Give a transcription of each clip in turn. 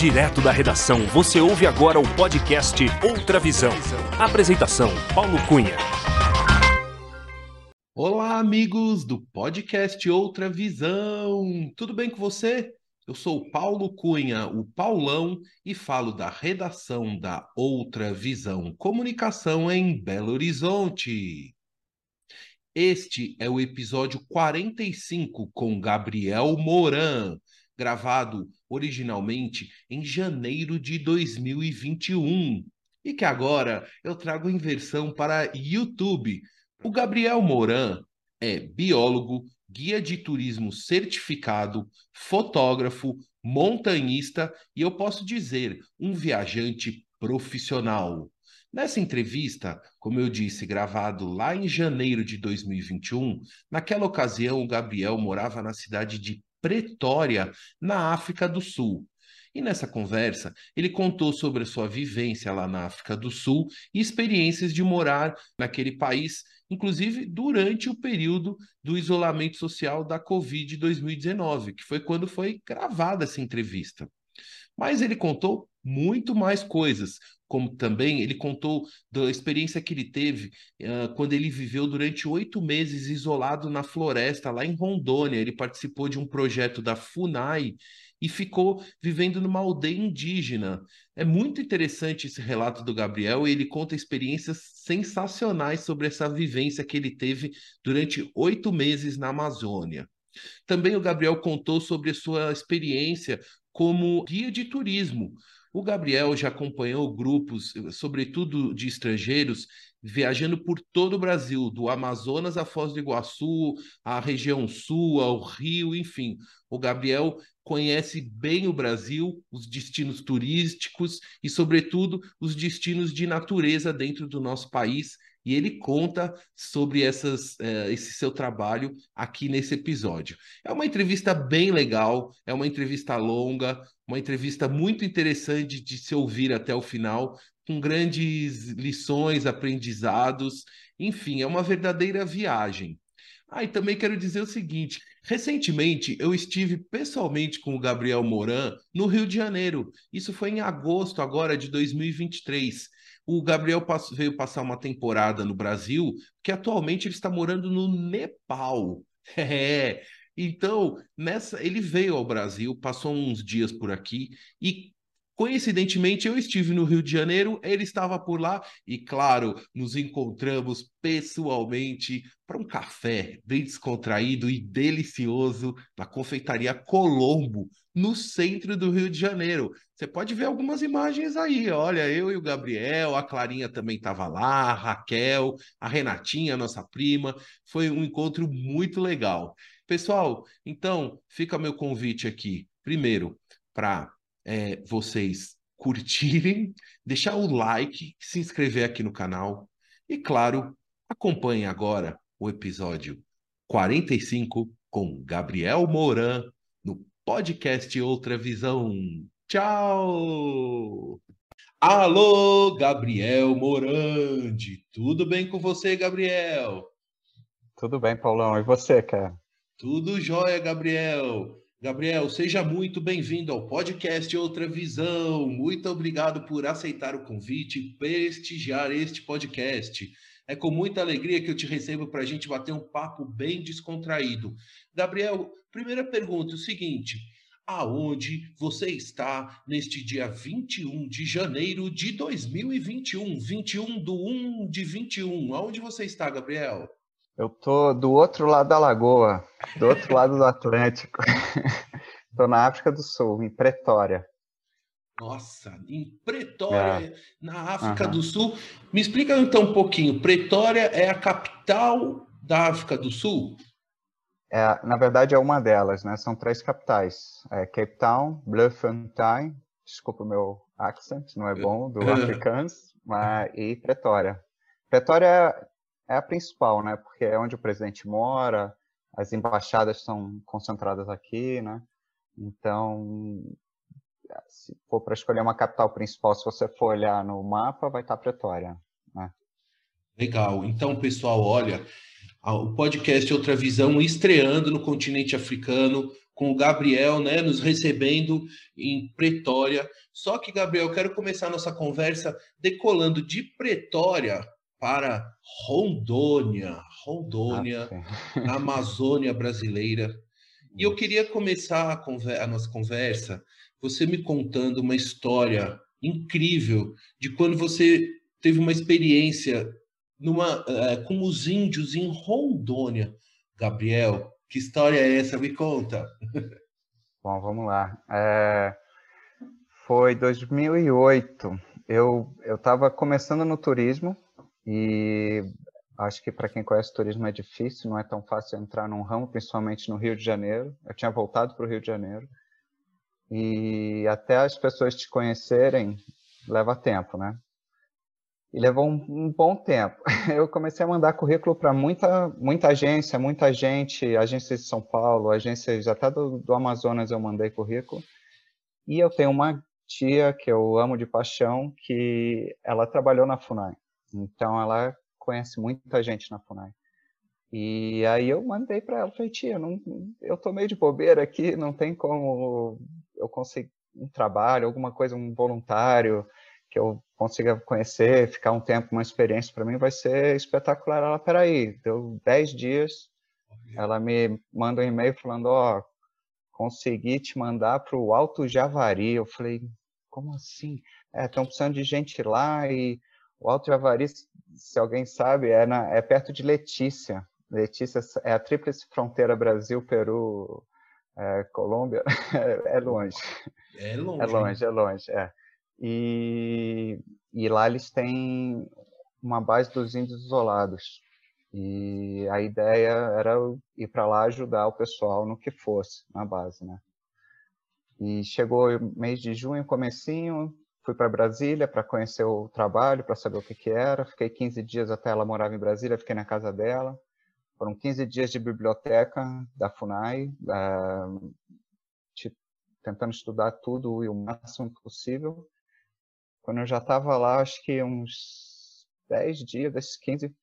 Direto da redação, você ouve agora o podcast Outra Visão. Apresentação: Paulo Cunha. Olá, amigos do podcast Outra Visão. Tudo bem com você? Eu sou Paulo Cunha, o Paulão, e falo da redação da Outra Visão Comunicação em Belo Horizonte. Este é o episódio 45 com Gabriel Moran, gravado originalmente em janeiro de 2021 e que agora eu trago em versão para YouTube. O Gabriel Moran é biólogo, guia de turismo certificado, fotógrafo, montanhista e eu posso dizer, um viajante profissional. Nessa entrevista, como eu disse, gravado lá em janeiro de 2021, naquela ocasião o Gabriel morava na cidade de Pretória, na África do Sul. E nessa conversa, ele contou sobre a sua vivência lá na África do Sul e experiências de morar naquele país, inclusive durante o período do isolamento social da Covid 2019, que foi quando foi gravada essa entrevista. Mas ele contou muito mais coisas, como também ele contou da experiência que ele teve uh, quando ele viveu durante oito meses isolado na floresta, lá em Rondônia. Ele participou de um projeto da FUNAI e ficou vivendo numa aldeia indígena. É muito interessante esse relato do Gabriel e ele conta experiências sensacionais sobre essa vivência que ele teve durante oito meses na Amazônia. Também o Gabriel contou sobre a sua experiência como guia de turismo. O Gabriel já acompanhou grupos, sobretudo de estrangeiros, viajando por todo o Brasil, do Amazonas a Foz do Iguaçu, a região sul, ao Rio, enfim. O Gabriel conhece bem o Brasil, os destinos turísticos e, sobretudo, os destinos de natureza dentro do nosso país e ele conta sobre essas, uh, esse seu trabalho aqui nesse episódio. É uma entrevista bem legal, é uma entrevista longa, uma entrevista muito interessante de se ouvir até o final, com grandes lições, aprendizados, enfim, é uma verdadeira viagem. Ah, e também quero dizer o seguinte: recentemente eu estive pessoalmente com o Gabriel Moran no Rio de Janeiro. Isso foi em agosto agora de 2023. O Gabriel veio passar uma temporada no Brasil, que atualmente ele está morando no Nepal. É. Então, nessa, ele veio ao Brasil, passou uns dias por aqui e Coincidentemente, eu estive no Rio de Janeiro, ele estava por lá e, claro, nos encontramos pessoalmente para um café bem descontraído e delicioso na confeitaria Colombo, no centro do Rio de Janeiro. Você pode ver algumas imagens aí. Olha, eu e o Gabriel, a Clarinha também estava lá, a Raquel, a Renatinha, nossa prima. Foi um encontro muito legal. Pessoal, então fica meu convite aqui. Primeiro, para é, vocês curtirem, deixar o like, se inscrever aqui no canal e, claro, acompanhe agora o episódio 45 com Gabriel Moran no podcast Outra Visão. Tchau! Alô, Gabriel Morandi. Tudo bem com você, Gabriel? Tudo bem, Paulão. E você, cara? Tudo jóia, Gabriel. Gabriel, seja muito bem-vindo ao podcast Outra Visão. Muito obrigado por aceitar o convite e prestigiar este podcast. É com muita alegria que eu te recebo para a gente bater um papo bem descontraído. Gabriel, primeira pergunta: é o seguinte. Aonde você está neste dia 21 de janeiro de 2021? 21 do 1 de 21. Aonde você está, Gabriel? Eu tô do outro lado da lagoa, do outro lado do Atlântico. Estou na África do Sul, em Pretória. Nossa, em Pretória, é. na África uhum. do Sul. Me explica então um pouquinho. Pretória é a capital da África do Sul? É, na verdade, é uma delas, né? São três capitais: é Cape Town, Bloemfontein, desculpa o meu accent, não é bom, do africans, mas, e Pretória. Pretória é a principal, né? Porque é onde o presidente mora, as embaixadas estão concentradas aqui, né? Então, se for para escolher uma capital principal, se você for olhar no mapa, vai estar Pretória, né? Legal. Então, pessoal, olha, o podcast Outra Visão estreando no continente africano, com o Gabriel, né, nos recebendo em Pretória. Só que, Gabriel, eu quero começar a nossa conversa decolando de Pretória para Rondônia, Rondônia, ah, Amazônia brasileira. E eu queria começar a, a nossa conversa você me contando uma história incrível de quando você teve uma experiência numa, uh, com os índios em Rondônia. Gabriel, que história é essa? Me conta. Bom, vamos lá. É, foi 2008. Eu estava começando no turismo e acho que para quem conhece turismo é difícil, não é tão fácil entrar num ramo, principalmente no Rio de Janeiro. Eu tinha voltado para o Rio de Janeiro e até as pessoas te conhecerem leva tempo, né? E levou um, um bom tempo. Eu comecei a mandar currículo para muita, muita agência, muita gente, agências de São Paulo, agências até do, do Amazonas eu mandei currículo. E eu tenho uma tia que eu amo de paixão, que ela trabalhou na FUNAI. Então ela conhece muita gente na FUNAI. E aí eu mandei para ela, falei, tia, não, eu tô meio de bobeira aqui, não tem como eu conseguir um trabalho, alguma coisa, um voluntário que eu consiga conhecer, ficar um tempo, uma experiência para mim, vai ser espetacular. Ela, peraí, deu 10 dias, ela me manda um e-mail falando, ó, oh, consegui te mandar para o Alto Javari. Eu falei, como assim? É, estão precisando de gente lá e o Alto Javari, se alguém sabe, é, na, é perto de Letícia. Letícia é a tríplice fronteira Brasil, Peru, é, Colômbia. É, é longe. É longe. É longe, é longe, é. E, e lá eles têm uma base dos índios isolados. E a ideia era ir para lá ajudar o pessoal no que fosse, na base, né? E chegou mês de junho, comecinho, fui para Brasília para conhecer o trabalho, para saber o que, que era. Fiquei 15 dias até ela morava em Brasília, fiquei na casa dela. Foram 15 dias de biblioteca da FUNAI, tentando estudar tudo e o máximo possível. Quando eu já estava lá, acho que uns 10 dias, desses 15,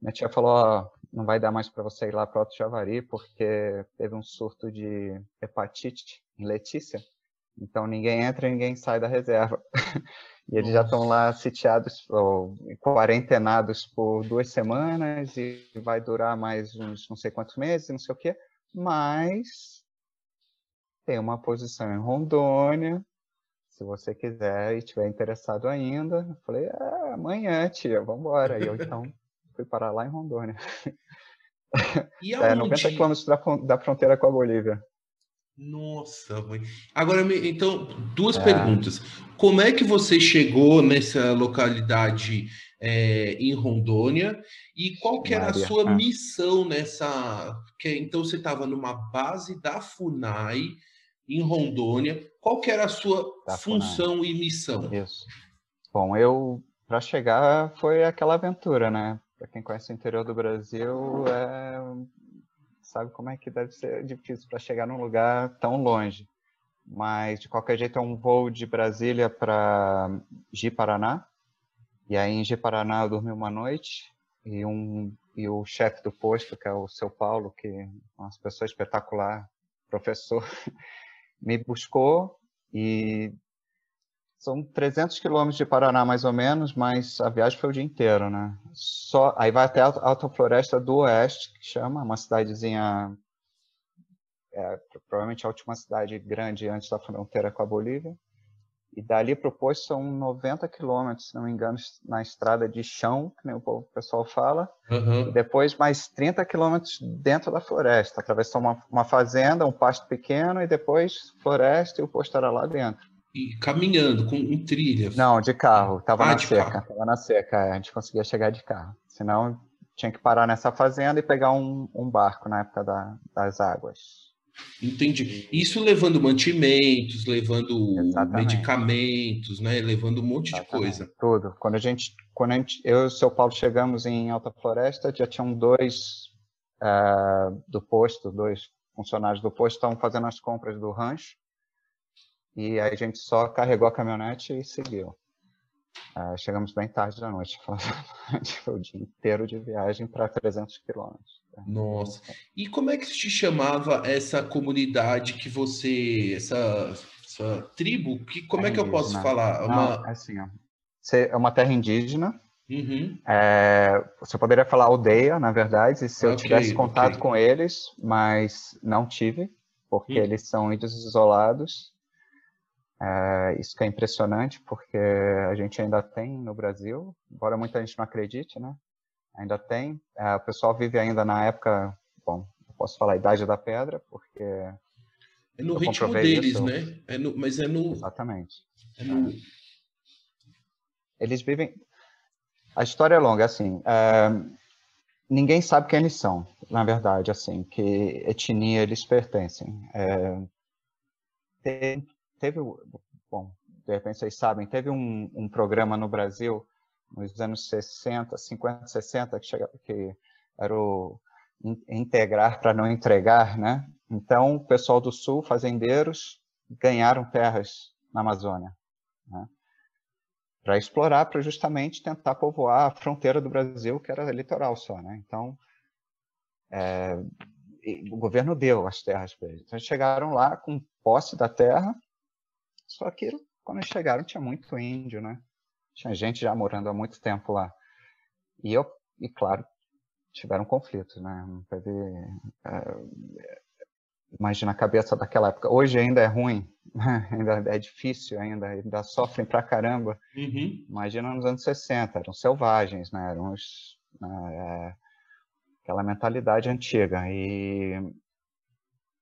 minha tia falou, não vai dar mais para você ir lá para Alto Javari, porque teve um surto de hepatite em Letícia. Então ninguém entra e ninguém sai da reserva. e eles Nossa. já estão lá sitiados, ou quarentenados por duas semanas e vai durar mais uns não sei quantos meses, não sei o quê. Mas tem uma posição em Rondônia, se você quiser e estiver interessado ainda. Eu falei, ah, amanhã, tia, vamos embora. E eu então fui parar lá em Rondônia. E é 90 quilômetros da, da fronteira com a Bolívia. Nossa, mãe. Agora, então, duas é. perguntas. Como é que você chegou nessa localidade é, em Rondônia e qual que era a sua missão nessa? Que então você estava numa base da Funai em Rondônia. Qual que era a sua da função Funai. e missão? Isso. Bom, eu para chegar foi aquela aventura, né? Para quem conhece o interior do Brasil, é... sabe como é que deve ser difícil para chegar num lugar tão longe. Mas de qualquer jeito é um voo de Brasília para Ji-Paraná. E aí em Ji-Paraná eu dormi uma noite e um e o chefe do posto, que é o seu Paulo, que é uma pessoa espetacular, professor, me buscou e são 300 quilômetros de Paraná, mais ou menos, mas a viagem foi o dia inteiro, né? Só, aí vai até a Alta Floresta do Oeste, que chama, uma cidadezinha, é, provavelmente a última cidade grande antes da fronteira com a Bolívia. E dali para o posto são 90 quilômetros, se não me engano, na estrada de chão, que nem o pessoal fala. Uhum. Depois mais 30 quilômetros dentro da floresta. Atravessou uma, uma fazenda, um pasto pequeno, e depois floresta e o posto era lá dentro. E caminhando, com em trilha? Não, de carro. Tava ah, na seca. Carro. Tava na seca, é, a gente conseguia chegar de carro. Senão tinha que parar nessa fazenda e pegar um, um barco na época da, das águas. Entendi. Isso levando mantimentos, levando Exatamente. medicamentos, né? Levando um monte Exatamente. de coisa. Tudo. Quando a gente, quando a gente, eu e o seu Paulo chegamos em Alta Floresta, já tinham dois uh, do posto, dois funcionários do posto estavam fazendo as compras do rancho. E aí a gente só carregou a caminhonete e seguiu. Uh, chegamos bem tarde da noite, foi o dia inteiro de viagem para 300 quilômetros. Nossa. E como é que se chamava essa comunidade que você, essa, essa tribo? Que, como é que eu posso falar? Não, uma... É assim, ó. É uma terra indígena. Uhum. É, você poderia falar aldeia, na verdade, se eu okay, tivesse contato okay. com eles, mas não tive, porque hum. eles são índios isolados. É, isso que é impressionante, porque a gente ainda tem no Brasil, embora muita gente não acredite, né? Ainda tem. É, o pessoal vive ainda na época, bom, eu posso falar a idade da pedra, porque. É no ritmo deles, isso. né? É no, mas é no. Exatamente. É no... Eles vivem. A história é longa, assim. É... Ninguém sabe quem eles são, na verdade, assim, que etnia eles pertencem. É... Teve, bom, de repente vocês sabem, teve um, um programa no Brasil nos anos 60, 50, 60, que, chega, que era o integrar para não entregar, né? Então, o pessoal do Sul, fazendeiros, ganharam terras na Amazônia, né? Para explorar, para justamente tentar povoar a fronteira do Brasil, que era litoral só, né? Então, é, o governo deu as terras para eles. Então, chegaram lá com posse da terra, só que quando eles chegaram tinha muito índio, né? Tinha gente já morando há muito tempo lá. E eu, e claro, tiveram conflitos, né? Teve, é, imagina a cabeça daquela época. Hoje ainda é ruim, ainda é difícil, ainda, ainda sofrem pra caramba. Uhum. Imagina nos anos 60, eram selvagens, né? Eram os, é, aquela mentalidade antiga. E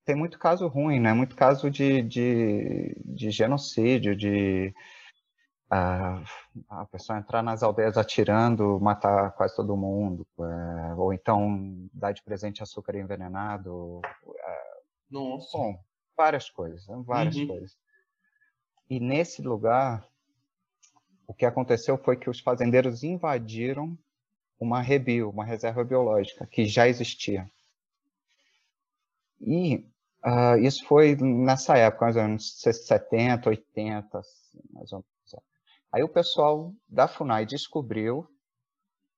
tem muito caso ruim, né? Muito caso de, de, de genocídio, de a, a pessoa entrar nas aldeias atirando, matar quase todo mundo, é, ou então dar de presente açúcar envenenado. É, Nossa. Bom, várias coisas, né, várias uhum. coisas. E nesse lugar, o que aconteceu foi que os fazendeiros invadiram uma rebio, uma reserva biológica que já existia. E uh, isso foi nessa época, mais ou menos 70, 80, mais ou menos. Aí o pessoal da FUNAI descobriu,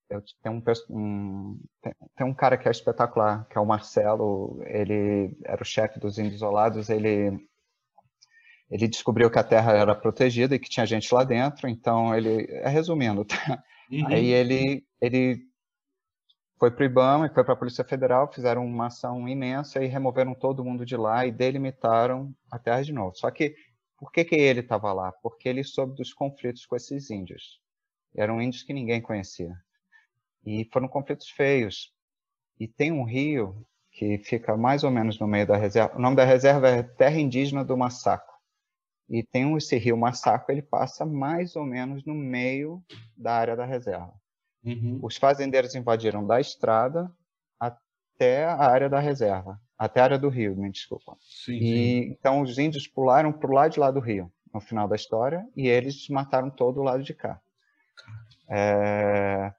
eu, tem, um, um, tem, tem, um cara que é espetacular, que é o Marcelo, ele era o chefe dos índios isolados, ele, ele descobriu que a terra era protegida e que tinha gente lá dentro, então ele, é resumindo, tá? Uhum. Aí ele, ele foi para o IBAMA e foi para a Polícia Federal, fizeram uma ação imensa e removeram todo mundo de lá e delimitaram a terra de novo. Só que por que, que ele estava lá? Porque ele soube dos conflitos com esses índios. Eram índios que ninguém conhecia. E foram conflitos feios. E tem um rio que fica mais ou menos no meio da reserva. O nome da reserva é Terra Indígena do Massaco. E tem esse rio Massaco, ele passa mais ou menos no meio da área da reserva. Uhum. Os fazendeiros invadiram da estrada até a área da reserva. Até a área do rio, me desculpa. Sim, e sim. então os índios pularam para o lado de lá do rio, no final da história, e eles mataram todo o lado de cá. É...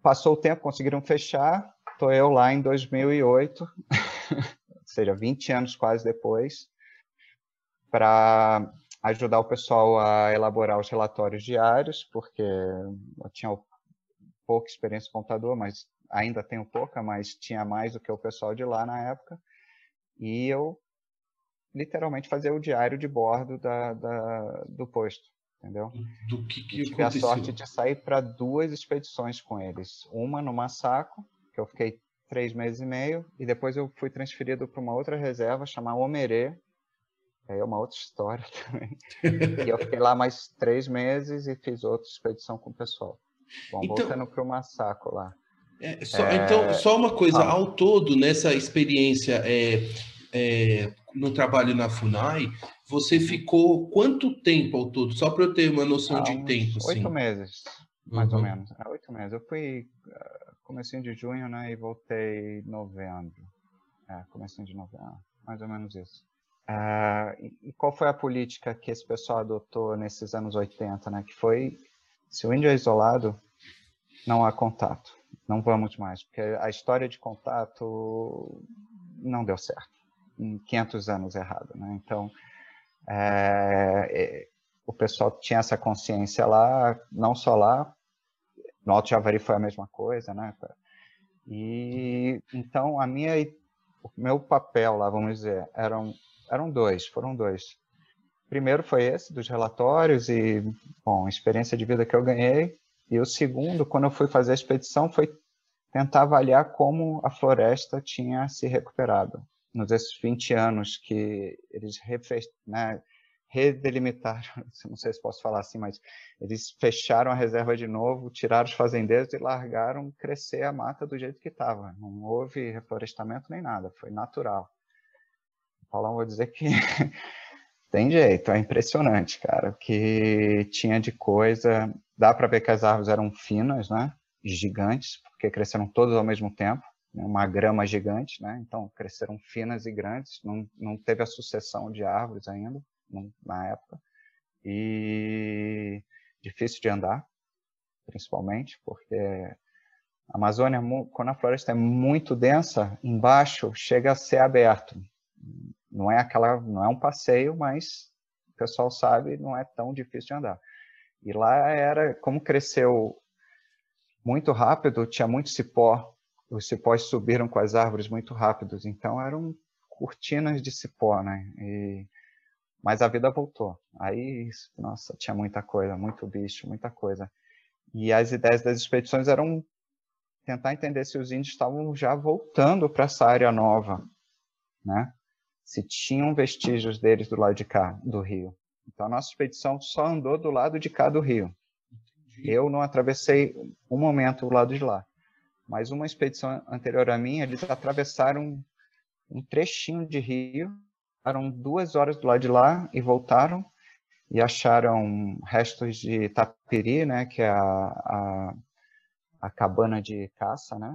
Passou o tempo, conseguiram fechar. Estou eu lá em 2008, ou seja, 20 anos quase depois, para ajudar o pessoal a elaborar os relatórios diários, porque eu tinha pouca experiência com computador, mas ainda tenho pouca, mas tinha mais do que o pessoal de lá na época. E eu literalmente fazia o diário de bordo da, da do posto, entendeu? Do que, que tive aconteceu? a sorte de sair para duas expedições com eles. Uma no Massaco, que eu fiquei três meses e meio, e depois eu fui transferido para uma outra reserva chamada Omerê, é uma outra história também. e eu fiquei lá mais três meses e fiz outra expedição com o pessoal. Bom, então... voltando para o Massaco lá. É, só, é... Então, só uma coisa, ah. ao todo, nessa experiência é, é, no trabalho na FUNAI, você ficou quanto tempo ao todo? Só para eu ter uma noção ah, de tempo. Oito assim. meses, mais uhum. ou menos. É, oito meses. Eu fui uh, comecinho de junho, né, e voltei em novembro. É, comecinho de novembro, mais ou menos isso. Uh, e, qual foi a política que esse pessoal adotou nesses anos 80, né? Que foi, se o índio é isolado, não há contato não vamos mais, porque a história de contato não deu certo. Em 500 anos errado, né? Então, é, é, o pessoal tinha essa consciência lá, não só lá, no Alto Javari foi a mesma coisa, né? E então a minha, o meu papel lá, vamos dizer, eram eram dois, foram dois. Primeiro foi esse dos relatórios e bom, experiência de vida que eu ganhei. E o segundo, quando eu fui fazer a expedição, foi tentar avaliar como a floresta tinha se recuperado nos esses 20 anos que eles né, redelimitaram, não sei se posso falar assim, mas eles fecharam a reserva de novo, tiraram os fazendeiros e largaram crescer a mata do jeito que estava. Não houve reflorestamento nem nada, foi natural. Paulão, vou dizer que tem jeito, é impressionante, cara, o que tinha de coisa. Dá para ver que as árvores eram finas, né? Gigantes, porque cresceram todas ao mesmo tempo, né? uma grama gigante, né? Então cresceram finas e grandes, não, não teve a sucessão de árvores ainda na época. E difícil de andar, principalmente, porque a Amazônia, quando a floresta é muito densa, embaixo chega a ser aberto. Não é aquela, não é um passeio, mas o pessoal sabe, não é tão difícil de andar. E lá era, como cresceu muito rápido, tinha muito cipó, os cipós subiram com as árvores muito rápidos, então eram cortinas de cipó, né? E mas a vida voltou. Aí, nossa, tinha muita coisa, muito bicho, muita coisa. E as ideias das expedições eram tentar entender se os índios estavam já voltando para essa área nova, né? Se tinham vestígios deles do lado de cá, do rio. Então a nossa expedição só andou do lado de cá do rio. Eu não atravessei um momento o lado de lá. Mas uma expedição anterior a mim, eles atravessaram um trechinho de rio ficaram duas horas do lado de lá e voltaram e acharam restos de tapiri, né, que é a, a, a cabana de caça, né,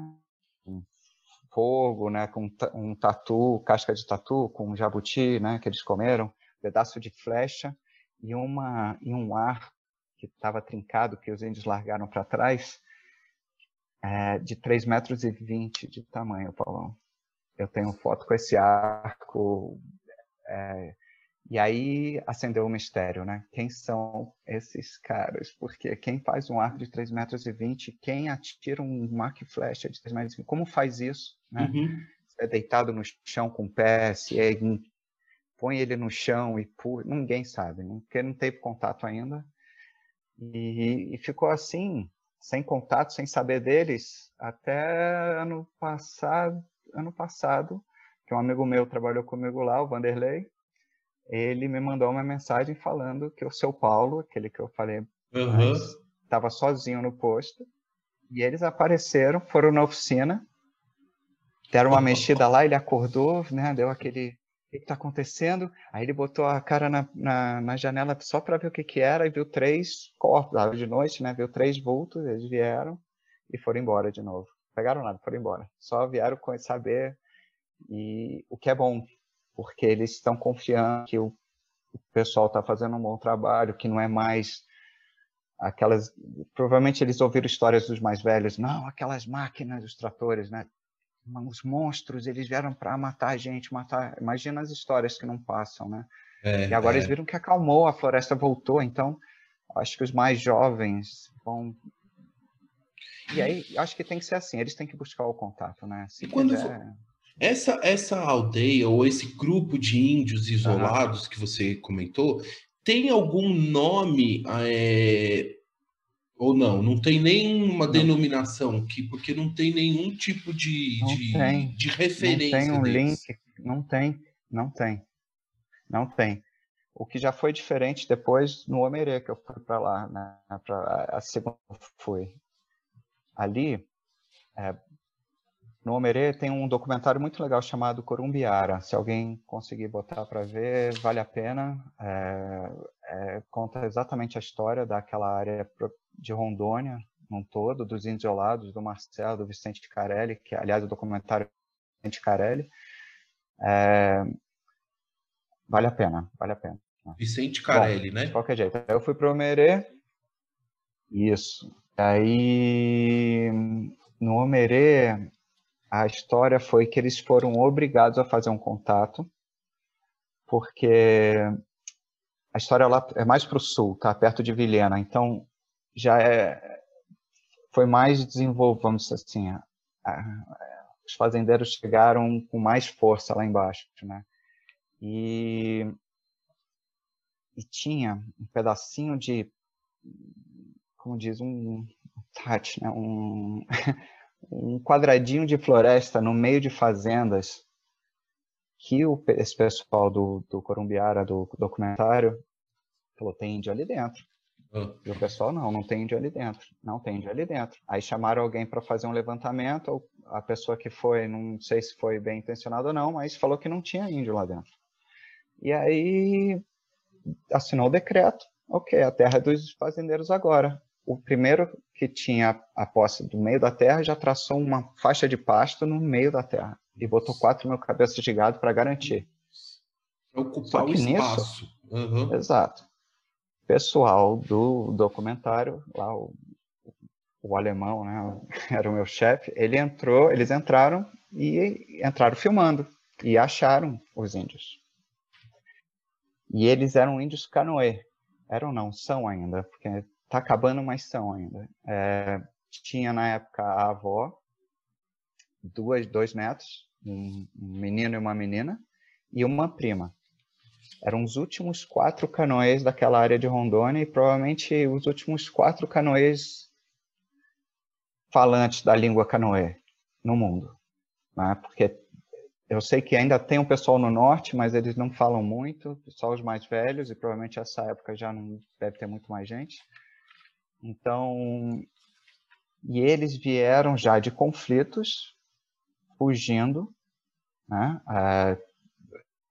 fogo, né, com um tatu, casca de tatu, com um jabuti, né, que eles comeram, pedaço de flecha e uma e um ar que estava trincado que os índios largaram para trás, é, de 3 metros e 20 de tamanho, Paulão. Eu tenho foto com esse arco é, e aí acendeu o mistério, né? Quem são esses caras? Porque quem faz um arco de 3 metros e 20, quem atira um arco e flecha de 3 metros e 20, como faz isso? Né? Uhum. é deitado no chão com o pé, se é, põe ele no chão e pula, ninguém sabe, né? porque não teve contato ainda. E, e ficou assim, sem contato, sem saber deles, até ano passado, ano passado, que um amigo meu trabalhou comigo lá, o Vanderlei, ele me mandou uma mensagem falando que o seu Paulo, aquele que eu falei, estava uhum. sozinho no posto, e eles apareceram, foram na oficina, deram uma mexida lá, ele acordou, né, deu aquele, o que está acontecendo? Aí ele botou a cara na, na, na janela só para ver o que, que era e viu três corpos, de noite, né, viu três vultos, eles vieram e foram embora de novo. Pegaram nada, foram embora. Só vieram saber e o que é bom, porque eles estão confiando que o, o pessoal está fazendo um bom trabalho, que não é mais aquelas. Provavelmente eles ouviram histórias dos mais velhos, não, aquelas máquinas, os tratores, né? Os monstros, eles vieram para matar a gente, matar. Imagina as histórias que não passam, né? É, e agora é. eles viram que acalmou, a floresta voltou, então acho que os mais jovens vão e aí, acho que tem que ser assim, eles têm que buscar o contato, né? Se e quando, quiser... Essa, essa aldeia ou esse grupo de índios isolados uhum. que você comentou, tem algum nome é, ou não? Não tem nenhuma não. denominação que porque não tem nenhum tipo de, não de, tem. de referência. Não tem um deles. link, não tem, não tem, não tem. O que já foi diferente depois no Homerê que eu fui para lá, né? Pra, a segunda fui ali. É, no Omerê tem um documentário muito legal chamado Corumbiara. Se alguém conseguir botar para ver, vale a pena. É, é, conta exatamente a história daquela área de Rondônia, num todo, dos índios do Marcelo, do Vicente Carelli, que aliás o documentário é Vicente Carelli. É, vale a pena, vale a pena. Vicente Carelli, Bom, né? De qualquer jeito. Eu fui para o Omerê. Isso. Aí no Omerê a história foi que eles foram obrigados a fazer um contato, porque a história lá é mais para o sul, tá? Perto de Vilhena. Então, já é, foi mais desenvolvido, vamos dizer assim, a, a, os fazendeiros chegaram com mais força lá embaixo, né? E, e tinha um pedacinho de, como diz, um touch, né? Um, um quadradinho de floresta no meio de fazendas que o, esse pessoal do, do Corumbiara, do documentário, falou, tem índio ali dentro. Ah. E o pessoal, não, não tem índio ali dentro. Não tem índio ali dentro. Aí chamaram alguém para fazer um levantamento, a pessoa que foi, não sei se foi bem intencionado ou não, mas falou que não tinha índio lá dentro. E aí assinou o decreto, ok, a terra é dos fazendeiros agora. O primeiro que tinha a posse do meio da terra já traçou uma faixa de pasto no meio da terra e botou 4 mil cabeças de gado para garantir. Ocupar o espaço. Nisso, uhum. Exato. Pessoal do documentário, lá o, o alemão, né, era o meu chefe, ele entrou, eles entraram e entraram filmando e acharam os índios. E eles eram índios canoê. Eram não, são ainda, porque está acabando, mas são ainda. É, tinha na época a avó, duas, dois netos, um menino e uma menina, e uma prima. Eram os últimos quatro canoês daquela área de Rondônia e provavelmente os últimos quatro canoês falantes da língua canoê no mundo. Né? Porque eu sei que ainda tem um pessoal no norte, mas eles não falam muito, só os mais velhos, e provavelmente essa época já não deve ter muito mais gente. Então, e eles vieram já de conflitos, fugindo, né? É,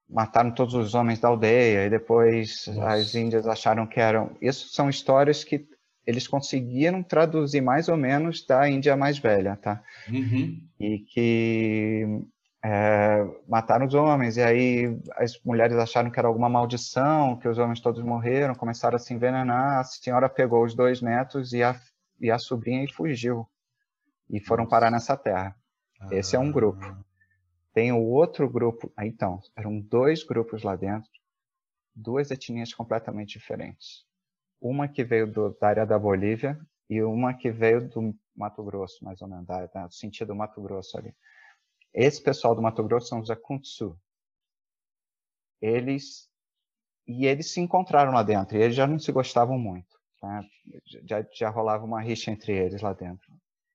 mataram todos os homens da aldeia, e depois Nossa. as índias acharam que eram. Isso são histórias que eles conseguiram traduzir mais ou menos da Índia mais velha, tá? Uhum. E que é, mataram os homens, e aí as mulheres acharam que era alguma maldição, que os homens todos morreram, começaram a se envenenar, a senhora pegou os dois netos e a, e a sobrinha e fugiu. E foram parar nessa terra. Esse é um grupo. Ah. Tem o outro grupo, ah, então, eram dois grupos lá dentro, duas etnias completamente diferentes. Uma que veio do, da área da Bolívia e uma que veio do Mato Grosso, mais ou menos, da, da, do sentido Mato Grosso ali. Esse pessoal do Mato Grosso são os Akuntsu. Eles e eles se encontraram lá dentro. E eles já não se gostavam muito. Tá? Já, já rolava uma rixa entre eles lá dentro.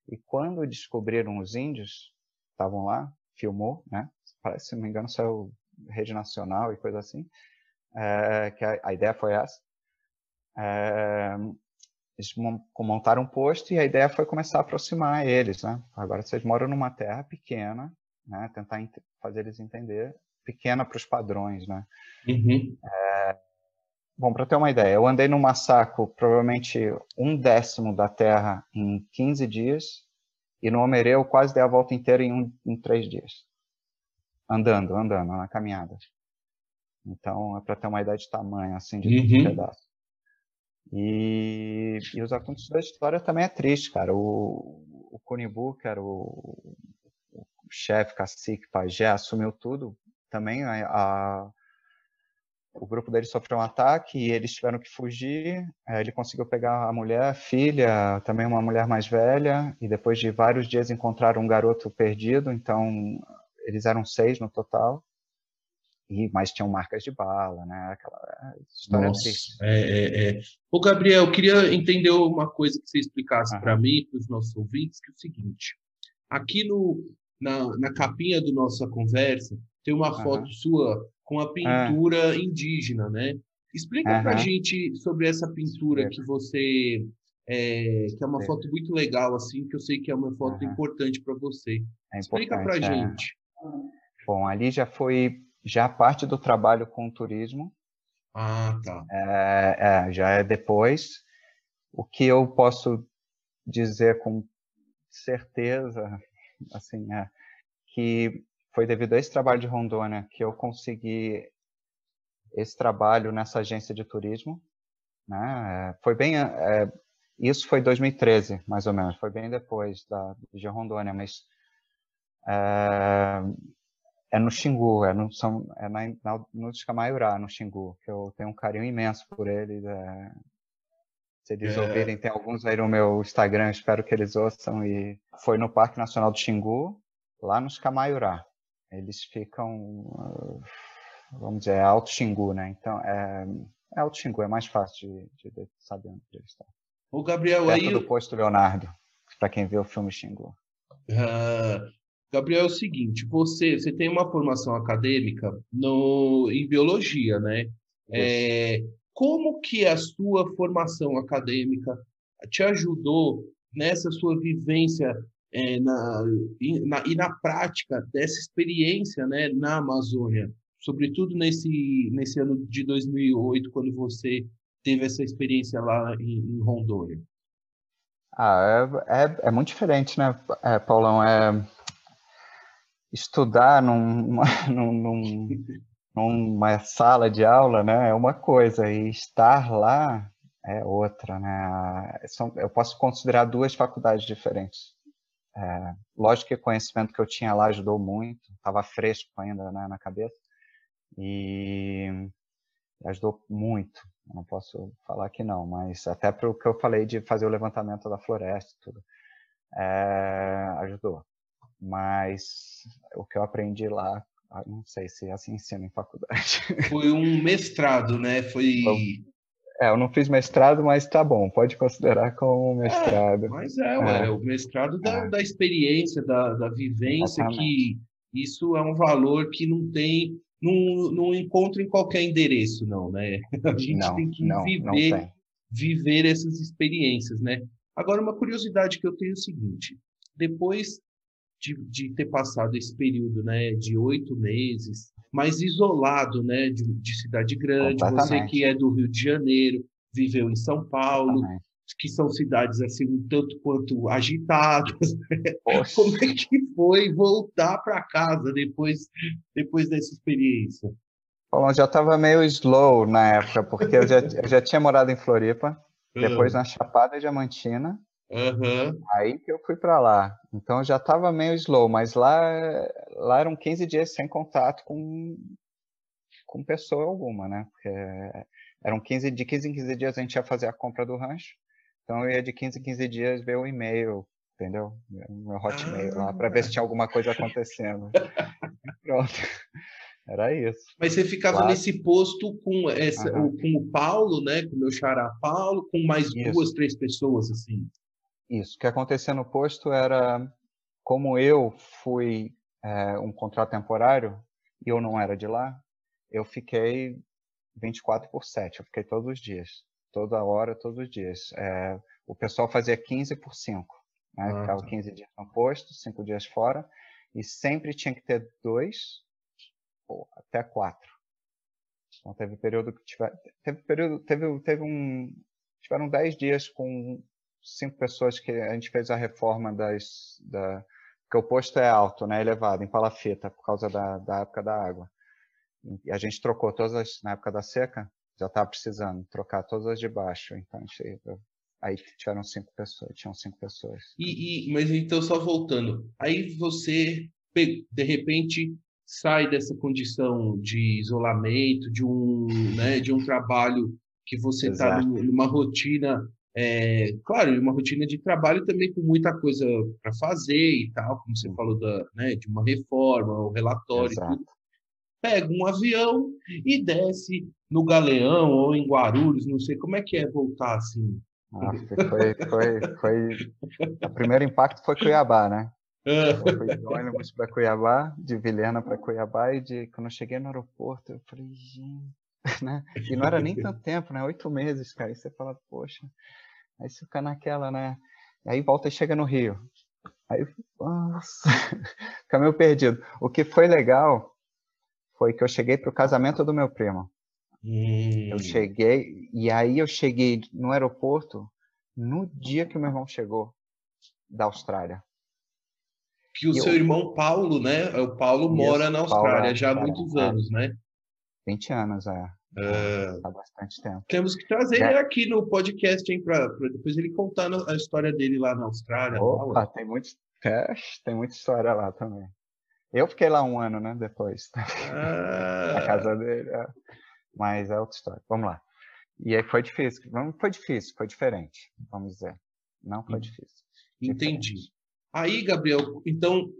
E quando descobriram os índios, estavam lá, filmou, né? Parece, se não me engano, saiu rede nacional e coisa assim. É, que a, a, ideia foi essa. É, eles montaram um posto e a ideia foi começar a aproximar eles, né? Agora vocês moram numa terra pequena, né? Tentar fazer eles entender, pequena para os padrões, né? Uhum. É, bom, para ter uma ideia, eu andei no Massaco provavelmente um décimo da Terra em 15 dias e no Omerê eu quase dei a volta inteira em, um, em três dias. Andando, andando, na caminhada. Então, é para ter uma ideia de tamanho, assim, de uhum. pedaço. E, e os acontecimentos da história também é triste, cara. O, o Kunibu, que era o, chefe, cacique, pajé, assumiu tudo, também a, a, o grupo dele sofreu um ataque e eles tiveram que fugir. É, ele conseguiu pegar a mulher, a filha, também uma mulher mais velha, e depois de vários dias encontraram um garoto perdido, então eles eram seis no total. E, mas tinham marcas de bala, né? Aquela história Nossa, é, é, é. Ô, Gabriel, eu queria entender uma coisa que você explicasse para mim, para os nossos ouvintes, que é o seguinte. Aqui no, na, na capinha da nossa conversa, tem uma uhum. foto sua com a pintura uhum. indígena, né? Explica uhum. para a gente sobre essa pintura que você é, que é uma foto muito legal assim, que eu sei que é uma foto importante para você. É Explica para a é. gente. Bom, ali já foi já parte do trabalho com o turismo. Ah, tá. É, é, já é depois. O que eu posso dizer com certeza assim, é, que foi devido a esse trabalho de Rondônia que eu consegui esse trabalho nessa agência de turismo, né? É, foi bem, é, isso foi 2013, mais ou menos, foi bem depois da de Rondônia, mas é, É no Xingu, é no, são, é na, na, no Descamaiurá, no Xingu, que eu tenho um carinho imenso por eles. É... Se eles é. ouvirem, tem alguns aí no meu Instagram, espero que eles ouçam. E foi no Parque Nacional do Xingu, lá nos Camaiurá. Eles ficam, vamos dizer, é Alto Xingu, né? Então, é, é Alto Xingu, é mais fácil de, de, de saber onde eles estão. O Gabriel, Perto aí... do Posto Leonardo, para quem viu o filme Xingu. Uh, Gabriel, é o seguinte, você, você tem uma formação acadêmica no, em biologia, né? É, como que a sua formação acadêmica te ajudou nessa sua vivência é, na, e, na, e na prática dessa experiência né, na Amazônia? Sobretudo nesse, nesse ano de 2008, quando você teve essa experiência lá em, em Rondônia. Ah, é, é, é, muito diferente, né, é, Paulão? É, estudar num, num, numa sala de aula né, é uma coisa, e estar lá é outra. Né? Eu posso considerar duas faculdades diferentes. É, lógico que o conhecimento que eu tinha lá ajudou muito, estava fresco ainda né, na cabeça, e ajudou muito. Não posso falar que não, mas até para o que eu falei de fazer o levantamento da floresta e tudo, é, ajudou. Mas o que eu aprendi lá, ah, não sei se é assim ensina em faculdade. Foi um mestrado, né? Foi. É, eu não fiz mestrado, mas tá bom, pode considerar como mestrado. É, mas é, ué, é. o mestrado da, é. da experiência, da, da vivência, Exatamente. que isso é um valor que não tem, não, não encontra em qualquer endereço, não, né? A gente não, tem que não, viver, não viver essas experiências, né? Agora, uma curiosidade que eu tenho é o seguinte: depois de, de ter passado esse período, né, de oito meses, mais isolado, né, de, de cidade grande. Você que é do Rio de Janeiro, viveu em São Paulo, que são cidades assim um tanto quanto agitadas. Né? Como é que foi voltar para casa depois depois dessa experiência? Bom, já estava meio slow na época, porque eu já, eu já tinha morado em Floripa, depois na Chapada Diamantina, Uhum. Aí que eu fui para lá. Então já estava meio slow, mas lá, lá eram 15 dias sem contato com, com pessoa alguma, né? Porque eram 15, de 15 em 15 dias a gente ia fazer a compra do rancho. Então eu ia de 15 em 15 dias ver o e-mail, entendeu? Meu hotmail ah. lá, para ver se tinha alguma coisa acontecendo. Pronto. Era isso. Mas você ficava claro. nesse posto com, essa, uhum. com o Paulo, né? Com o meu xará Paulo, com mais isso. duas, três pessoas, assim. Isso. O que acontecia no posto era, como eu fui é, um contrato temporário e eu não era de lá, eu fiquei 24 por 7. Eu fiquei todos os dias. Toda hora, todos os dias. É, o pessoal fazia 15 por 5. Né? Ah, Ficava tá. 15 dias no posto, 5 dias fora. E sempre tinha que ter dois ou até quatro. Então teve período que tiver, teve período, teve, teve um, tiveram 10 dias com cinco pessoas que a gente fez a reforma das, da, porque o posto é alto, né, elevado, em palafita, por causa da, da época da água. E a gente trocou todas as, na época da seca, já estava precisando trocar todas as de baixo, então a gente, aí tiveram cinco pessoas, tinham cinco pessoas. E, e, mas então, só voltando, aí você, de repente, sai dessa condição de isolamento, de um, né, de um trabalho que você está numa rotina é, claro, uma rotina de trabalho também com muita coisa para fazer e tal, como você falou da, né, de uma reforma, o relatório, tudo. Pega um avião e desce no Galeão ou em Guarulhos, não sei como é que é voltar assim. Ah, foi, foi, foi, O primeiro impacto foi Cuiabá, né? Eu fui de ônibus para Cuiabá, de Vilhena para Cuiabá, e de, quando eu cheguei no aeroporto, eu falei, gente, né? E não era nem tanto tempo, né? Oito meses, cara. E você fala, poxa, Aí você fica naquela, né? Aí volta e chega no Rio. Aí, nossa, fica meio perdido. O que foi legal foi que eu cheguei para o casamento do meu primo. Hum. Eu cheguei, e aí eu cheguei no aeroporto no dia que o meu irmão chegou da Austrália. Que o e seu eu... irmão Paulo, né? O Paulo mora na Austrália Paulo, já há muitos anos, né? 20 anos, é. Uh, há bastante tempo. Temos que trazer é. ele aqui no podcast, hein, para depois ele contar a história dele lá na Austrália. Opa, tem, muito, é, tem muita história lá também. Eu fiquei lá um ano, né, depois. Ah. Na casa dele. É. Mas é outra história. Vamos lá. E aí foi difícil. Não foi difícil, foi diferente, vamos dizer. Não foi difícil. Entendi. Diferente. Aí, Gabriel, então,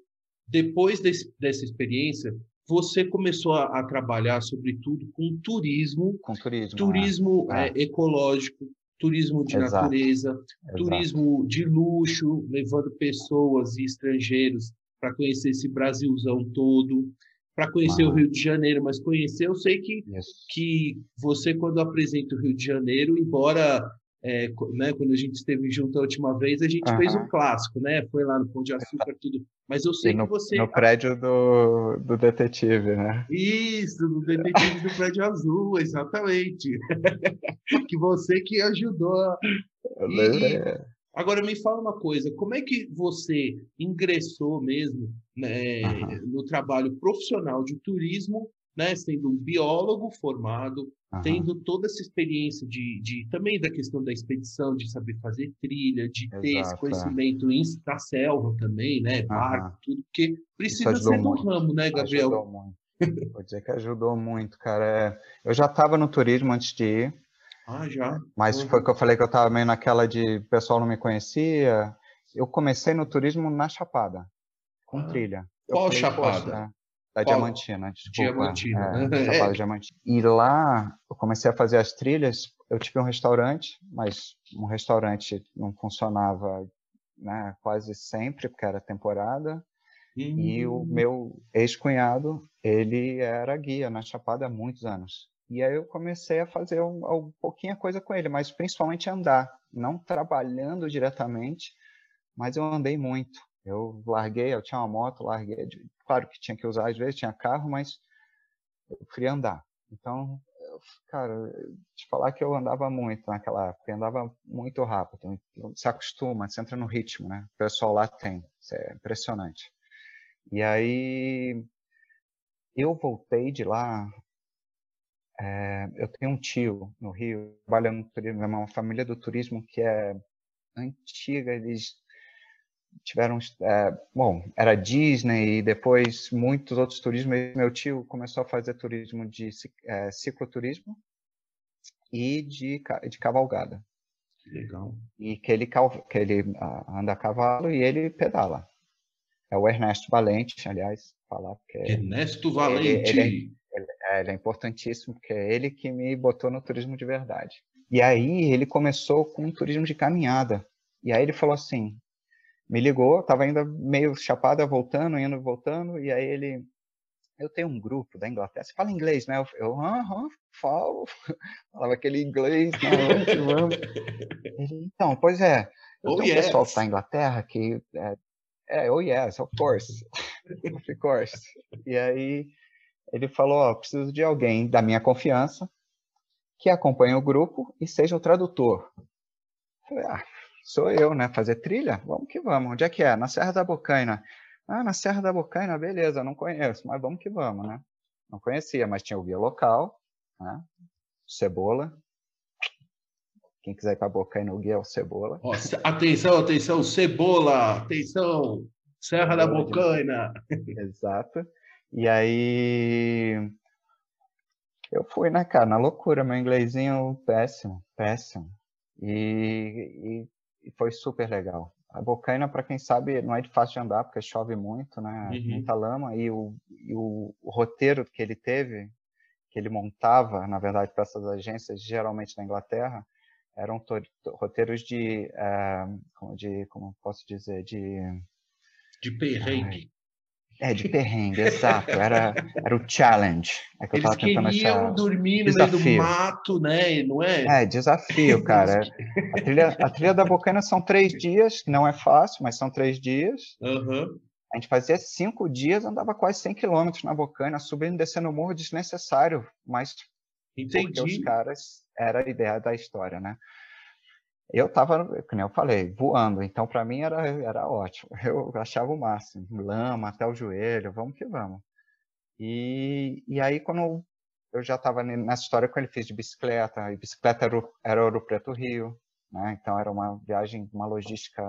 depois desse, dessa experiência, você começou a, a, trabalhar, sobretudo, com turismo. Com turismo. Turismo é. É, ecológico, turismo de Exato. natureza, Exato. turismo de luxo, levando pessoas e estrangeiros para conhecer esse Brasilzão todo, para conhecer ah. o Rio de Janeiro, mas conhecer, eu sei que, que você, quando apresenta o Rio de Janeiro, embora é, né, quando a gente esteve junto a última vez, a gente fez um clássico, né? Foi lá no Pão de Açúcar, tudo. Mas eu sei no, que você. No prédio do, do detetive, né? Isso, do detetive do prédio azul, exatamente. que você que ajudou. E, agora me fala uma coisa, como é que você ingressou mesmo né, no trabalho profissional de turismo né, sendo um biólogo formado, uhum. tendo toda essa experiência de, de, também da questão da expedição, de saber fazer trilha, de Exato, ter esse é. conhecimento da selva também, né, barco, uhum. tudo, porque precisa ser do ramo, né, Gabriel? Ajudou muito. Vou dizer que ajudou muito, cara. É, eu já estava no turismo antes de ir. Ah, já? Mas uhum. foi que eu falei que eu estava meio naquela de o pessoal não me conhecia. Eu comecei no turismo na Chapada, com ah. trilha. Qual falei, Chapada? Da Qual? Diamantina, desculpa. Diamantina. É, é. Diamantina. E lá eu comecei a fazer as trilhas. Eu tive um restaurante, mas um restaurante não funcionava né, quase sempre, porque era temporada. Hum. E o meu ex-cunhado, ele era guia na Chapada há muitos anos. E aí eu comecei a fazer um, um pouquinho coisa com ele, mas principalmente andar, não trabalhando diretamente, mas eu andei muito. Eu larguei, eu tinha uma moto, larguei. Claro que tinha que usar, às vezes tinha carro, mas eu queria andar. Então, eu, cara, te falar que eu andava muito naquela época, andava muito rápido. Então, se acostuma, você entra no ritmo, né? O pessoal lá tem, isso é impressionante. E aí, eu voltei de lá. É, eu tenho um tio no Rio, trabalhando no turismo, é uma família do turismo que é antiga, eles tiveram, é, bom, era Disney e depois muitos outros turismos. Meu tio começou a fazer turismo de é, cicloturismo e de, de cavalgada. Legal. E que ele, que ele anda a cavalo e ele pedala. É o Ernesto Valente, aliás, falar porque Ernesto Valente. Ele, é, ele, é, ele é importantíssimo porque é ele que me botou no turismo de verdade. E aí ele começou com um turismo de caminhada. E aí ele falou assim: me ligou, estava ainda meio chapada, voltando, indo, voltando, e aí ele, eu tenho um grupo da Inglaterra, você fala inglês, né? Eu, aham, falo, falava aquele inglês, né? vamos. Ele, então, pois é, eu oh, tenho yes. um pessoal que está na Inglaterra que, é, é, oh yes, of course, of course. E aí ele falou, ó, preciso de alguém da minha confiança que acompanhe o grupo e seja o tradutor. Eu falei, ah, Sou eu, né? Fazer trilha? Vamos que vamos. Onde é que é? Na Serra da Bocaina. Ah, na Serra da Bocaina, beleza, não conheço, mas vamos que vamos, né? Não conhecia, mas tinha o guia local, né? Cebola. Quem quiser ir para Bocaina, o guia é o Cebola. atenção, atenção, Cebola, atenção, Serra da Bocaina. Exato. E aí eu fui, né, cara, na loucura, meu inglesinho péssimo, péssimo. E, e e foi super legal. A Bocaina, para quem sabe, não é de fácil de andar, porque chove muito, né? Uhum. Muita lama. E, o, e o, o, roteiro que ele teve, que ele montava, na verdade, para essas agências, geralmente na Inglaterra, eram roteiros de, como, de, como posso dizer, de... De perrengue. É, de perrengue, exato. Era, era o challenge. É que Eles eu queriam achar... dormir no desafio. meio do mato, né? Não é? É, desafio, cara. a, trilha, a trilha da Bocana são três dias, não é fácil, mas são três dias. Uhum. A gente fazia cinco dias, andava quase 100 quilômetros na Bocana, subindo e descendo o morro desnecessário, mas Entendi. porque os caras, era a ideia da história, né? Eu estava, como eu falei, voando, então para mim era, era ótimo. Eu achava o máximo, lama até o joelho, vamos que vamos. E, e aí, quando eu já estava nessa história com ele, fiz de bicicleta, e bicicleta era, era Ouro Preto Rio, né? então era uma viagem, uma logística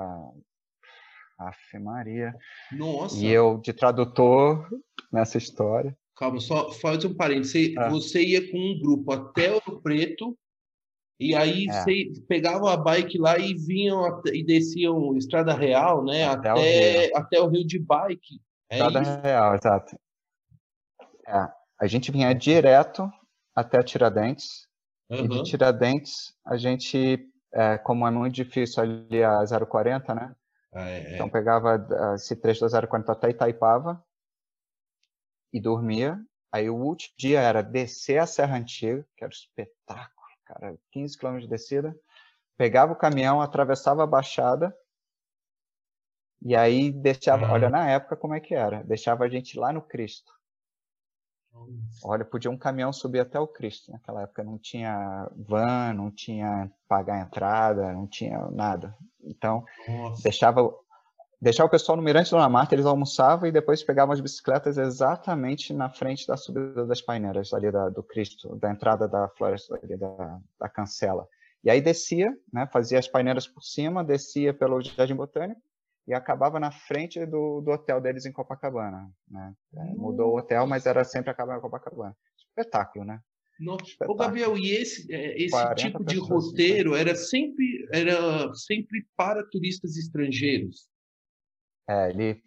Afe Maria. Nossa. E eu de tradutor nessa história. Calma, só faz um parênteses. Você, ah. você ia com um grupo até o Preto, e aí é. você pegava a bike lá e vinham e desciam Estrada Real, né? Até, até, o, Rio. até o Rio de bike. É Estrada isso? Real, exato. É. A gente vinha direto até Tiradentes. Uhum. E de Tiradentes, a gente, é, como é muito difícil ali a 040, né? Ah, é, é, então pegava esse trecho da 040 até Itaipava e dormia. Aí o último dia era descer a Serra Antiga, que era um espetáculo, cara, 15 km de descida. Pegava o caminhão, atravessava a Baixada e aí deixava, uhum. olha na época como é que era, deixava a gente lá no Cristo. Olha, podia um caminhão subir até o Cristo. Naquela época não tinha van, não tinha pagar entrada, não tinha nada. Então, Nossa. deixava deixava o pessoal no Mirante Dona Marta, eles almoçavam e depois pegavam as bicicletas exatamente na frente da subida das paineiras ali da, do Cristo, da entrada da floresta ali da, da Cancela. E aí descia, né, fazia as paineiras por cima, descia pelo Jardim Botânico e acabava na frente do, do hotel deles em Copacabana. Né? É, mudou o hotel, mas era sempre acabava em Copacabana. Espetáculo, né? Nossa. Ô, Gabriel, e esse, é, esse tipo de roteiro era sempre, era sempre para turistas estrangeiros? É, ele,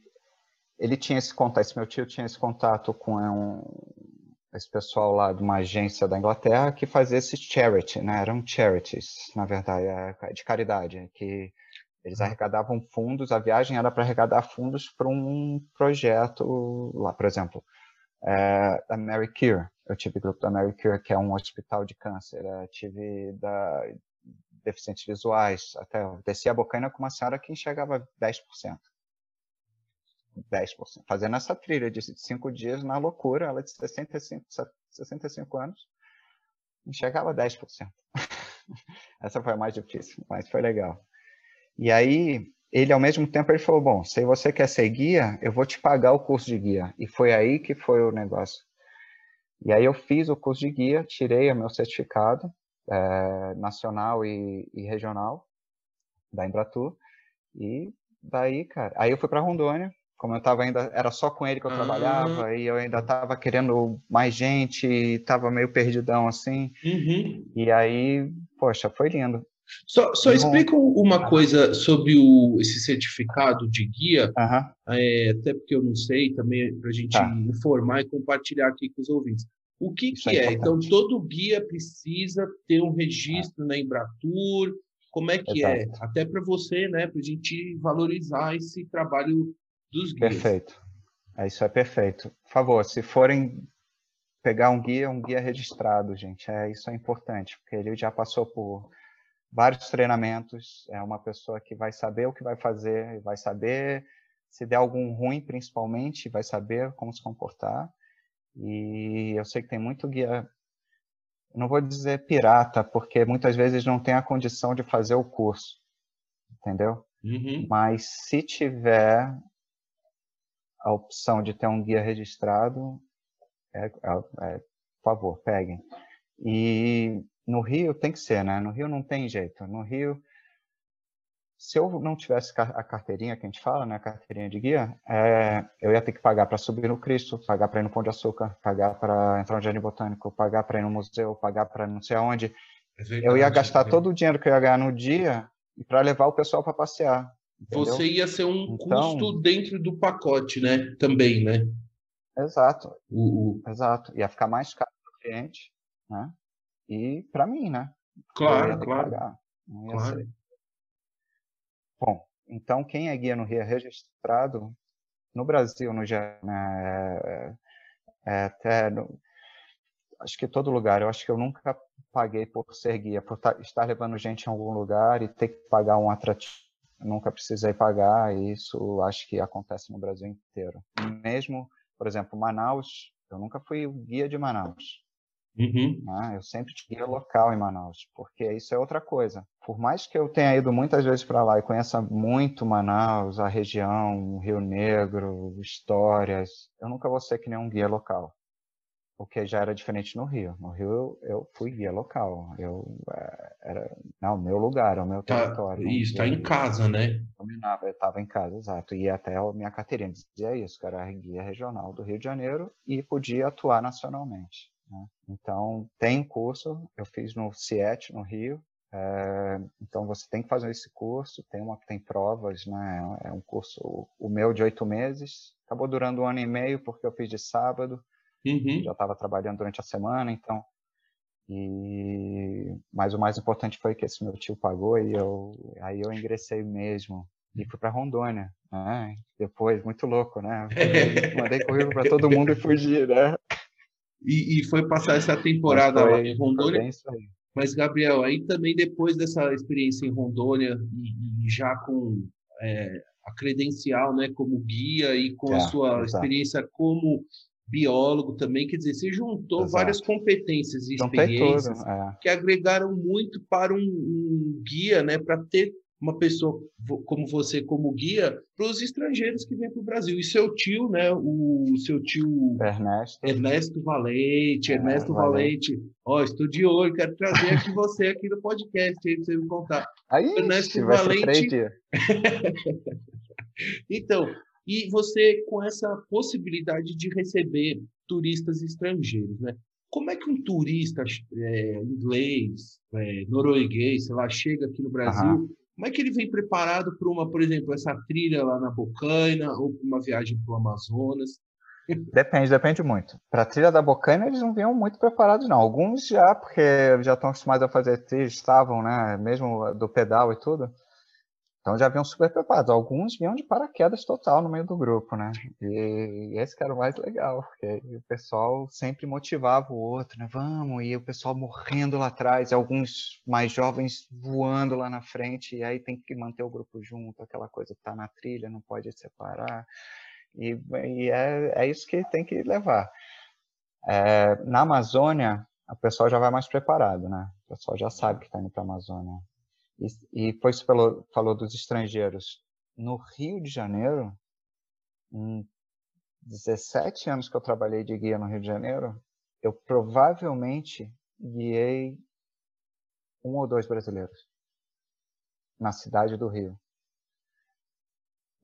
ele tinha esse contato, esse meu tio tinha esse contato com um, esse pessoal lá de uma agência da Inglaterra que fazia esse charity, né? Eram charities, na verdade, é, de caridade, que eles uhum. arrecadavam fundos, a viagem era para arrecadar fundos para um projeto lá, por exemplo, é, da Mary Cure. Eu tive grupo da Mary Cure, que é um hospital de câncer. Eu tive da deficientes visuais. Até eu desci a bocaina com uma senhora que enxergava 10%. 10%. Fazendo essa trilha de cinco dias na loucura, ela de 65, 65 anos, enxergava 10%. essa foi a mais difícil, mas foi legal. E aí, ele ao mesmo tempo ele falou, bom, se você quer ser guia, eu vou te pagar o curso de guia. E foi aí que foi o negócio. E aí eu fiz o curso de guia, tirei o meu certificado é, nacional e, e, regional da Embratur. E daí, cara, aí eu fui para Rondônia, como eu estava ainda, era só com ele que eu trabalhava, uhum. e eu ainda estava querendo mais gente, estava meio perdidão assim. Uhum. E aí, poxa, foi lindo. Só, só explica uma coisa sobre o, esse certificado de guia, uhum. é, até porque eu não sei, também para a gente tá. informar e compartilhar aqui com os ouvintes. O que, que é? é então, todo guia precisa ter um registro na Embratur. Como é que é? Exato. é? Até para você, né? Para a gente valorizar esse trabalho dos guias. Perfeito. É, isso é perfeito. Por favor, se forem pegar um guia, um guia registrado, gente. É, isso é importante, porque ele já passou por vários treinamentos, é uma pessoa que vai saber o que vai fazer, vai saber se der algum ruim, principalmente, vai saber como se comportar. E eu sei que tem muito guia, não vou dizer pirata, porque muitas vezes não tem a condição de fazer o curso, entendeu? Uhum. Mas se tiver a opção de ter um guia registrado, é, é, é, por favor, peguem. E no Rio tem que ser, né? No Rio não tem jeito. No Rio, se eu não tivesse a carteirinha que a gente fala, né, a carteirinha de guia, é, eu ia ter que pagar para subir no Cristo, pagar para ir no Pão de Açúcar, pagar para entrar no Jardim Botânico, pagar para ir no museu, pagar para não sei aonde. É verdade, eu ia gastar é. todo o dinheiro que eu ia ganhar no dia para levar o pessoal para passear. Entendeu? Você ia ser um então, custo dentro do pacote, né? Também, né? Exato. Exato. Ia ficar mais caro para o cliente, né? E para mim, né? Claro, claro. claro. Ser. Bom, então quem é guia no Rio é registrado no Brasil, no né, é, é, até no, acho que todo lugar. Eu acho que eu nunca paguei por ser guia, por estar levando gente em algum lugar e ter que pagar um atrativo nunca precisei pagar, e isso acho que acontece no Brasil inteiro. Mesmo, por exemplo, Manaus, eu nunca fui o guia de Manaus. Uhum. Né? Eu sempre guia local em Manaus, porque isso é outra coisa. Por mais que eu tenha ido muitas vezes para lá e conheça muito Manaus, a região, Rio Negro, histórias, eu nunca vou ser que nem um guia local. O que já era diferente no Rio. No Rio eu, eu fui guia local. Eu é, era não meu lugar, o meu tá, território. Isso, está em casa, né? Dominava, eu estava em casa, exato. E até a minha carteirinha dizia isso, que era guia regional do Rio de Janeiro e podia atuar nacionalmente. Né? Então tem curso, eu fiz no CIET no Rio. É, então você tem que fazer esse curso, tem uma que tem provas, né? É um curso, o meu de oito meses, acabou durando um ano e meio porque eu fiz de sábado Uhum. Já estava trabalhando durante a semana, então. E mas o mais importante foi que esse meu tio pagou e eu aí eu ingressei mesmo e fui para Rondônia, né? Depois, muito louco, né? Mandei currículo para todo mundo e fugi, né? E, e foi passar essa temporada foi, lá em Rondônia. Mas, Gabriel, aí também depois dessa experiência em Rondônia e, e já com é, a credencial né, como guia e com é, a sua exato. experiência como biólogo também, quer dizer, você juntou Exato. várias competências e experiências é. que agregaram muito para um, um guia, né, para ter uma pessoa como você como guia para os estrangeiros que vêm para o Brasil. E seu tio, né, o seu tio Ernesto, Ernesto Valente, é, Ernesto Valente, ó, oh, estou de olho, quero trazer aqui você aqui no podcast aí para você me contar. Aí, Ernesto Valente. então, e você com essa possibilidade de receber turistas estrangeiros, né? Como é que um turista é, inglês, é, norueguês, sei lá, chega aqui no Brasil? Como é que ele vem preparado para uma, por exemplo, essa trilha lá na Bocaina ou para uma viagem para o Amazonas? Depende, depende muito. Para a trilha da Bocaina eles não vinham muito preparados, não. Alguns já, porque já estão acostumados a fazer trilha, estavam, né? Mesmo do pedal e tudo. Então já vinham super preparados. Alguns vinham de paraquedas total no meio do grupo, né? E esse que era o mais legal, porque o pessoal sempre motivava o outro, né? Vamos, e o pessoal morrendo lá atrás, alguns mais jovens voando lá na frente, e aí tem que manter o grupo junto, aquela coisa que tá na trilha, não pode separar. E, e é, é isso que tem que levar. É, na Amazônia, o pessoal já vai mais preparado, né? O pessoal já sabe que está indo para a Amazônia. E, e depois falou, falou dos estrangeiros. No Rio de Janeiro, em 17 anos que eu trabalhei de guia no Rio de Janeiro, eu provavelmente guiei um ou dois brasileiros na cidade do Rio.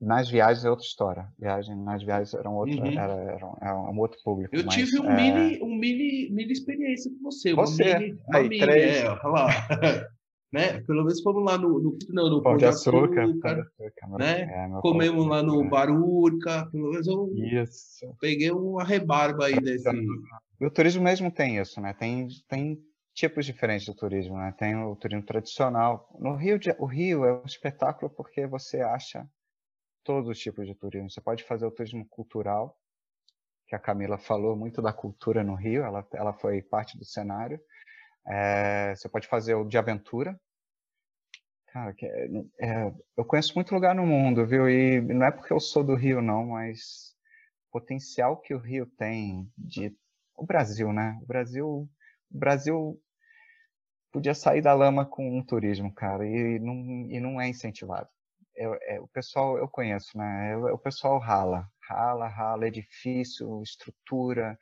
Nas viagens é outra história. Viagem, nas viagens eram outra, uhum. era, era, um, era, um, outro público. Eu mas, tive um, é... mini, um mini, mini experiência com você. Você, mini, aí, mini, três. É. né? Pelo menos fomos lá no, no, não, no Pão de Açúcar, açúcar né? É, Comemos lá no. Barurca, pelo menos eu isso. peguei uma rebarba aí desse. O turismo mesmo tem isso, né? Tem, tem tipos diferentes do turismo, né? Tem o turismo tradicional. No Rio, de, o Rio é um espetáculo porque você acha todos os tipos de turismo. Você pode fazer o turismo cultural, que a Camila falou muito da cultura no Rio, ela, ela foi parte do cenário. É, você pode fazer o de aventura. Cara, é, é, eu conheço muito lugar no mundo, viu? E não é porque eu sou do Rio, não, mas o potencial que o Rio tem de. O Brasil, né? O Brasil. O Brasil podia sair da lama com um turismo, cara, e não, e não é incentivado. É, é, o pessoal, eu conheço, né? É, o pessoal rala, rala, rala, difícil, estrutura.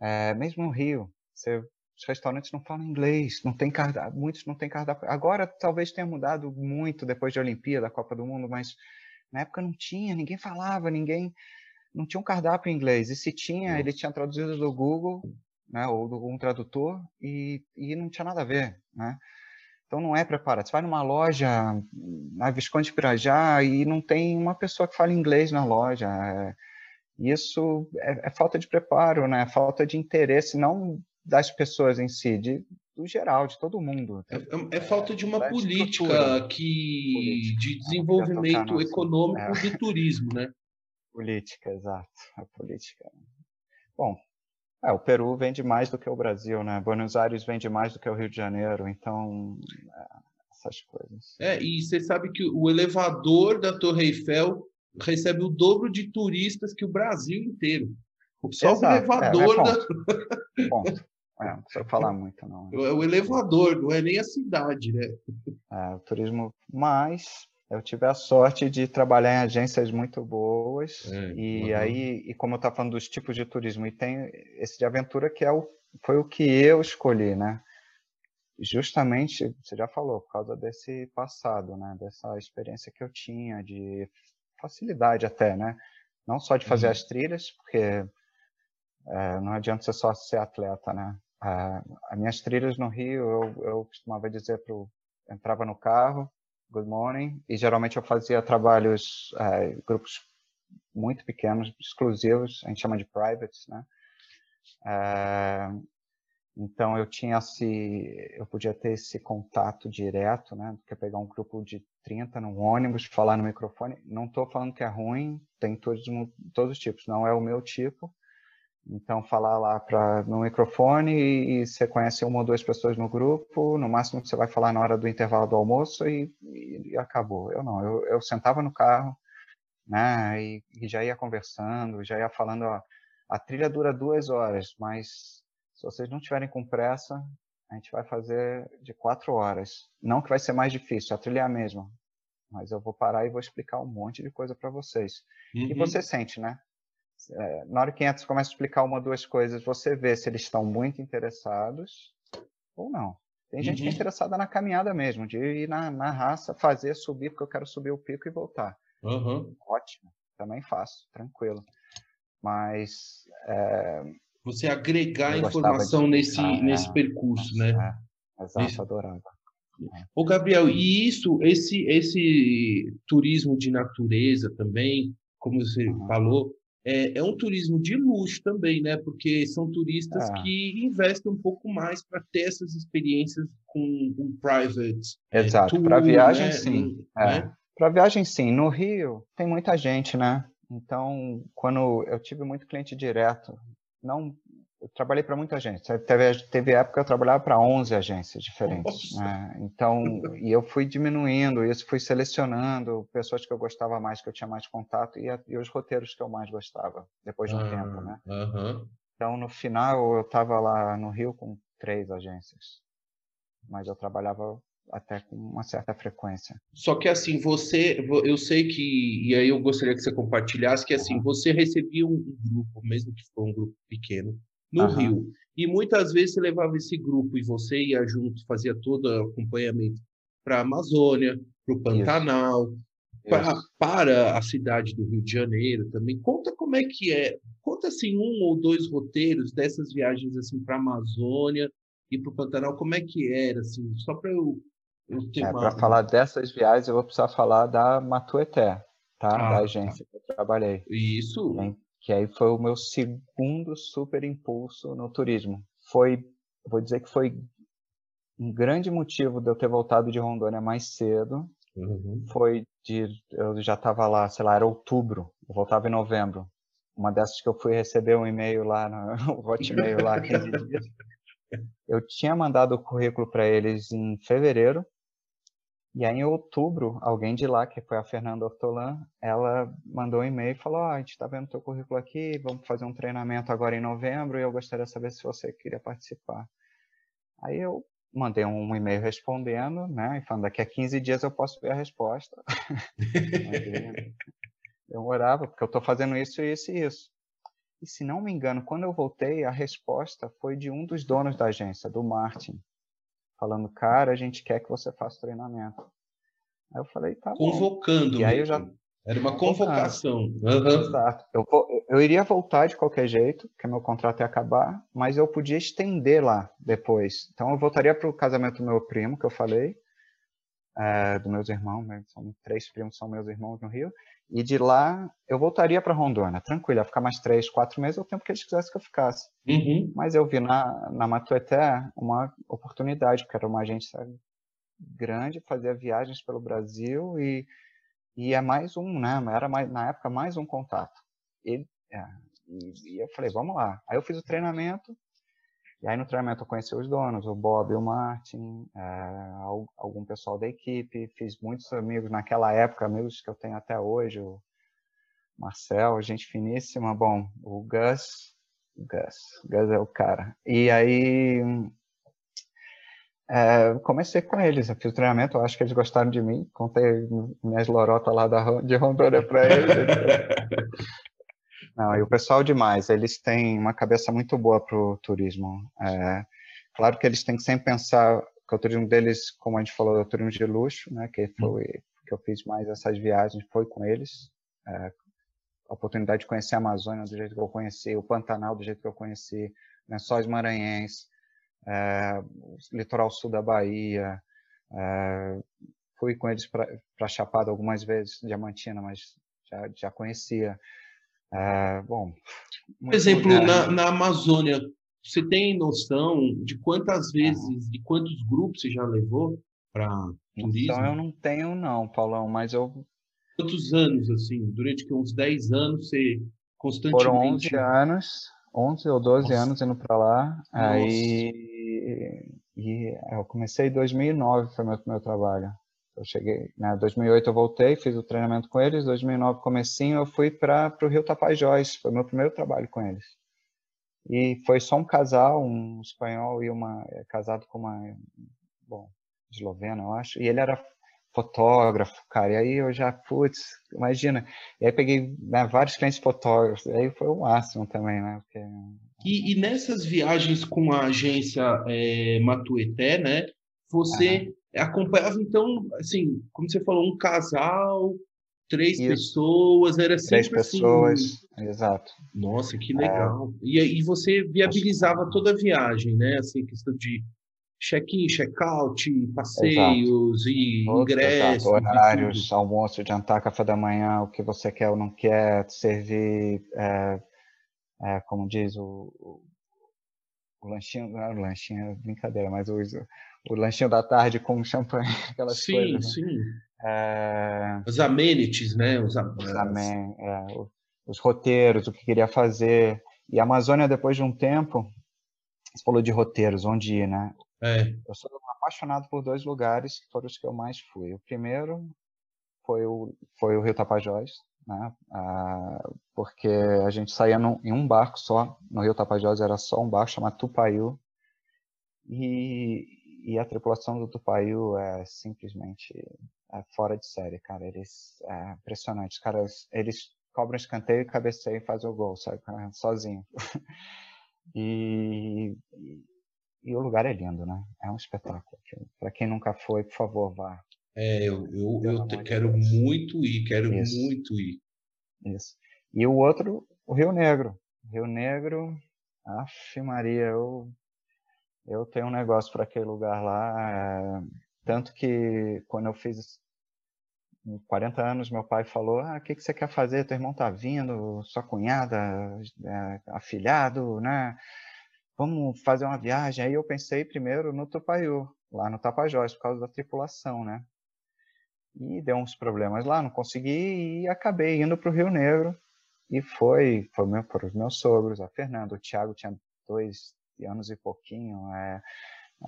É, mesmo no Rio, você os restaurantes não falam inglês, não tem cardápio, muitos não têm cardápio. Agora talvez tenha mudado muito depois da Olimpíada, da Copa do Mundo, mas na época não tinha, ninguém falava, ninguém não tinha um cardápio em inglês. E se tinha, ele tinha traduzido do Google, né, ou do um tradutor e, e não tinha nada a ver, né? Então não é preparado. Você vai numa loja na Visconde Pirajá e não tem uma pessoa que fala inglês na loja. É, isso é, é, falta de preparo, né? É falta de interesse, não das pessoas em si, de, do geral, de todo mundo. É, é, é falta de uma política que política. de desenvolvimento econômico é. do turismo, né? Política, exato. A política. Bom, é, o Peru vende mais do que o Brasil, né? Buenos Aires vende mais do que o Rio de Janeiro, então é, essas coisas. É, e você sabe que o elevador da Torre Eiffel recebe o dobro de turistas que o Brasil inteiro. Só Exato. o elevador é, da. Ponto. É, não precisa falar muito, não. É o elevador, não é nem a cidade, né? É, o turismo, mas Eu tive a sorte de trabalhar em agências muito boas é, e uhum. aí, e como eu estava falando dos tipos de turismo, e tem esse de aventura que é o, foi o que eu escolhi, né? Justamente, você já falou, por causa desse passado, né? Dessa experiência que eu tinha de facilidade até, né? Não só de fazer uhum. as trilhas, porque é, não adianta você só ser atleta, né? As minhas trilhas no Rio, eu, eu costumava dizer pro entrava no carro, Good Morning, e geralmente eu fazia trabalhos, é, grupos muito pequenos, exclusivos, a gente chama de privates, né? É, então eu tinha esse, eu podia ter esse contato direto, né? Que pegar um grupo de 30 no ônibus, falar no microfone. Não estou falando que é ruim, tem todos, todos os tipos, não é o meu tipo, então, falar lá pra, no microfone e, e, você conhece uma ou duas pessoas no grupo, no máximo você vai falar na hora do intervalo do almoço e, e, e acabou. Eu não, eu, eu, sentava no carro, né, e, já ia conversando, já ia falando, ó, a trilha dura duas horas, mas se vocês não tiverem com pressa, a gente vai fazer de quatro horas. Não que vai ser mais difícil, a trilha é a mesma, mas eu vou parar e vou explicar um monte de coisa para vocês. Uhum. E você sente, né? É, na hora que entra, começa a explicar uma ou duas coisas, você vê se eles estão muito interessados ou não. Tem gente uhum. que é uhum. interessada na caminhada mesmo, de ir na, na raça, fazer, subir, porque eu quero subir o pico e voltar. Uhum. Ótimo, também faço, tranquilo. Mas. É, você agregar informação nesse, ah, nesse é, percurso, né? É, exato, isso. adorava. Ô, Gabriel, e isso, esse, esse turismo de natureza também, como você uhum. falou, é, é, um turismo de luxo também, né? Porque são turistas ah. que investem um pouco mais para ter essas experiências com um private. É, Exato, para viagem né? sim. É. Né? Para viagem sim. No Rio tem muita gente, né? Então, quando eu tive muito cliente direto, não eu trabalhei para muita gente. Teve, teve época que eu trabalhava para 11 agências diferentes. Né? Então, e eu fui diminuindo isso, fui selecionando pessoas que eu gostava mais, que eu tinha mais contato, e, e os roteiros que eu mais gostava, depois de um tempo. Né? Então, no final, eu estava lá no Rio com três agências. Mas eu trabalhava até com uma certa frequência. Só que assim, você, eu sei que, e aí eu gostaria que você compartilhasse, que assim, você recebia um grupo, mesmo que for um grupo pequeno, no Aham. Rio. E muitas vezes você levava esse grupo e você ia junto, fazia todo o acompanhamento para a Amazônia, para o Pantanal, para, para a cidade do Rio de Janeiro também. Conta como é que é, conta assim um ou dois roteiros dessas viagens assim para a Amazônia e para o Pantanal, como é que era, assim, só para eu, eu ter é, Para falar dessas viagens, eu vou precisar falar da Matueté, tá? Ah, da tá. agência tá. que eu trabalhei. Isso que aí foi o meu segundo super impulso no turismo. Foi, vou dizer que foi um grande motivo de eu ter voltado de Rondônia mais cedo. Uhum. Foi de eu já estava lá, sei lá, era outubro, eu voltava em novembro. Uma dessas que eu fui receber um e-mail lá no Hotmail lá 15 dias. Eu tinha mandado o currículo para eles em fevereiro e aí, em outubro, alguém de lá, que foi a Fernanda Ortolan, ela mandou um e-mail e falou: oh, a gente está vendo teu currículo aqui, vamos fazer um treinamento agora em novembro e eu gostaria de saber se você queria participar. Aí eu mandei um e-mail respondendo, né, e falando: daqui a 15 dias eu posso ver a resposta. Demorava, porque eu estou fazendo isso, isso e isso. E se não me engano, quando eu voltei, a resposta foi de um dos donos da agência, do Martin falando, cara, a gente quer que você faça treinamento. Aí eu falei, tá Convocando. Bom. E aí eu já... Era uma convocação. Uhum. Exato. Eu, eu iria voltar de qualquer jeito, porque meu contrato ia acabar, mas eu podia estender lá depois. Então eu voltaria para o casamento do meu primo, que eu falei, é, dos meus irmãos, né? são três primos, são meus irmãos no Rio, e de lá eu voltaria para Rondônia, tranquilo, ia ficar mais três, quatro meses, o tempo que eles quisessem que eu ficasse. Uhum. Mas eu vi na, na Matueté uma oportunidade, porque era uma agência grande, fazia viagens pelo Brasil e, e é mais um, né? Era mais, na época mais um contato. É, e, e eu falei, vamos lá. Aí eu fiz o treinamento, e aí no treinamento eu conheci os donos, o Bob e o Martin, é, algum pessoal da equipe, fiz muitos amigos naquela época, amigos que eu tenho até hoje, o Marcel, gente finíssima, bom, o Gus, o Gus, o Gus é o cara. E aí É, comecei com eles, eu fiz o treinamento, eu acho que eles gostaram de mim, contei minhas lorotas lá da, de Rondônia para eles. Não, e o pessoal demais, eles têm uma cabeça muito boa para o turismo. É, claro que eles têm que sempre pensar que o turismo deles, como a gente falou, é o turismo de luxo, né, que foi que eu fiz mais essas viagens, foi com eles. É, a oportunidade de conhecer a Amazônia do jeito que eu conheci, o Pantanal do jeito que eu conheci, Lençóis Maranhenses, é, litoral sul da Bahia. É, fui com eles para Chapada algumas vezes, Diamantina, mas já, já conhecia. É, bom. Por exemplo, na, na, Amazônia, você tem noção de quantas vezes, de quantos grupos você já levou para turismo? Então eu não tenho, não, Paulão, mas eu. Quantos anos, assim? Durante uns 10 anos você constantemente. Foram 11 anos, 11 ou 12 Nossa. anos indo para lá. Nossa. Aí. E eu comecei em 2009, foi meu primeiro trabalho. Eu cheguei, né, 2008 eu voltei, fiz o treinamento com eles, 2009 comecinho eu fui para o Rio Tapajós, foi meu primeiro trabalho com eles. E foi só um casal, um espanhol e uma é, casado com uma, bom, eslovena, eu acho, e ele era fotógrafo, cara, e aí eu já, putz, imagina, e aí peguei né, vários clientes fotógrafos, e aí foi o máximo também, né? Porque... E, e, nessas viagens com a agência é, Matueté, né, você acompanhava, então, assim, como você falou, um casal, três Isso. pessoas, era sempre Três assim, pessoas, exato. Nossa, que legal. É... E aí você viabilizava toda a viagem, né? Assim, questão de check-in, check-out, passeios exato. e ingressos. Exato. Horários, almoço, jantar, café da manhã, o que você quer ou não quer, servir, é, é, como diz o, o, o lanchinho, não é o lanchinho, é brincadeira, mas o, o lanchinho da tarde com champanhe, aquelas sim, coisas. Sim, sim. É... Os amenities, né? Os, os, amen... é, os roteiros, o que queria fazer. E a Amazônia, depois de um tempo, você falou de roteiros, onde ir, né? É. Eu sou apaixonado por dois lugares que foram os que eu mais fui. O primeiro foi o, foi o Rio Tapajós, né? Ah, porque a gente saía num, em um barco só, no Rio Tapajós era só um barco chamado Tupaiu, e, e a tripulação do Tupaiu é simplesmente é fora de série, cara. Eles é impressionante. Os caras, eles cobram escanteio, cabeceiam e fazem o gol, sabe? Sozinho. e, e, e, o lugar é lindo, né? É um espetáculo. Para quem nunca foi, por favor, vá. É, eu, eu, eu te, quero Deus. muito ir, quero Isso. muito ir. Isso. E o outro, o Rio Negro. Rio Negro, Aff, Maria, eu eu tenho um negócio para aquele lugar lá. É... Tanto que quando eu fiz 40 anos, meu pai falou: Ah, o que, que você quer fazer? Teu irmão tá vindo, sua cunhada, é, afilhado, né? Vamos fazer uma viagem. Aí eu pensei primeiro no Tupaiú, lá no Tapajós, por causa da tripulação, né? E deu uns problemas lá, não consegui e acabei indo para o Rio Negro. E foi, foi meu, para os meus sogros, a Fernanda. O Thiago tinha dois, anos e pouquinho. É,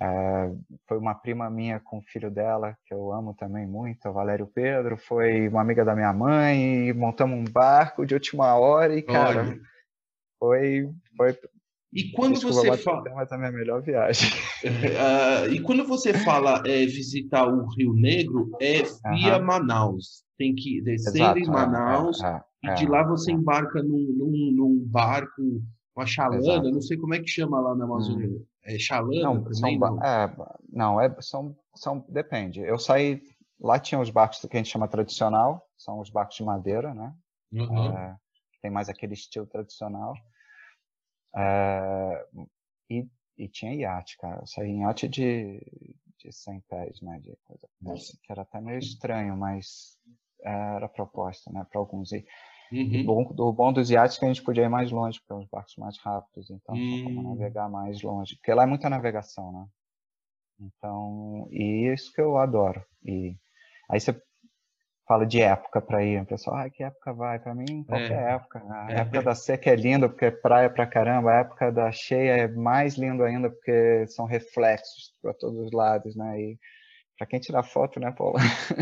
é, foi uma prima minha com o filho dela, que eu amo também muito, o Valério Pedro. Foi uma amiga da minha mãe, e montamos um barco de última hora e, cara, Olha. foi, foi e quando Desculpa, você fala. Mas é a minha melhor viagem. Uh, e quando você fala é, visitar o Rio Negro, é via. Manaus. Tem que descer Exato, em é, Manaus é, é, e de lá você embarca num, num, num barco uma chalana, Exato. não sei como é que chama lá na Amazônia. Hum. É chalana não, também? São, não, é, não é, são, são, depende. Eu saí, lá tinha os barcos que a gente chama tradicional, são os barcos de madeira, né? Uhum. É, tem mais aquele estilo tradicional. É, e, e tinha iate, cara. Eu saí em iate de, de 100 pés, né? De coisa, que era até meio estranho, mas era proposta, né? Para alguns. E, Uhum. Bom, do bom dos iates que a gente podia ir mais longe, porque os barcos mais rápidos, então uhum. como hum. navegar mais longe. Porque lá é muita navegação, né? Então, e isso que eu adoro. E aí você fala de época para ir, o pessoal, ah, que época vai? Para mim, qualquer é. época. A é. época da seca é linda, porque é praia pra caramba. A época da cheia é mais lindo ainda, porque são reflexos para todos os lados, né? E para quem tirar foto, né, Paula?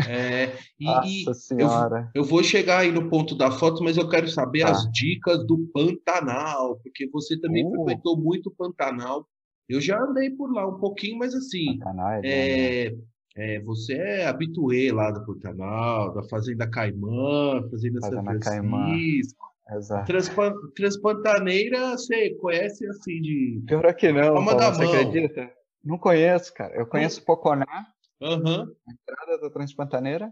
É, e, Nossa senhora. Eu, eu, vou chegar aí no ponto da foto, mas eu quero saber tá. as dicas do Pantanal, porque você também uh. frequentou muito Pantanal. Eu já andei por lá um pouquinho, mas assim, Pantanal é, é, é, você é habituê lá do Pantanal, da Fazenda Caimã, Fazenda, Fazenda São Francisco. Exato. Transpan Transpantaneira, você conhece assim de. Pior é que não. Paulo, você acredita? Não conheço, cara. Eu conheço Poconá, uhum. a entrada da Transpantaneira,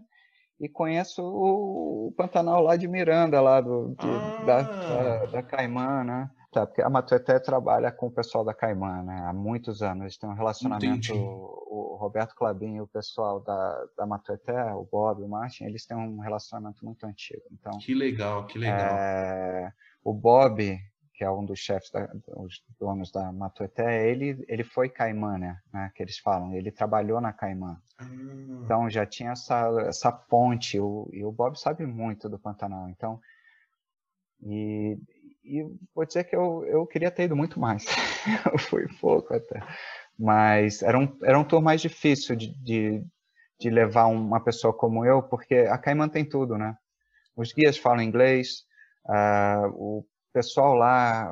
e conheço o, Pantanal lá de Miranda, lá do, de, ah. da, da, da Caimã, né? Tá, porque a Matueté trabalha com o pessoal da Caimã, né? Há muitos anos. Eles têm um relacionamento. O, o, Roberto Clabin e o pessoal da, da Matueté, o Bob, o Martin, eles têm um relacionamento muito antigo. Então, que legal, que legal. É, o Bob, que é um dos chefes, da, dos donos da Matueté, ele, ele foi Caimã, né? né? Que eles falam. Ele trabalhou na Caimã. Ah. Então já tinha essa, essa ponte. O, e o Bob sabe muito do Pantanal. Então. E, e vou dizer que eu, eu queria ter ido muito mais. eu fui pouco até. Mas era um, era um tour mais difícil de, de, de levar uma pessoa como eu, porque a Caimã tem tudo, né? Os guias falam inglês, uh, o pessoal lá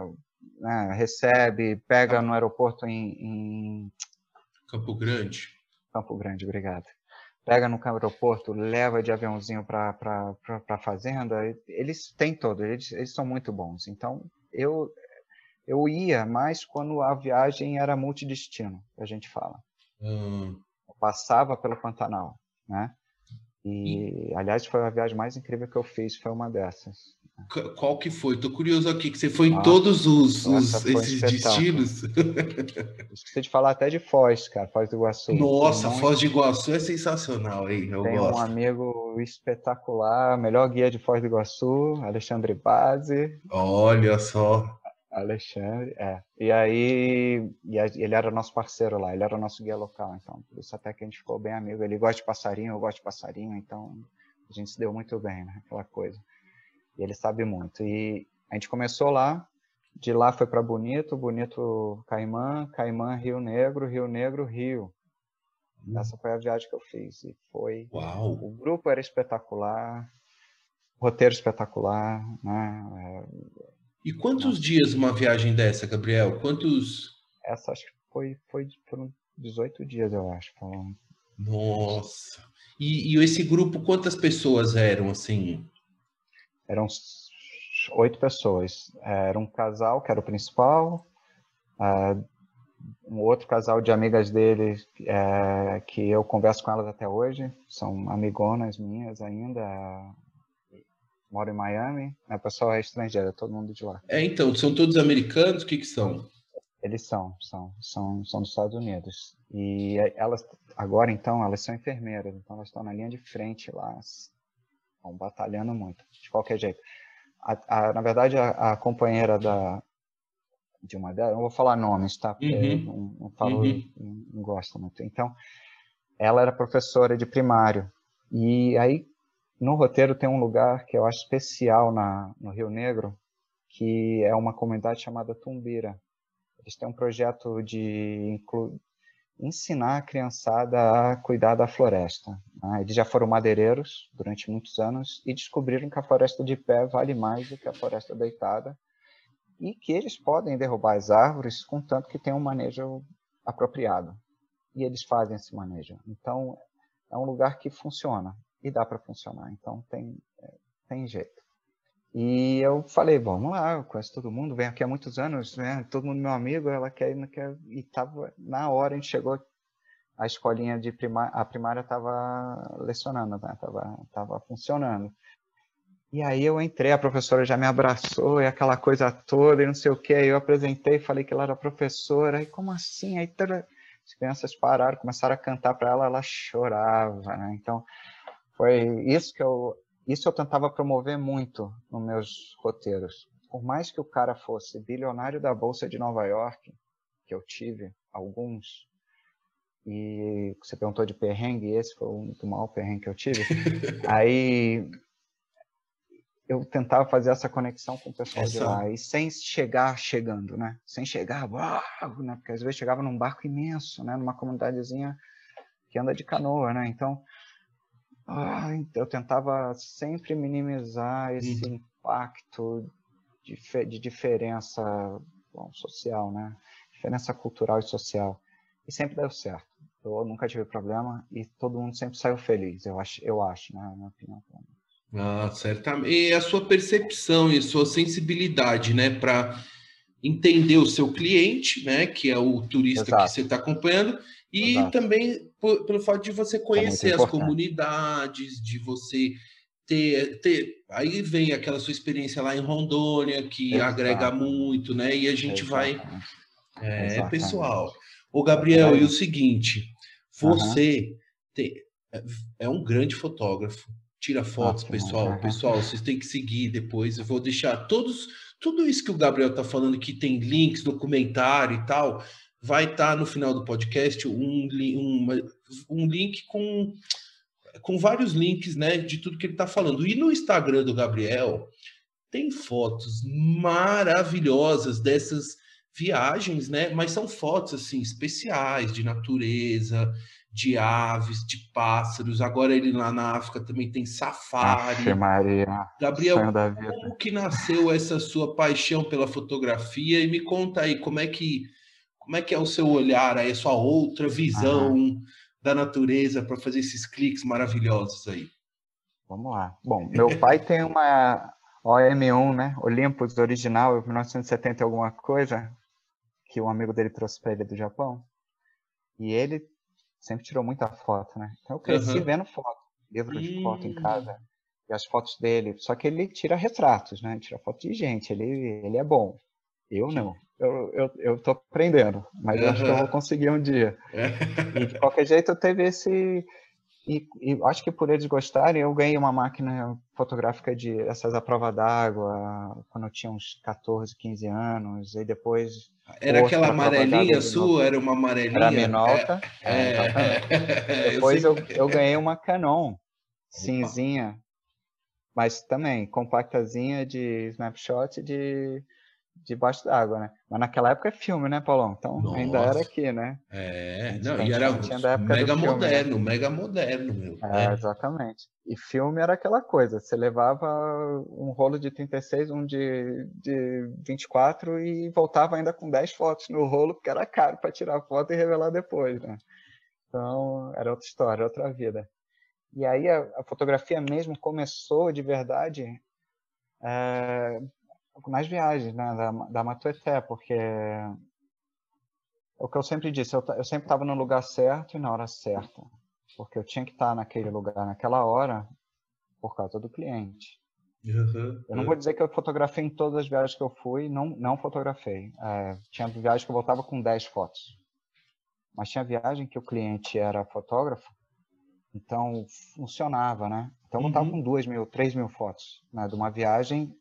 né, recebe, pega no aeroporto em, em... Campo Grande. Campo Grande, obrigado pega no aeroporto, leva de aviãozinho para a fazenda, eles têm todo, eles, eles são muito bons. Então, eu, eu ia mais quando a viagem era multidestino, que a gente fala. Hum. Eu passava pelo Pantanal, né? E, aliás, foi a viagem mais incrível que eu fiz, foi uma dessas. Qual que foi? Tô curioso aqui, que você foi em todos os, os esses destinos. Esqueci de falar até de Foz, cara, Foz do Iguaçu. Nossa, Foz de Iguaçu é sensacional, hein? Eu Tem gosto. um amigo espetacular, melhor guia de Foz do Iguaçu, Alexandre Base. Olha só. Alexandre, é. E aí, e ele era nosso parceiro lá, ele era nosso guia local, então, por isso até que a gente ficou bem amigo. Ele gosta de passarinho, eu gosto de passarinho, então a gente se deu muito bem, né? Aquela coisa. E ele sabe muito. E a gente começou lá, de lá foi para Bonito, Bonito Caimã, Caimã Rio Negro, Rio Negro Rio. Hum. Essa foi a viagem que eu fiz e foi. Uau. O grupo era espetacular, roteiro espetacular, né? E quantos dias uma viagem dessa, Gabriel? Quantos? Essa acho que foi, foi foram 18 dias, eu acho. Foram... Nossa. E, e esse grupo, quantas pessoas eram assim? Eram oito pessoas. Era um casal, que era o principal, uh, um outro casal de amigas dele, uh, que eu converso com elas até hoje, são amigonas minhas ainda, moro em Miami, a pessoa é estrangeira, todo mundo de lá. É, então, são todos americanos? O que que são? Eles são, são, são, são dos Estados Unidos. E elas, agora então, elas são enfermeiras, então elas estão na linha de frente lá, estão batalhando muito, de qualquer jeito. A, a, na verdade, a, a, companheira da, de uma delas, não vou falar nomes, tá? Porque uhum. não, não, falo, uhum. não, não gosto muito. Então, ela era professora de primário. E aí, no roteiro, tem um lugar que eu acho especial na, no Rio Negro, que é uma comunidade chamada Tumbira. Eles têm um projeto de inclu ensinar a criançada a cuidar da floresta. Né? Eles já foram madeireiros durante muitos anos e descobriram que a floresta de pé vale mais do que a floresta deitada e que eles podem derrubar as árvores contanto que tenham um manejo apropriado. E eles fazem esse manejo. Então, é um lugar que funciona e dá para funcionar. Então, tem, é, tem jeito. E eu falei, vamos lá, eu conheço todo mundo, venho aqui há muitos anos, né? Todo mundo meu amigo, ela quer, não quer. E tava na hora, a gente chegou, a escolinha de primária, a primária estava lecionando, né? Tava, tava funcionando. E aí eu entrei, a professora já me abraçou e aquela coisa toda e não sei o que. Aí eu apresentei, falei que ela era professora. E como assim? Aí as crianças pararam, começaram a cantar para ela, ela chorava, né? Então foi isso que eu isso eu tentava promover muito nos meus roteiros. Por mais que o cara fosse bilionário da Bolsa de Nova York, que eu tive alguns, e você perguntou de perrengue, esse foi o muito mau perrengue que eu tive, aí eu tentava fazer essa conexão com o pessoal essa... de lá, e sem chegar chegando, né? Sem chegar, uau, né? Porque às vezes chegava num barco imenso, né? Numa comunidadezinha que anda de canoa, né? Então, ah, eu tentava sempre minimizar esse uhum. impacto de, de diferença bom, social, né? diferença cultural e social. E sempre deu certo. Eu nunca tive problema e todo mundo sempre saiu feliz, eu acho, eu acho né? Na minha opinião. Ah, certamente. E a sua percepção e a sua sensibilidade, né, para entender o seu cliente, né, que é o turista Exato. que você está acompanhando, e Exato. também por, pelo fato de você é conhecer é as comunidades, de você ter, ter. Aí vem aquela sua experiência lá em Rondônia, que Exato. agrega muito, né? E a gente vai. É, pessoal. Ô, Gabriel, e o seguinte: você tem, é, é um grande fotógrafo. Tira fotos, pessoal. Uhum. Pessoal, vocês têm que seguir depois. Eu vou deixar todos. Tudo isso que o Gabriel está falando, que tem links, documentário e tal, vai estar tá no final do podcast um, um, um link com, com vários links né, de tudo que ele está falando. E no Instagram do Gabriel tem fotos maravilhosas dessas viagens, né? Mas são fotos assim especiais de natureza, de aves, de pássaros. Agora ele lá na África também tem safari. Maria, Gabriel, como que nasceu essa sua paixão pela fotografia? E me conta aí como é que como é que é o seu olhar aí, a sua outra visão uhum. da natureza para fazer esses cliques maravilhosos aí? Vamos lá. Bom, meu pai tem uma OM1, né? Olympus original, 1970 alguma coisa, que um amigo dele trouxe para ele do Japão. E ele sempre tirou muita foto, né? Então eu cresci uhum. vendo foto, livro de foto em casa e as fotos dele. Só que ele tira retratos, né? Tira foto de gente. Ele, ele é bom. Eu não eu, eu, eu tô aprendendo, mas uhum. acho que eu vou conseguir um dia. e de qualquer jeito, eu teve esse. E, e, acho que por eles gostarem, eu ganhei uma máquina fotográfica de essas à prova d'água quando eu tinha uns 14, 15 anos, e depois. Era aquela amarelinha sua? Era uma amarelinha? Era Minolta. É, é, é, depois eu, eu, ganhei uma Canon cinzinha, mas também compactazinha de snapshot de debaixo d'água, né? Mas naquela época é filme, né, Paulão? Então Nossa. ainda era aqui, né? É, não, e era mega filme, moderno, né? mega moderno, meu. É, é, exatamente. E filme era aquela coisa, você levava um rolo de 36, um de, de 24 e voltava ainda com 10 fotos no rolo, porque era caro para tirar foto e revelar depois, né? Então, era outra história, outra vida. E aí a, a fotografia mesmo começou de verdade é, nas viagens, né, da, da Matueté, porque é o que eu sempre disse, eu, eu sempre estava no lugar certo e na hora certa, porque eu tinha que estar naquele lugar, naquela hora, por causa do cliente. Uhum, eu não vou dizer que eu fotografei em todas as viagens que eu fui, não, não fotografei. É, tinha viagem que eu voltava com 10 fotos. Mas tinha viagem que o cliente era fotógrafo, então funcionava, né? Então eu voltava uhum. com 2 mil, 3 mil fotos né, de uma viagem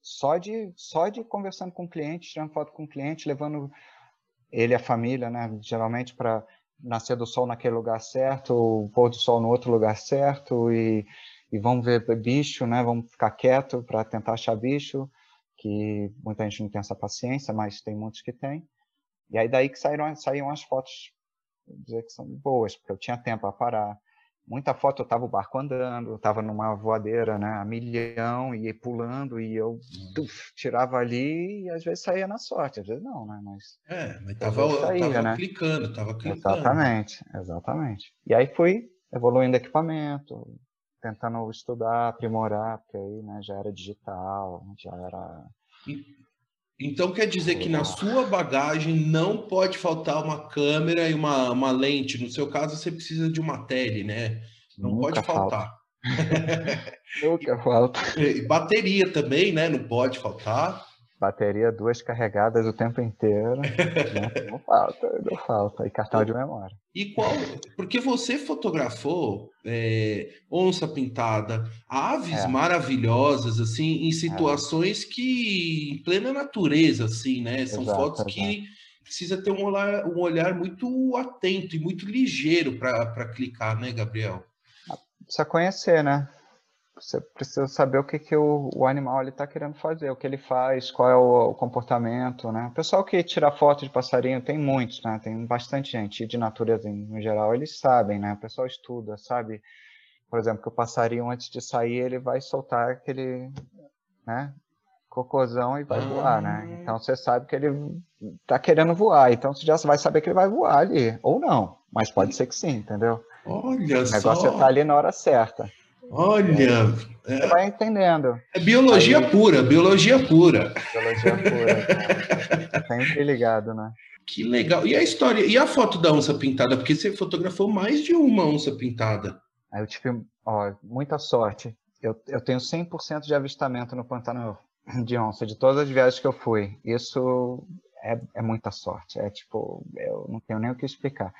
só de, só de conversando com o cliente, tirando foto com o cliente, levando ele a família, né? Geralmente para nascer do sol naquele lugar certo, o pôr do sol no outro lugar certo e, e vamos ver bicho, né? Vamos ficar quieto para tentar achar bicho, que muita gente não tem essa paciência, mas tem muitos que tem. E aí daí que saíram, saíram as fotos, dizer que são boas, porque eu tinha tempo para parar, muita foto eu tava o barco andando, eu tava numa voadeira, né, a milhão, e pulando, e eu tuf, tirava ali e às vezes saía na sorte, às vezes não, né, mas... É, mas tava, saía, tava né? clicando, tava clicando. Exatamente, exatamente. E aí fui evoluindo equipamento, tentando estudar, aprimorar, porque aí, né, já era digital, já era... Então quer dizer que na sua bagagem não pode faltar uma câmera e uma, uma lente. No seu caso, você precisa de uma tele, né? Não Nunca pode faltar. Nunca falta. E bateria também, né? Não pode faltar. Bateria duas carregadas o tempo inteiro. não, não falta, não falta. E cartão de memória. E qual? Porque você fotografou é, onça pintada, aves é. maravilhosas, assim, em é. situações é. que em plena natureza, assim, né? São exato, fotos exato. que precisa ter um olhar, um olhar muito atento e muito ligeiro para clicar, né, Gabriel? Precisa conhecer, né? Você precisa saber o que, que o, o animal está querendo fazer, o que ele faz, qual é o, o, comportamento, né? O pessoal que tira foto de passarinho, tem muitos, né? Tem bastante gente, e de natureza em, geral, eles sabem, né? O pessoal estuda, sabe? Por exemplo, que o passarinho, antes de sair, ele vai soltar aquele, né? cocôzão e vai ah. voar, né? Então você sabe que ele tá querendo voar, então você já vai saber que ele vai voar ali, ou não, mas pode ser que sim, entendeu? Olha só. O negócio é estar ali na hora certa. Olha, é, você vai entendendo. É biologia Aí, pura, biologia pura. Biologia pura. Sempre ligado, né? Que legal. E a história, e a foto da onça pintada? Porque você fotografou mais de uma onça pintada. Aí eu tive ó, muita sorte. Eu, eu tenho 100% de avistamento no Pantanal de onça, de todas as viagens que eu fui. Isso é, é muita sorte. É tipo, eu não tenho nem o que explicar.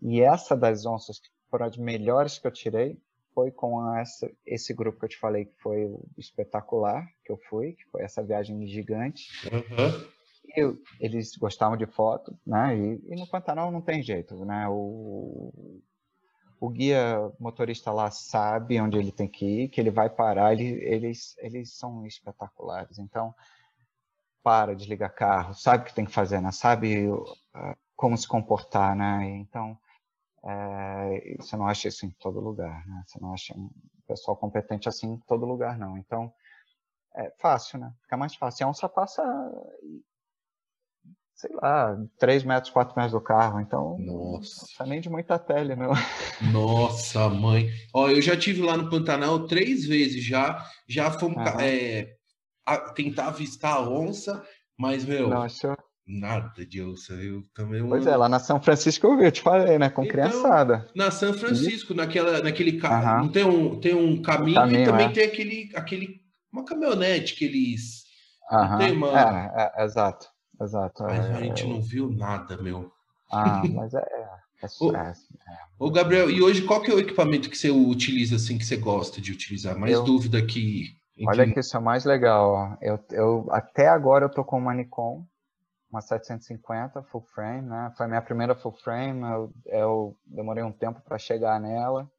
E essa das onças, que foram as melhores que eu tirei, foi com essa, esse grupo que eu te falei, que foi espetacular que eu fui, que foi essa viagem gigante. Uhum. Eu, eles gostavam de foto, né? E, e, no Pantanal não tem jeito, né? O, o guia motorista lá sabe onde ele tem que ir, que ele vai parar, ele, eles, eles são espetaculares. Então, para, desliga carro, sabe o que tem que fazer, né? Sabe como se comportar, né? Então, é, você não acha isso em todo lugar, né? Você não acha um pessoal competente assim em todo lugar, não. Então, é fácil, né? Fica mais fácil. E a onça passa, sei lá, 3 metros, 4 metros do carro. Então, Nossa. não nem de muita pele, não. Nossa, mãe. Ó, eu já tive lá no Pantanal três vezes já. Já fomos uhum. é, tentar avistar a onça, mas, meu... Nossa, Nada de onça, eu também. Pois é, lá na São Francisco eu vi, eu te falei, né? Com então, criançada. Na São Francisco, naquela, naquele carro. Tem um, tem um caminho, caminho e também é. tem aquele, aquele. Uma caminhonete que eles. Aham. Tem uma. É, é, exato, exato. Mas a gente não viu nada, meu. Ah, mas é. é, ô, é, ô, Gabriel, e hoje qual que é o equipamento que você utiliza, assim, que você gosta de utilizar? Mais eu... dúvida que. Olha que isso é mais legal. Eu, eu, até agora eu tô com uma Nikon uma 750 full frame, né? Foi minha primeira full frame, eu, eu demorei um tempo para chegar nela.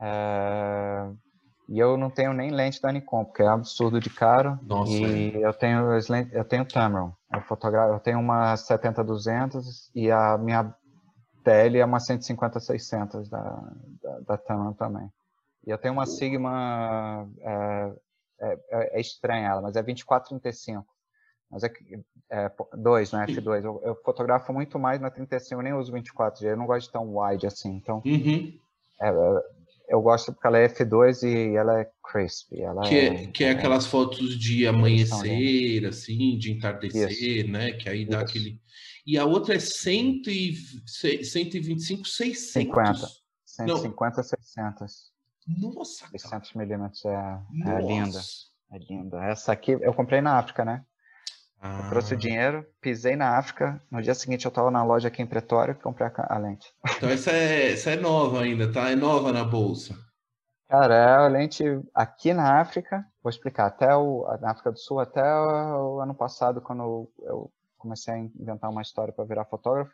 É... E eu não tenho nem lente da Nikon, porque é absurdo de caro. Nossa. E eu tenho eu tenho Tamron. Eu fotografo, eu tenho uma 70-200 e a minha TL é uma 150-600 da, da, da Tamron também. E eu tenho uma Sigma, é, é, é estranha ela, mas é 24-35. Mas é, é dois, né? F2. Eu, eu, fotografo muito mais na 35, eu nem uso 24G, eu não gosto de tão wide assim. Então, uhum. é, é eu gosto porque ela é F2 e ela é crispy. Ela que é, que é, é aquelas fotos de amanhecer, assim, de entardecer, Isso. né? Que aí dá Isso. aquele. E a outra é 100 e, 125, 600. 50. 150, não. 600. Nossa, 600 milímetros é, é linda. É linda. Essa aqui eu comprei na África, né? Ah. Eu trouxe o dinheiro, pisei na África. No dia seguinte eu estava na loja aqui em Pretório e comprei a lente. Então essa é, essa é nova ainda, tá? É nova na bolsa. Cara, é a lente aqui na África, vou explicar, até o, na África do Sul, até o ano passado, quando eu comecei a inventar uma história para virar fotógrafo,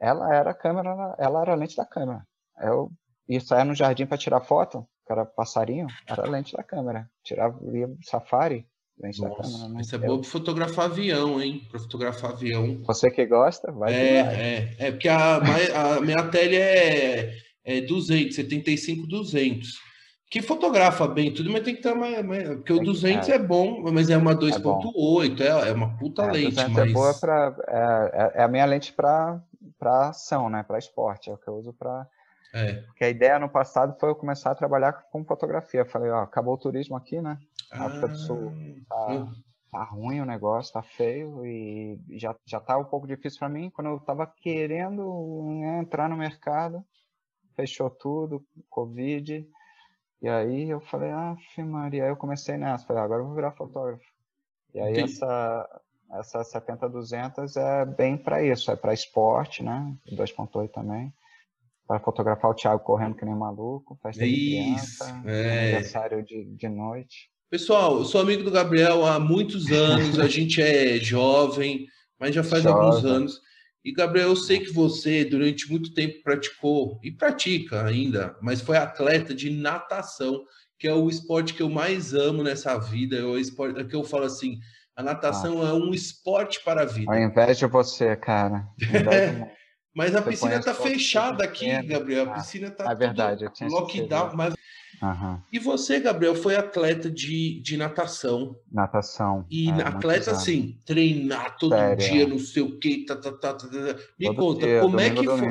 ela era a câmera, ela era a lente da câmera. Eu ia sair no jardim para tirar foto, que era passarinho, era a lente da câmera. Tirava, ia safari, nossa? Isso é bom para fotografar avião, hein? Para fotografar avião. Você que gosta, vai. É, é, é porque a, a minha tele é, é 200, 75, 200. Que fotografa bem tudo, mas tem que estar mais. mais porque tem o 200 que, é. é. bom, mas é uma 2.8, é, é, é, uma puta é, lente. Mas... É boa para. É, é, a minha lente para ação, né? Para esporte. É o que eu uso para. É. Porque a ideia no passado foi eu começar a trabalhar com fotografia. Eu falei, ó, acabou o turismo aqui, né? África do Sul tá, tá, ruim o negócio, tá feio e já, já tá um pouco difícil para mim. Quando eu tava querendo né, entrar no mercado, fechou tudo, Covid. E aí eu falei, ah, Maria, aí eu comecei nessa, falei, ah, agora eu vou virar fotógrafo. E aí essa, essa 70-200 é bem para isso, é para esporte, né? 2.8 também. Para fotografar o Thiago correndo que nem maluco, festa isso, de criança, é. aniversário de, de noite. Pessoal, eu sou amigo do Gabriel há muitos anos, a gente é jovem, mas já faz alguns anos. E, Gabriel, eu sei que você, durante muito tempo, praticou, e pratica ainda, mas foi atleta de natação, que é o esporte que eu mais amo nessa vida. É o esporte é que eu falo assim: a natação ah. é um esporte para a vida. Ao invés de você, cara. mas a você piscina está fechada aqui, Gabriel. A piscina está. É verdade, eu tinha lockdown. Mas Uhum. E você, Gabriel, foi atleta de, de natação. Natação. E é, atleta, assim, treinar todo Sério? dia, não sei o quê. Tá, tá, tá, tá, tá. Me todo conta, dia, como, é que foi,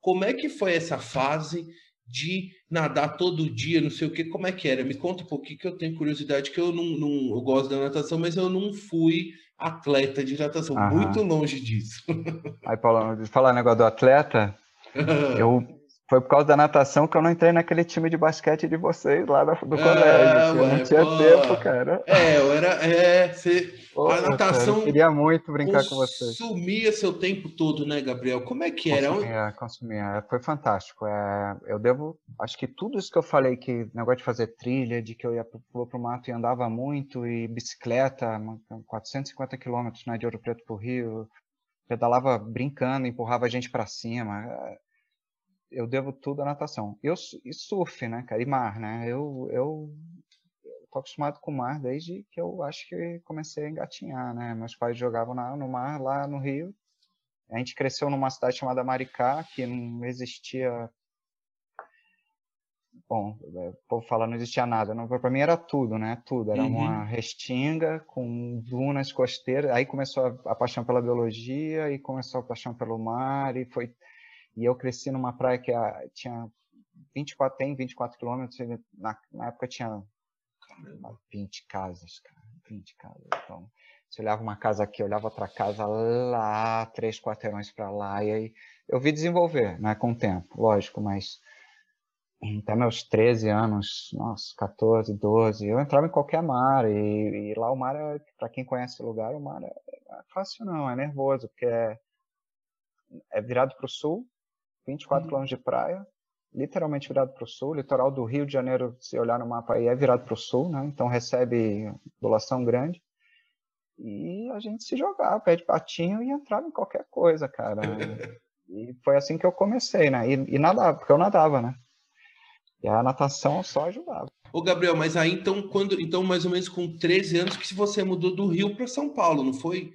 como é que foi essa fase de nadar todo dia, não sei o que, como é que era? Me conta um pouquinho que eu tenho curiosidade, que eu não, não eu gosto da natação, mas eu não fui atleta de natação, Aham. muito longe disso. Aí, Paulo, falar negócio do atleta, eu foi por causa da natação que eu não entrei naquele time de basquete de vocês lá do, do ah, colégio. Ué, não tinha pô. tempo, cara. É, eu era. É, você, pô, a natação. Cara, queria muito brincar com vocês. Consumia seu tempo todo, né, Gabriel? Como é que era? Consumia, consumia. Foi fantástico. É, eu devo. Acho que tudo isso que eu falei, que negócio de fazer trilha, de que eu ia pro, pro mato e andava muito, e bicicleta, 450 quilômetros né, de Ouro Preto pro Rio, pedalava brincando, empurrava a gente para cima eu devo tudo à natação. Eu, e surf, né, cara, e mar, né? Eu, eu, eu tô acostumado com o mar desde que eu acho que comecei a engatinhar, né? Meus pais jogavam na, no mar lá no Rio. A gente cresceu numa cidade chamada Maricá, que não existia bom, é, o povo fala não existia nada, para mim era tudo, né? Tudo, era uhum. uma restinga com dunas costeiras, aí começou a, a, paixão pela biologia e começou a paixão pelo mar e foi e eu cresci numa praia que a, tinha 24, tem 24 quilômetros, na, na época tinha 20 casas, cara, 20 casas. Então, você olhava uma casa aqui, olhava outra casa lá, três quarteirões para lá, e aí eu vi desenvolver, né, com o tempo, lógico, mas até meus 13 anos, nossa, 14, 12, eu entrava em qualquer mar, e, e lá o mar, é, para quem conhece o lugar, o mar é, é fácil não, é nervoso, porque é, é virado para o sul, 24 km de praia, literalmente virado para o sul. Litoral do Rio de Janeiro, se olhar no mapa aí, é virado para o sul, né? Então recebe população grande. E a gente se jogava, pé de patinho e entrava em qualquer coisa, cara. e foi assim que eu comecei, né? E, e nadava, porque eu nadava, né? E a natação só ajudava. Ô, Gabriel, mas aí então, quando, então mais ou menos com 13 anos que você mudou do Rio para São Paulo, não foi?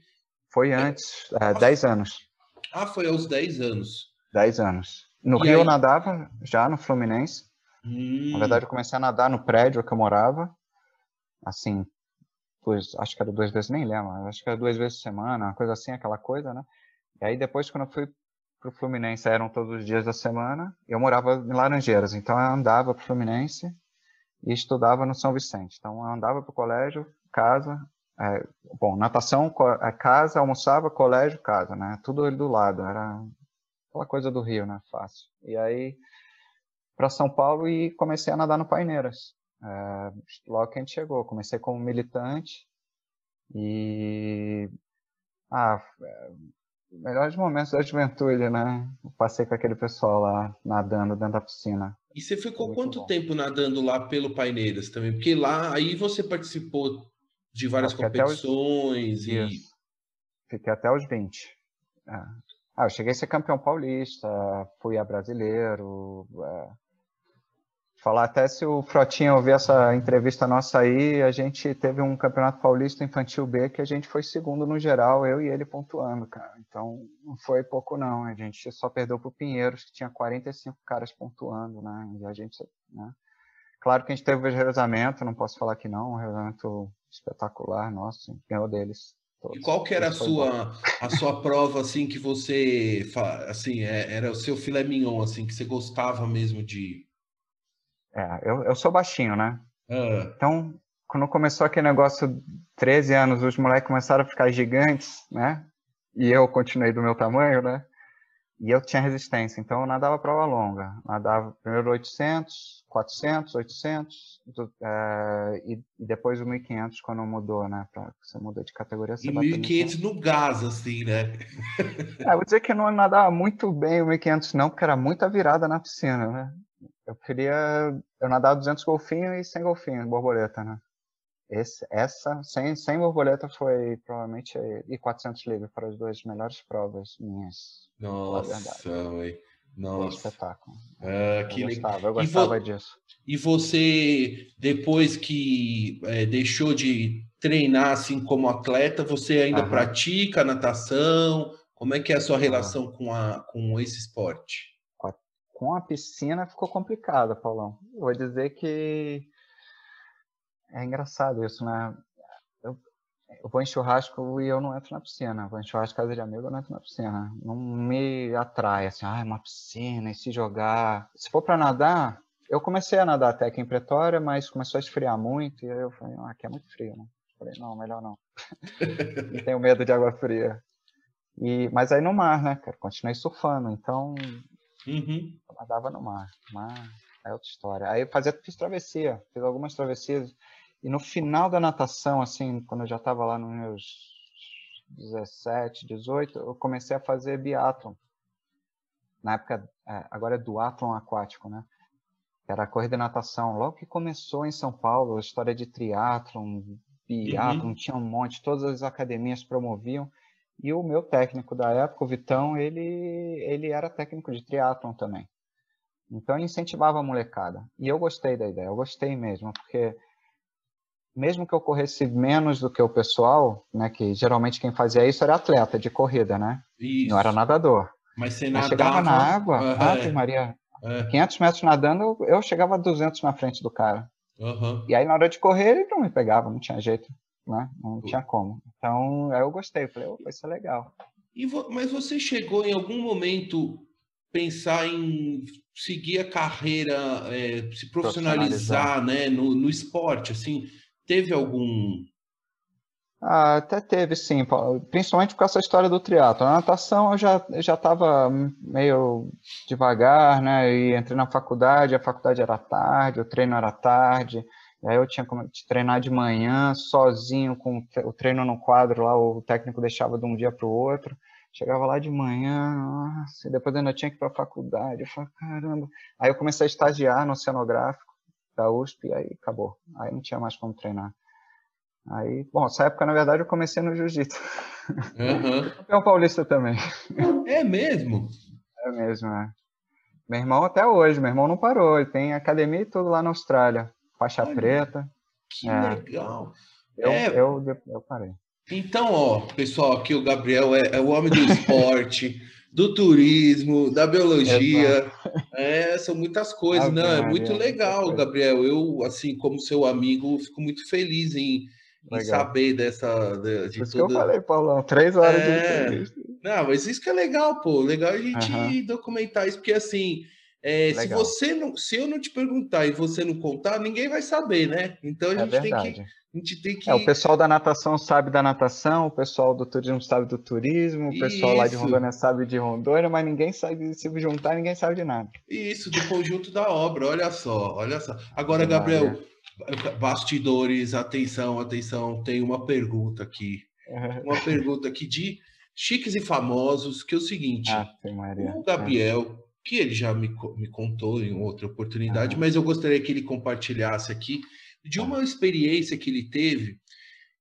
Foi antes, é, 10 anos. Ah, foi aos 10 anos. 10 anos. No e Rio aí? eu nadava já no Fluminense. Hum. Na verdade, eu comecei a nadar no prédio que eu morava. Assim, dois, acho que era duas vezes, nem lembro. Acho que era duas vezes por semana, uma coisa assim, aquela coisa, né? E aí depois, quando eu fui pro Fluminense, eram todos os dias da semana. Eu morava em Laranjeiras, então eu andava pro Fluminense e estudava no São Vicente. Então eu andava pro colégio, casa, é, bom, natação, é, casa, almoçava, colégio, casa, né? Tudo do lado. Era aquela coisa do Rio, né? Fácil. E aí, para São Paulo e comecei a nadar no Paineiras. É, logo que a gente chegou, comecei como militante e. Ah, é, melhores momentos da juventude, né? passei com aquele pessoal lá nadando dentro da piscina. E você ficou quanto bom. tempo nadando lá pelo Paineiras também? Porque lá aí você participou de várias competições os... e. Fiquei até os 20. É. Ah, eu cheguei a ser campeão paulista, fui a brasileiro. É... Falar até se o Frotinha ouvir essa entrevista nossa aí, a gente teve um campeonato paulista infantil B que a gente foi segundo no geral, eu e ele pontuando, cara. Então não foi pouco não, a gente só perdeu pro Pinheiros, que tinha 45 caras pontuando, né? E a gente, né? Claro que a gente teve o revezamento, não posso falar que não, um revezamento espetacular, nossa, ganhou deles. E qual que era a sua, a sua prova, assim, que você, assim, é, era o seu filé mignon, assim, que você gostava mesmo de... É, eu, eu sou baixinho, né? Ah. Então, quando começou aquele negócio, 13 anos, os moleques começaram a ficar gigantes, né? E eu continuei do meu tamanho, né? E eu tinha resistência, então eu nadava prova longa. Nadava primeiro 800, 400, 800, é, e, e, depois o 1500 quando mudou, né? Pra, você mudou de categoria. Você e 1500 no gás, assim, né? é, vou dizer que não nadava muito bem o 1500 não, porque era muita virada na piscina, né? Eu queria... Eu nadava 200 golfinhos e 100 golfinhos, borboleta, né? Esse, essa, sem, sem borboleta, foi provavelmente e 400 livres para as duas melhores provas minhas. Nossa, ué. Nossa. espetáculo. Ah, que eu gostava, eu gostava e disso. E você, depois que é, deixou de treinar assim como atleta, você ainda Aham. pratica natação? Como é que é a sua relação com, a, com esse esporte? com a piscina ficou complicado, Paulão. Vou dizer que é engraçado isso, né? Eu, eu vou em churrasco e eu não entro na piscina. Eu vou em churrasco casa de amigo, eu não entro na piscina. Não me atrai, assim, ah, uma piscina e se jogar. Se for para nadar, eu comecei a nadar até aqui em Pretória, mas começou a esfriar muito e aí eu falei, ah, aqui é muito frio, né? Falei, não, melhor não. não tenho medo de água fria. E, mas aí no mar, né, cara? Continuei surfando, então Uhum. eu nadava no mar. Mar é outra história. Aí eu fazia, fiz travessia, fiz algumas travessias. E no final da natação, assim, quando eu já estava lá nos meus 17, 18, eu comecei a fazer biathlon. Na época, é, agora é duatlon aquático, né? Era a corrida de natação. Logo que começou em São Paulo, a história de triatlon, biathlon, tinha um monte, todas as academias promoviam. E o meu técnico da época, o Vitão, ele, ele era técnico de triatlon também. Então ele incentivava a molecada. E eu gostei da ideia, eu gostei mesmo, porque mesmo que eu corresse menos do que o pessoal, né, que geralmente quem fazia isso era atleta de corrida, né? Isso. Não era nadador. Mas você Mas nadava... chegava na água, É, Ave Maria, é, 500 metros nadando, eu- chegava a 200 na frente do cara. E aí na hora de correr ele não me pegava, não tinha jeito, né? Não tinha como. Então aí eu gostei, falei, isso é legal. E vo- Mas você chegou em algum momento pensar em seguir a carreira, é, se profissionalizar, né, no, no esporte, assim, teve algum... Ah, até teve sim, principalmente com essa história do triatlo. A natação eu já já estava meio devagar, né? E entrei na faculdade, a faculdade era tarde, o treino era tarde. E aí eu tinha de treinar de manhã, sozinho, com o tre- o treino no quadro lá, o técnico deixava de um dia para o outro. Chegava lá de manhã, nossa, e depois ainda tinha que ir para a faculdade. Eu falei, caramba. Aí eu comecei a estagiar no oceanográfico da USP e aí acabou. Aí não tinha mais como treinar. Aí, bom, essa época, na verdade, eu comecei no jiu-jitsu. Aham. Campeão paulista também. É mesmo? É mesmo, é. Meu irmão até hoje, meu irmão não parou. Ele tem academia e tudo lá na Austrália. Faixa preta. Que É. legal. Eu, É. eu, eu parei. Então, ó, pessoal, aqui o Gabriel é, é o homem do esporte, do turismo, da biologia. É, são muitas coisas, Ave né? É muito legal. Gabriel. Eu, assim, como seu amigo, fico muito feliz em, em saber dessa de, de isso que eu toda- falei, Paulão. Três horas de É. entrevista. Não, mas isso que é legal, pô. Legal a gente Aham. documentar isso, porque assim, é, se você não, se eu não te perguntar e você não contar, ninguém vai saber, né? Então a É gente tem que, a gente tem que É, o pessoal da natação sabe da natação, o pessoal do turismo sabe do turismo, o pessoal lá de Isso. Rondônia sabe de Rondônia, mas ninguém sabe se juntar, ninguém sabe de nada. Isso, do conjunto da obra, olha só, olha só. Agora, Gabriel, bastidores, atenção, atenção, tem uma pergunta aqui. Uma pergunta aqui de chiques e famosos, que é o seguinte, Maria. o Gabriel, que ele já me, me contou em outra oportunidade, mas eu gostaria que ele compartilhasse aqui de uma experiência que ele teve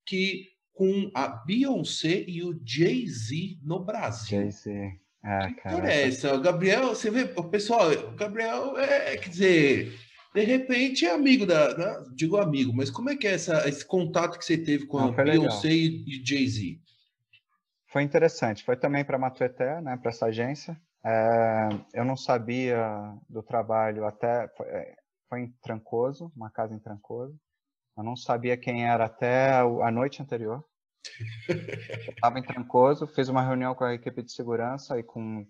que com a Beyoncé e o Jay-Z no Brasil. Jay-Z. É, Que cara. é essa? O Gabriel, você vê, o pessoal, o Gabriel é, quer dizer, de repente é amigo da, da- digo amigo, mas como é que é essa, esse contato que você teve com Não, a. Beyoncé e, e Jay-Z? Foi interessante. Foi também para a Matueté, né, para essa agência. É, eu não sabia do trabalho até. Foi, é, foi em Trancoso, uma casa em Trancoso. Eu não sabia quem era até a noite anterior. Estava em Trancoso, fiz uma reunião com a equipe de segurança e com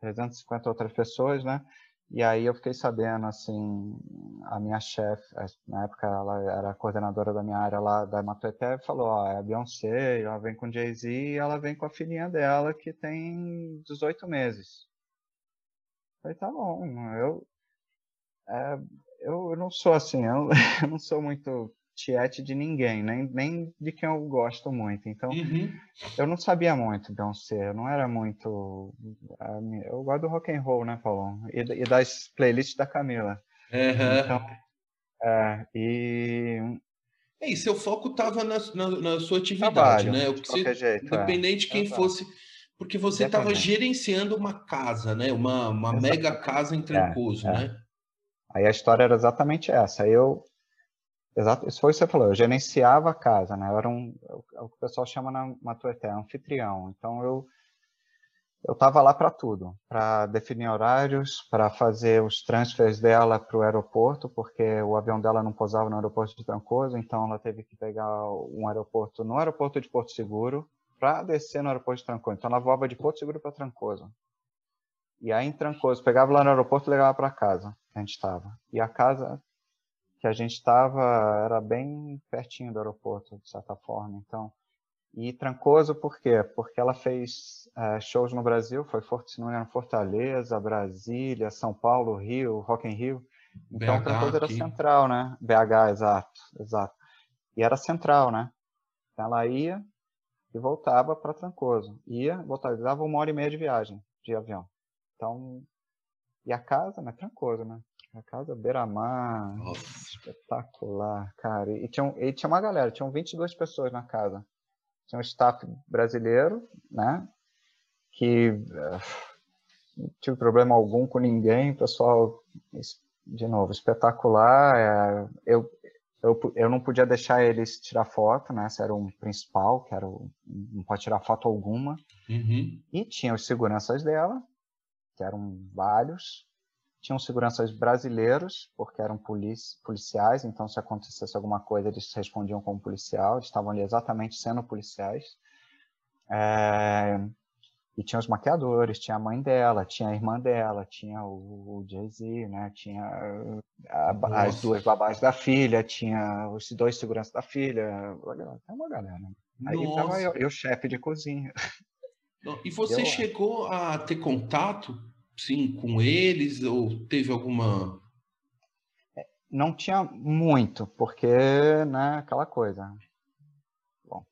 350 outras pessoas, né? E aí eu fiquei sabendo, assim, a minha chefe, na época ela era coordenadora da minha área lá da Matueté, falou, ó, é a Beyoncé, ela vem com Jay-Z e ela vem com a filhinha dela que tem 18 meses. Falei, tá bom, eu, é, eu não sou assim, eu, eu não sou muito tiete de ninguém, nem, nem de quem eu gosto muito, então Uhum. eu não sabia muito Beyoncé, eu não era muito. Eu gosto do rock and roll, né, Paulão? E, da- e das playlists da Camila. Aham. Então, é, e É, e seu foco estava na, na, na sua atividade, trabalho, né? O de que você, jeito. é. independente de quem Exato. fosse, porque você estava gerenciando uma casa, né? Uma, uma mega casa em Trancoso, é. né? Aí a história era exatamente essa. Eu, exato, isso foi o que você falou, eu gerenciava a casa, né? Eu era um, é o que o pessoal chama na Matueté, anfitrião. Então eu, eu estava lá para tudo, para definir horários, para fazer os transfers dela para o aeroporto, porque o avião dela não pousava no aeroporto de Trancoso, então ela teve que pegar um aeroporto no aeroporto de Porto Seguro para descer no aeroporto de Trancoso. Então ela voava de Porto Seguro para Trancoso. E aí em Trancoso, pegava lá no aeroporto e levava para casa, que a gente estava. E a casa que a gente estava era bem pertinho do aeroporto, de certa forma. Então, e Trancoso por quê? Porque ela fez é, shows no Brasil, foi se não me engano, Fortaleza, Brasília, São Paulo, Rio, Rock in Rio. Então BH Trancoso era central, né? BH, exato, exato. E era central, né? Então ela ia e voltava para Trancoso. Ia, voltava, dava uma hora e meia de viagem de avião. Então, e a casa, né? Trancoso, né? A casa beira-mar, espetacular, cara. E tinha, e tinha uma galera, tinham 22 pessoas na casa tinha um staff brasileiro, né? Que uh, não tive problema algum com ninguém, pessoal, de novo, espetacular. É, eu, eu, eu não podia deixar eles tirar foto, né? Esse era o principal, que era o, não pode tirar foto alguma. Uhum. E tinha os seguranças dela, que eram vários, tinham seguranças brasileiros, porque eram polici policiais, então se acontecesse alguma coisa eles respondiam como policial, eles estavam ali exatamente sendo policiais. É... E tinha os maquiadores, tinha a mãe dela, tinha a irmã dela, tinha o, Jay-Z, né? tinha a, as duas babás da filha, tinha os dois seguranças da filha, é uma galera. Aí estava eu, eu chefe de cozinha. E você eu... chegou a ter contato sim com eles ou teve alguma? Não tinha muito porque né aquela coisa. Bom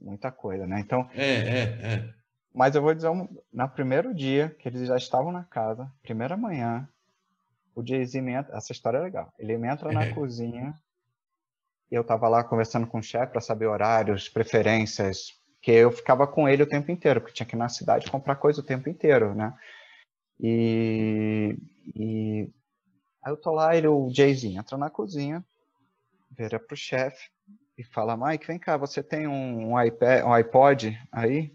muita coisa né? Então é é é. mas eu vou dizer um, no primeiro dia que eles já estavam na casa primeira manhã o Jay-Z essa história é legal. Ele entra na é. cozinha e eu estava lá conversando com o chefe para saber horários preferências porque eu ficava com ele o tempo inteiro, porque tinha que ir na cidade comprar coisa o tempo inteiro, né? E, e aí eu tô lá, ele, o Jayzinho, entra na cozinha, vira pro chefe e fala, Mike, vem cá, você tem um, um, iPad, um iPod aí?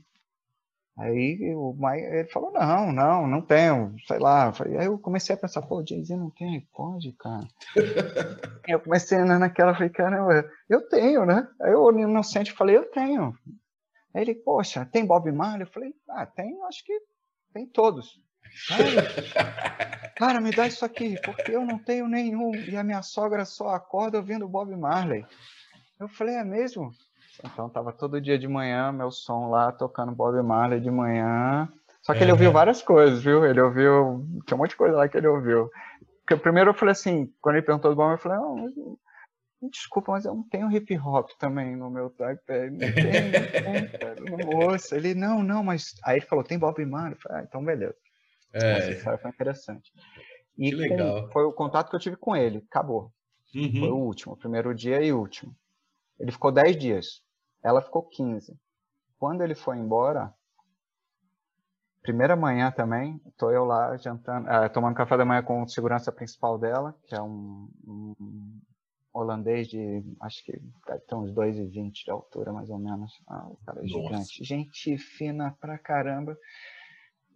Aí o Mike, ele falou, não, não, não tenho, sei lá. Aí eu comecei a pensar, pô, o Jay-Z não tem iPod, cara. eu comecei a naquela, falei, caramba, eu tenho, né? Aí eu, inocente, falei, eu tenho. Aí ele, poxa, tem Bob Marley? Eu falei, ah, tem, acho que tem todos. Aí, cara, me dá isso aqui, porque eu não tenho nenhum. E a minha sogra só acorda ouvindo Bob Marley. Eu falei, é mesmo? Então tava todo dia de manhã, meu som lá, tocando Bob Marley de manhã. Só que é. ele ouviu várias coisas, viu? Ele ouviu. Tinha um monte de coisa lá que ele ouviu. Porque primeiro eu falei assim, quando ele perguntou do Bob, eu falei, não, Desculpa, mas eu não tenho hip hop também no meu iPad. Não tem, não tem, Moça, ele, não, não, mas. Aí ele falou, tem Bob Marley? Eu falei, ah, então beleza. É. Essa foi interessante. E que legal. Com, foi o contato que eu tive com ele, acabou. Uhum. Foi o último, primeiro dia e último. Ele ficou 10 dias, ela ficou 15. Quando ele foi embora, primeira manhã também, tô eu lá jantando, uh, tomando café da manhã com o segurança principal dela, que é um, um holandês de, acho que ter uns 2,20 de altura, mais ou menos. Ah, o cara é gigante. Gente fina pra caramba.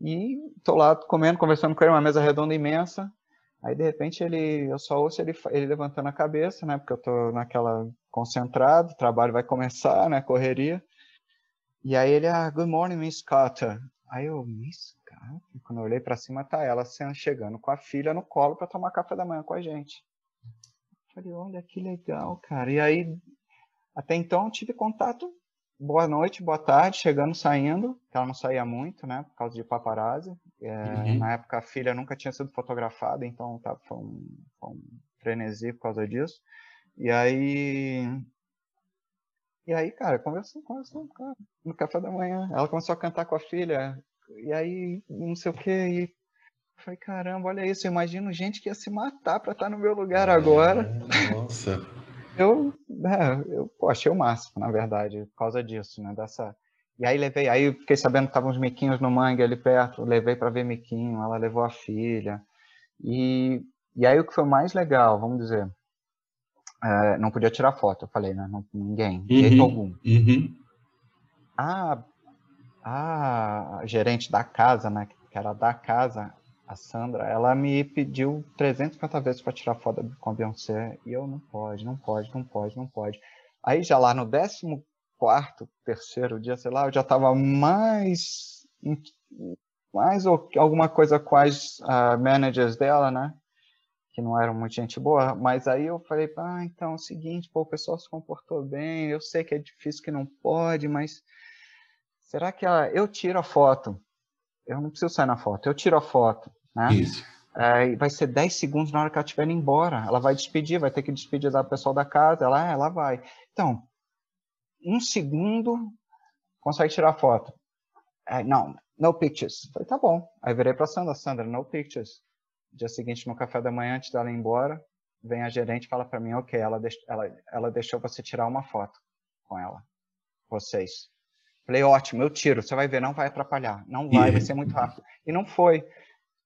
E tô lá comendo, conversando com ele, uma mesa redonda imensa. Aí, de repente, ele, eu só ouço ele, ele levantando a cabeça, né? Porque eu tô naquela concentrado, o trabalho vai começar, né? Correria. E aí ele, ah, good morning, Miss Carter. Aí eu, Miss Carter? Quando eu olhei para cima, tá ela chegando com a filha no colo para tomar café da manhã com a gente. Falei, olha que legal, cara. E aí, até então, tive contato. Boa noite, boa tarde, chegando, saindo. Ela não saía muito, né? Por causa de paparazzi. É, uhum. Na época, a filha nunca tinha sido fotografada, então tá, foi, um, foi um frenesi por causa disso. E aí. E aí, cara, conversou, conversou, cara, no café da manhã. Ela começou a cantar com a filha. E aí, não sei o que, e eu falei, caramba, olha isso, eu imagino gente que ia se matar para estar tá no meu lugar agora. É, nossa. eu, é, eu pô, achei o máximo, na verdade, por causa disso, né? Dessa... E aí levei, aí fiquei sabendo que estavam uns miquinhos no mangue ali perto, levei para ver miquinho, ela levou a filha. E, e aí o que foi mais legal, vamos dizer, é, não podia tirar foto, eu falei, né? Não, ninguém, de uhum, jeito algum. Uhum. A, a gerente da casa, né, que era da casa, a Sandra, ela me pediu 350 vezes para tirar foto com a Beyoncé e eu não pode, não pode, não pode, não pode. Aí já lá no 14 quarto, terceiro dia, sei lá, eu já estava mais mais alguma coisa com as uh, managers dela, né? Que não eram muito gente boa, mas aí eu falei, ah, então é o seguinte, pô, o pessoal se comportou bem, eu sei que é difícil que não pode, mas será que ela... eu tiro a foto? Eu não preciso sair na foto, eu tiro a foto né? Isso. É, vai ser 10 segundos na hora que ela estiver indo embora. Ela vai despedir, vai ter que despedir da pessoal da casa. Ela, ela vai. Então, um segundo, consegue tirar foto. É, não, no pictures. Falei, tá bom. Aí virei para Sandra, Sandra, no pictures. Dia seguinte, no café da manhã, antes dela ir embora, vem a gerente e fala para mim, ok, ela, deix ela, ela deixou você tirar uma foto com ela, vocês. Falei, ótimo, eu tiro, você vai ver, não vai atrapalhar, não vai, vai ser muito rápido. E não foi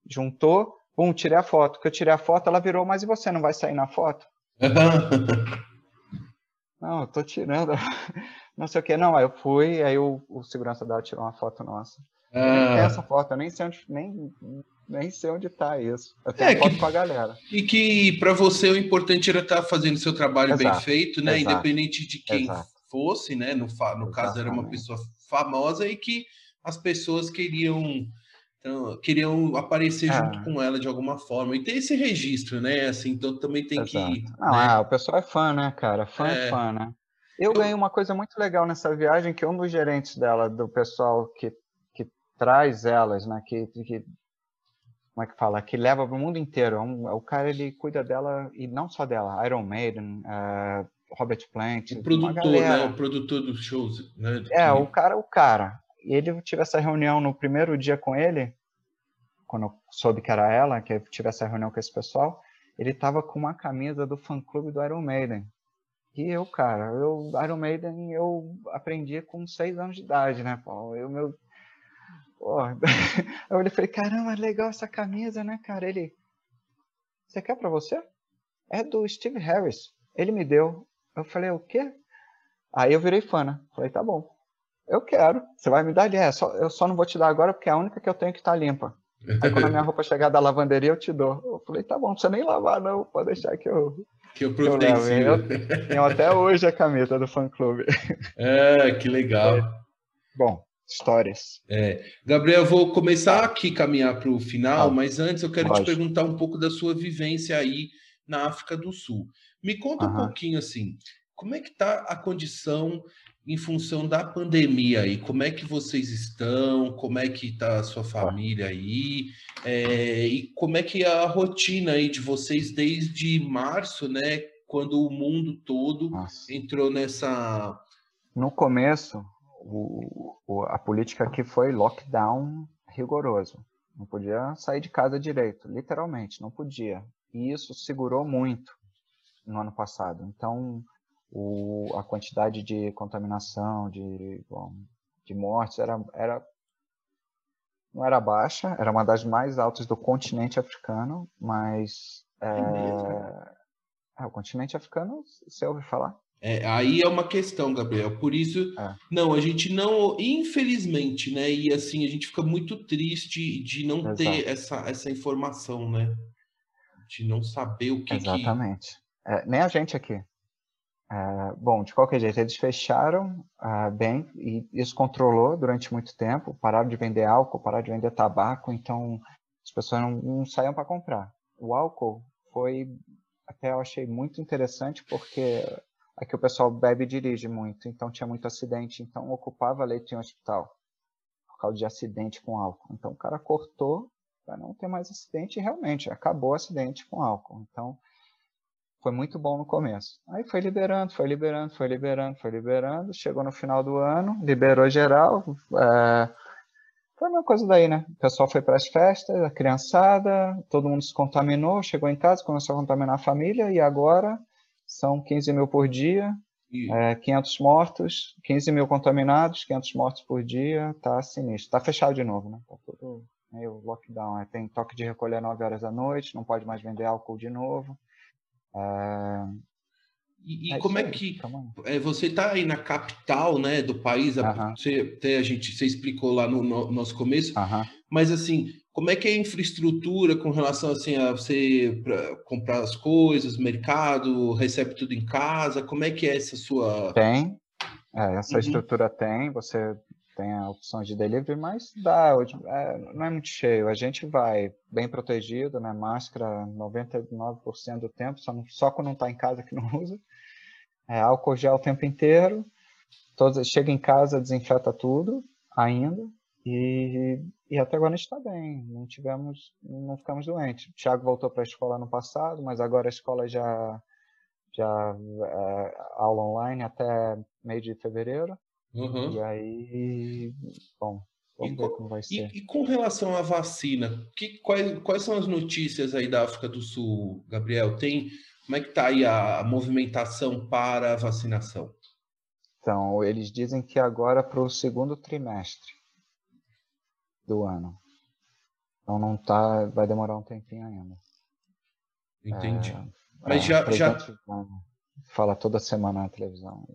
juntou, bum, tirei a foto. Que eu tirei a foto, ela virou, mas e você não vai sair na foto? não, eu tô tirando. Não sei o que, não. Aí eu fui, aí o, o segurança dela tirou uma foto nossa. Ah. essa foto, eu nem sei onde, nem, nem sei onde tá isso. Eu tenho é, foto que, com a galera. E que para você o importante era estar tá fazendo seu trabalho exato, bem feito, né? Exato, Independente de quem exato. fosse, né? No, no caso era uma pessoa famosa e que as pessoas queriam então, queriam aparecer é. junto com ela de alguma forma. E tem esse registro, né? Assim, então também tem Exato. que. Não, né? ah, o pessoal é fã, né, cara? Fã é, é fã, né? Eu, eu ganhei uma coisa muito legal nessa viagem, que um dos gerentes dela, do pessoal que, que traz elas, né? Que, que como é que fala? Que leva para o mundo inteiro. É um, o cara ele cuida dela e não só dela. Iron Maiden, uh, Robert Plant, o produtor, né? O produtor dos shows, né? É, o cara, o cara. Ele tive essa reunião no primeiro dia com ele, quando eu soube que era ela, que eu tive essa reunião com esse pessoal, ele estava com uma camisa do fã-clube do Iron Maiden. E eu, cara, eu, Iron Maiden, eu aprendi com seis anos de idade, né, Paulo? Eu, meu... Pô, eu falei, caramba, legal essa camisa, né, cara? Ele, você quer pra você? É do Steve Harris. Ele me deu. Eu falei, o quê? Aí eu virei fã, né? Falei, tá bom. Eu quero. Você vai me dar ali. É, só, eu só não vou te dar agora porque é a única que eu tenho que estar tá limpa. Aí quando a minha roupa chegar da lavanderia, eu te dou. Eu falei, tá bom, não precisa nem lavar, não. Pode deixar que eu. Que eu providencio. Eu tenho até hoje a camisa do fã clube. É, que legal. É. Bom, histórias. É. Gabriel, vou começar aqui a caminhar para o final, ah, mas antes eu quero te perguntar um pouco da sua vivência aí na África do Sul. Me conta um pouquinho assim, como é que está a condição em função da pandemia aí, como é que vocês estão? Como é que está a sua família aí? É, e como é que é a rotina aí de vocês desde março, né? Quando o mundo todo Nossa. entrou nessa. No começo, o, o, a política aqui foi lockdown rigoroso. Não podia sair de casa direito, literalmente, não podia. E isso segurou muito no ano passado. Então, o, a quantidade de contaminação, de, bom, de mortes era, era não era baixa, era uma das mais altas do continente africano, mas é, é, é o continente africano, você ouve falar? É, aí é uma questão, Gabriel. Por isso, é. não, a gente não, infelizmente, né? E assim, a gente fica muito triste de não Exato. ter essa, essa informação, né? De não saber o que. Exatamente. Que... É, nem a gente aqui. Uh, bom, de qualquer jeito, eles fecharam uh, bem e isso controlou durante muito tempo. Pararam de vender álcool, pararam de vender tabaco, então as pessoas não, não saíam para comprar. O álcool foi, até eu achei muito interessante, porque aqui o pessoal bebe e dirige muito, então tinha muito acidente, então ocupava leito em hospital por causa de acidente com álcool. Então o cara cortou para não ter mais acidente e realmente acabou o acidente com álcool. Então foi muito bom no começo. Aí foi liberando, foi liberando, foi liberando, foi liberando. Chegou no final do ano, liberou geral. É... Foi a mesma coisa daí, né? O pessoal foi para as festas, a criançada, todo mundo se contaminou, chegou em casa, começou a contaminar a família e agora são 15 mil por dia, é, 500 mortos, 15 mil contaminados, 500 mortos por dia, tá sinistro. Tá fechado de novo, né? Tá tudo meio lockdown. Né? Tem toque de recolher 9 horas da noite, não pode mais vender álcool de novo. É, E, e é como é que é, você está aí na capital, né, do país? Você até a gente você explicou lá no, no nosso começo, mas assim, como é que é a infraestrutura com relação assim a você comprar as coisas, mercado, recebe tudo em casa? Como é que é essa sua? Tem, é, essa uhum. estrutura tem. Você tem a opção de delivery, mas dá, é, não é muito cheio. A gente vai bem protegido, né? Máscara 99% do tempo, só, não, só quando não está em casa que não usa. É, álcool gel o tempo inteiro. Todos, chega em casa, desinfeta tudo ainda. E, e até agora a gente está bem, não tivemos, não ficamos doentes. O Thiago voltou para a escola no passado, mas agora a escola já já é, aula online até meio de fevereiro. Uhum. E aí, bom, vamos e, ver como vai ser. E, e com relação à vacina, que, quais, quais são as notícias aí da África do Sul, Gabriel? Tem, como é que está aí a movimentação para a vacinação? Então, eles dizem que agora para o segundo trimestre do ano. Então não tá, vai demorar um tempinho ainda. Entendi. É, Mas é, já, já fala toda semana na televisão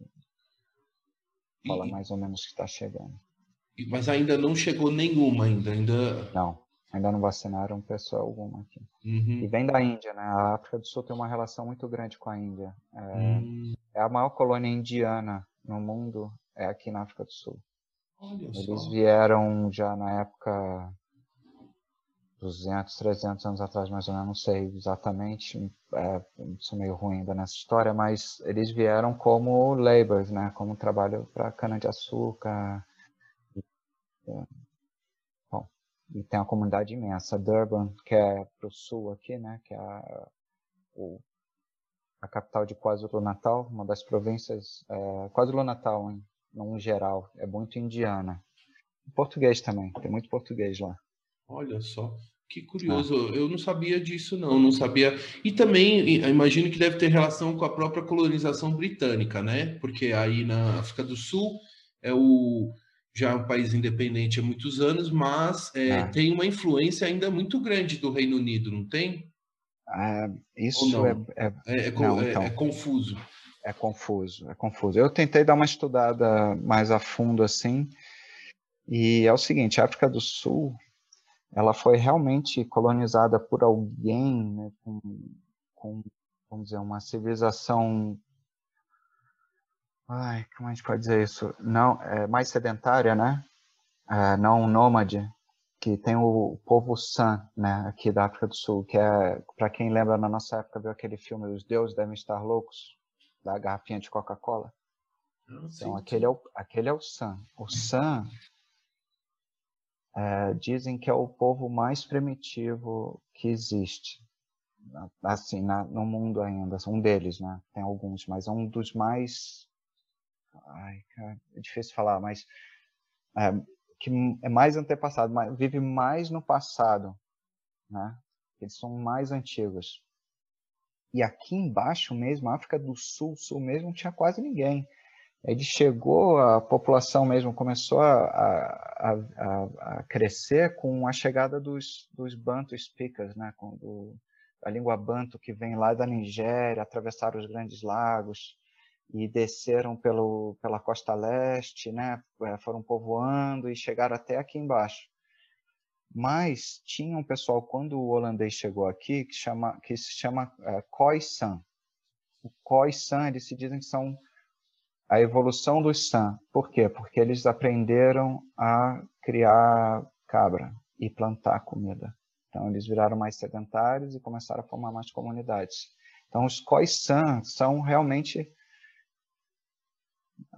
fala e, mais ou menos que está chegando. Mas ainda não chegou nenhuma ainda, ainda. Não, ainda não vacinaram pessoa alguma aqui. Uhum. E vem da Índia, né? A África do Sul tem uma relação muito grande com a Índia. É, uhum. é a maior colônia indiana no mundo, é aqui na África do Sul. Olha Eles só. vieram já na época 200, 300 anos atrás, mais ou menos, não sei exatamente, é, sou meio ruim ainda nessa história, mas eles vieram como laborers, né, como trabalho para cana-de-açúcar. É, e tem uma comunidade imensa. Durban, que é para o sul aqui, né, que é a, o, a capital de KwaZulu-Natal, uma das províncias, é, KwaZulu-Natal, em, geral, é muito indiana. Português também, tem muito português lá. Olha só, que curioso. Ah. Eu não sabia disso, não. Não sabia. E também imagino que deve ter relação com a própria colonização britânica, né? Porque aí na África do Sul é o já um país independente há muitos anos, mas é, ah. tem uma influência ainda muito grande do Reino Unido, não tem? Ah, isso é, é, é, não, é, então, é confuso. É confuso, é confuso. Eu tentei dar uma estudada mais a fundo assim, e é o seguinte: a África do Sul ela foi realmente colonizada por alguém né, com, com, vamos dizer, uma civilização. Ai, como a gente pode dizer isso? Não, é mais sedentária, né? É, não nômade, que tem o povo San, né, aqui da África do Sul, que é, para quem lembra, na nossa época viu aquele filme Os Deuses Devem Estar Loucos, da garrafinha de Coca-Cola. Então, aquele é, o, aquele é o San. O San é, dizem que é o povo mais primitivo que existe, assim, na, no mundo ainda. Um deles, né? Tem alguns, mas é um dos mais. Ai, cara, é difícil falar, mas. É, que é mais antepassado, vive mais no passado, né? Eles são mais antigos. E aqui embaixo mesmo, África do Sul, Sul mesmo, não tinha quase ninguém ele chegou, a população mesmo começou a, a, a, a crescer com a chegada dos, dos Bantu speakers, né, com do, a língua Bantu que vem lá da Nigéria, atravessaram os grandes lagos e desceram pelo, pela costa leste, né, é, foram povoando e chegaram até aqui embaixo. Mas tinha um pessoal, quando o holandês chegou aqui, que, chama, que se chama é, Khoisan. O Khoisan, eles se dizem que são a evolução dos San. Por quê? Porque eles aprenderam a criar cabra e plantar comida. Então, eles viraram mais sedentários e começaram a formar mais comunidades. Então, os Khoisan são realmente.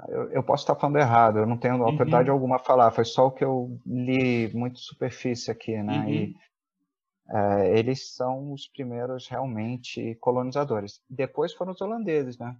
Eu, eu, posso estar falando errado, eu não tenho uhum. autoridade alguma a falar, foi só o que eu li muito superfície aqui, né? Uhum. E, é, eles são os primeiros realmente colonizadores. Depois foram os holandeses, né?